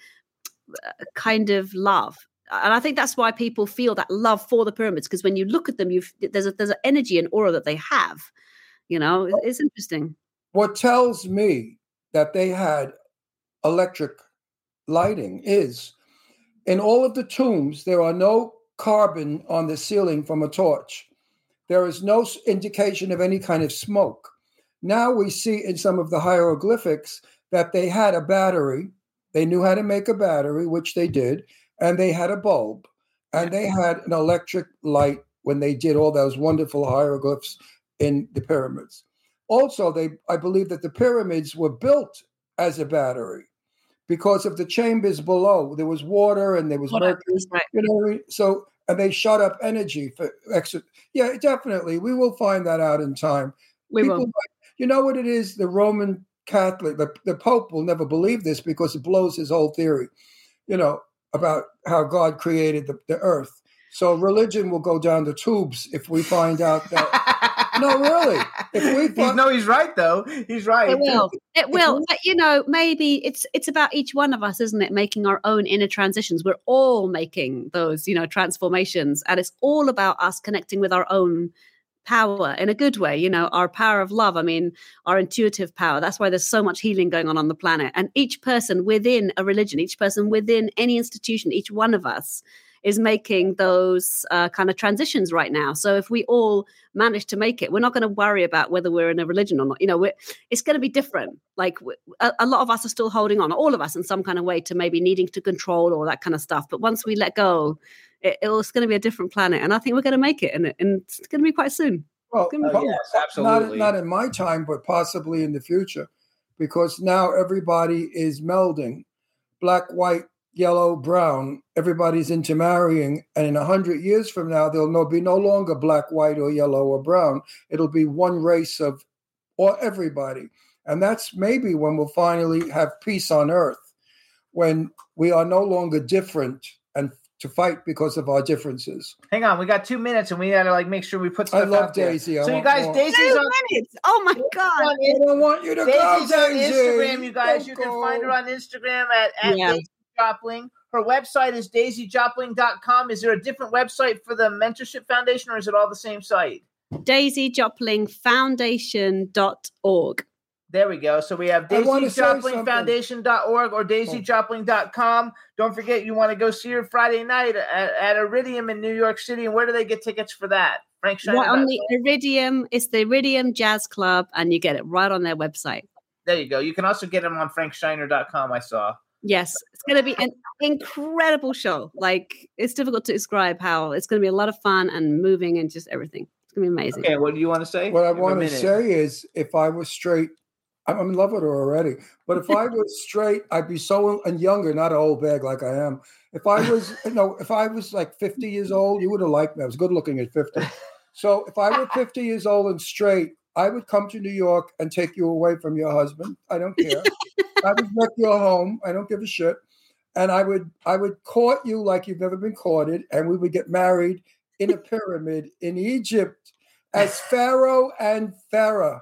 S8: a kind of love. And I think that's why people feel that love for the pyramids because when you look at them, you there's a there's an energy and aura that they have. You know, it's, it's interesting.
S4: What tells me that they had electric lighting is in all of the tombs, there are no carbon on the ceiling from a torch. There is no indication of any kind of smoke. Now we see in some of the hieroglyphics that they had a battery. They knew how to make a battery, which they did, and they had a bulb, and they had an electric light when they did all those wonderful hieroglyphs in the pyramids. Also, they I believe that the pyramids were built as a battery because of the chambers below. There was water and there was
S8: Water,
S4: mercury. You know, I mean? so and they shut up energy for extra. Yeah, definitely. We will find that out in time.
S8: We will.
S4: like- you know what it is? The Roman Catholic, the, the Pope will never believe this because it blows his whole theory, you know, about how God created the, the earth. So religion will go down the tubes if we find out that. no, really. If we
S3: He's, no, he's right though. He's right.
S8: It will. Eh, it will. But you know, maybe it's it's about each one of us, isn't it? Making our own inner transitions. We're all making those, you know, transformations, and it's all about us connecting with our own power in a good way. You know, our power of love. I mean, our intuitive power. That's why there's so much healing going on on the planet. And each person within a religion, each person within any institution, each one of us is making those uh, kind of transitions right now. So if we all manage to make it, we're not going to worry about whether we're in a religion or not. You know, we're, it's going to be different. Like a lot of us are still holding on, all of us in some kind of way, to maybe needing to control all that kind of stuff. But once we let go, it, it's going to be a different planet, and I think we're going to make it, and, and it's going to be quite soon.
S4: Well,
S8: Give me-
S4: po-
S8: Yes,
S4: Not,
S3: absolutely.
S4: not in my time, but possibly in the future, because now everybody is melding black, white, yellow, brown. Everybody's intermarrying. And in a hundred years from now, there'll no, be no longer black, white, or yellow or brown. It'll be one race of or everybody. And that's maybe when we'll finally have peace on earth, when we are no longer different and to fight because of our differences.
S3: Hang on, we got two minutes, and we gotta like make sure we put
S4: I love
S3: out there.
S4: Daisy. I
S3: So you guys,
S4: more.
S3: Daisy's
S8: Two
S3: on.
S8: minutes. Oh my god!
S3: on
S4: I don't want you to go,
S3: Daisy's on
S4: Daisy.
S3: Instagram, you guys. You can
S4: Don't
S3: find her on Instagram at, at
S8: Yeah.
S3: Daisy Jopling. Her website is daisyjopling.com. Is there a different website for the Mentorship Foundation, or is it all the same site?
S8: daisyjoplingfoundation.org.
S3: There we go. So we have
S4: I wanna say
S3: daisyjoplingfoundation.org or daisyjopling.com. Don't forget, you want to go see her Friday night at, at Iridium in New York City. And where do they get tickets for that? Frank Shiner.
S8: Right on the Iridium, it's the Iridium Jazz Club, and you get it right on their website.
S3: There you go. You can also get them on frankshiner.com, I saw.
S8: Yes, it's going to be an incredible show. Like, it's difficult to describe how it's going to be a lot of fun and moving and just everything. It's going to be amazing.
S3: Okay, what do you want to say?
S4: What I
S3: You have a
S4: want to say is, if I was straight, I'm, I'm in love with her already. But if I was straight, I'd be so and younger, not an old bag like I am. If I was, you know, if I was like 50 years old, you would have liked me. I was good looking at 50. So if I were 50 years old and straight, I would come to New York and take you away from your husband. I don't care. I would wreck your home. I don't give a shit. And I would I would court you like you've never been courted, and we would get married in a pyramid in Egypt as Pharaoh and Pharaoh.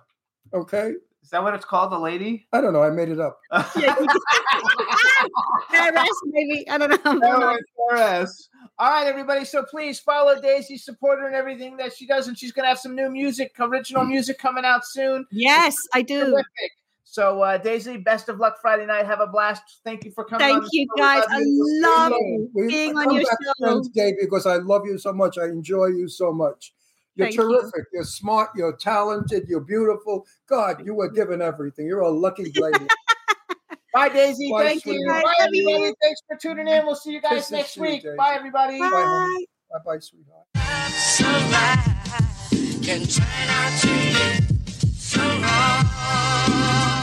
S4: Okay?
S3: Is that what it's called, the lady?
S4: I don't know. I made it up.
S8: Paris, maybe. I don't know.
S3: Pharaoh and Torres. All right, everybody. So please follow Daisy, support her and everything that she does. And she's going to have some new music, original music coming out soon.
S8: Yes, I do.
S3: Terrific. So, uh, Daisy, best of luck Friday night. Have a blast. Thank you for coming.
S8: Thank
S3: on
S8: you,
S3: show. We
S8: guys. I
S3: you.
S8: love
S4: We-
S8: being
S4: I
S8: on your show.
S4: friends, Dave, because I love you so much. I enjoy you so much. You're
S8: Thank you.
S4: terrific. You. are smart. You're talented. You're beautiful. God, you were given everything. You're a lucky lady.
S3: Bye, Daisy.
S4: Bye,
S3: Thank you.
S4: sweetheart.
S3: Bye, everybody. Thanks for tuning in. We'll see you guys
S4: Kisses
S3: next
S4: you,
S3: week.
S4: Daisy.
S3: Bye, everybody.
S4: Bye, bye, bye, sweetheart.
S15: Can turn out to be so wrong.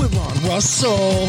S15: with Ron Russell.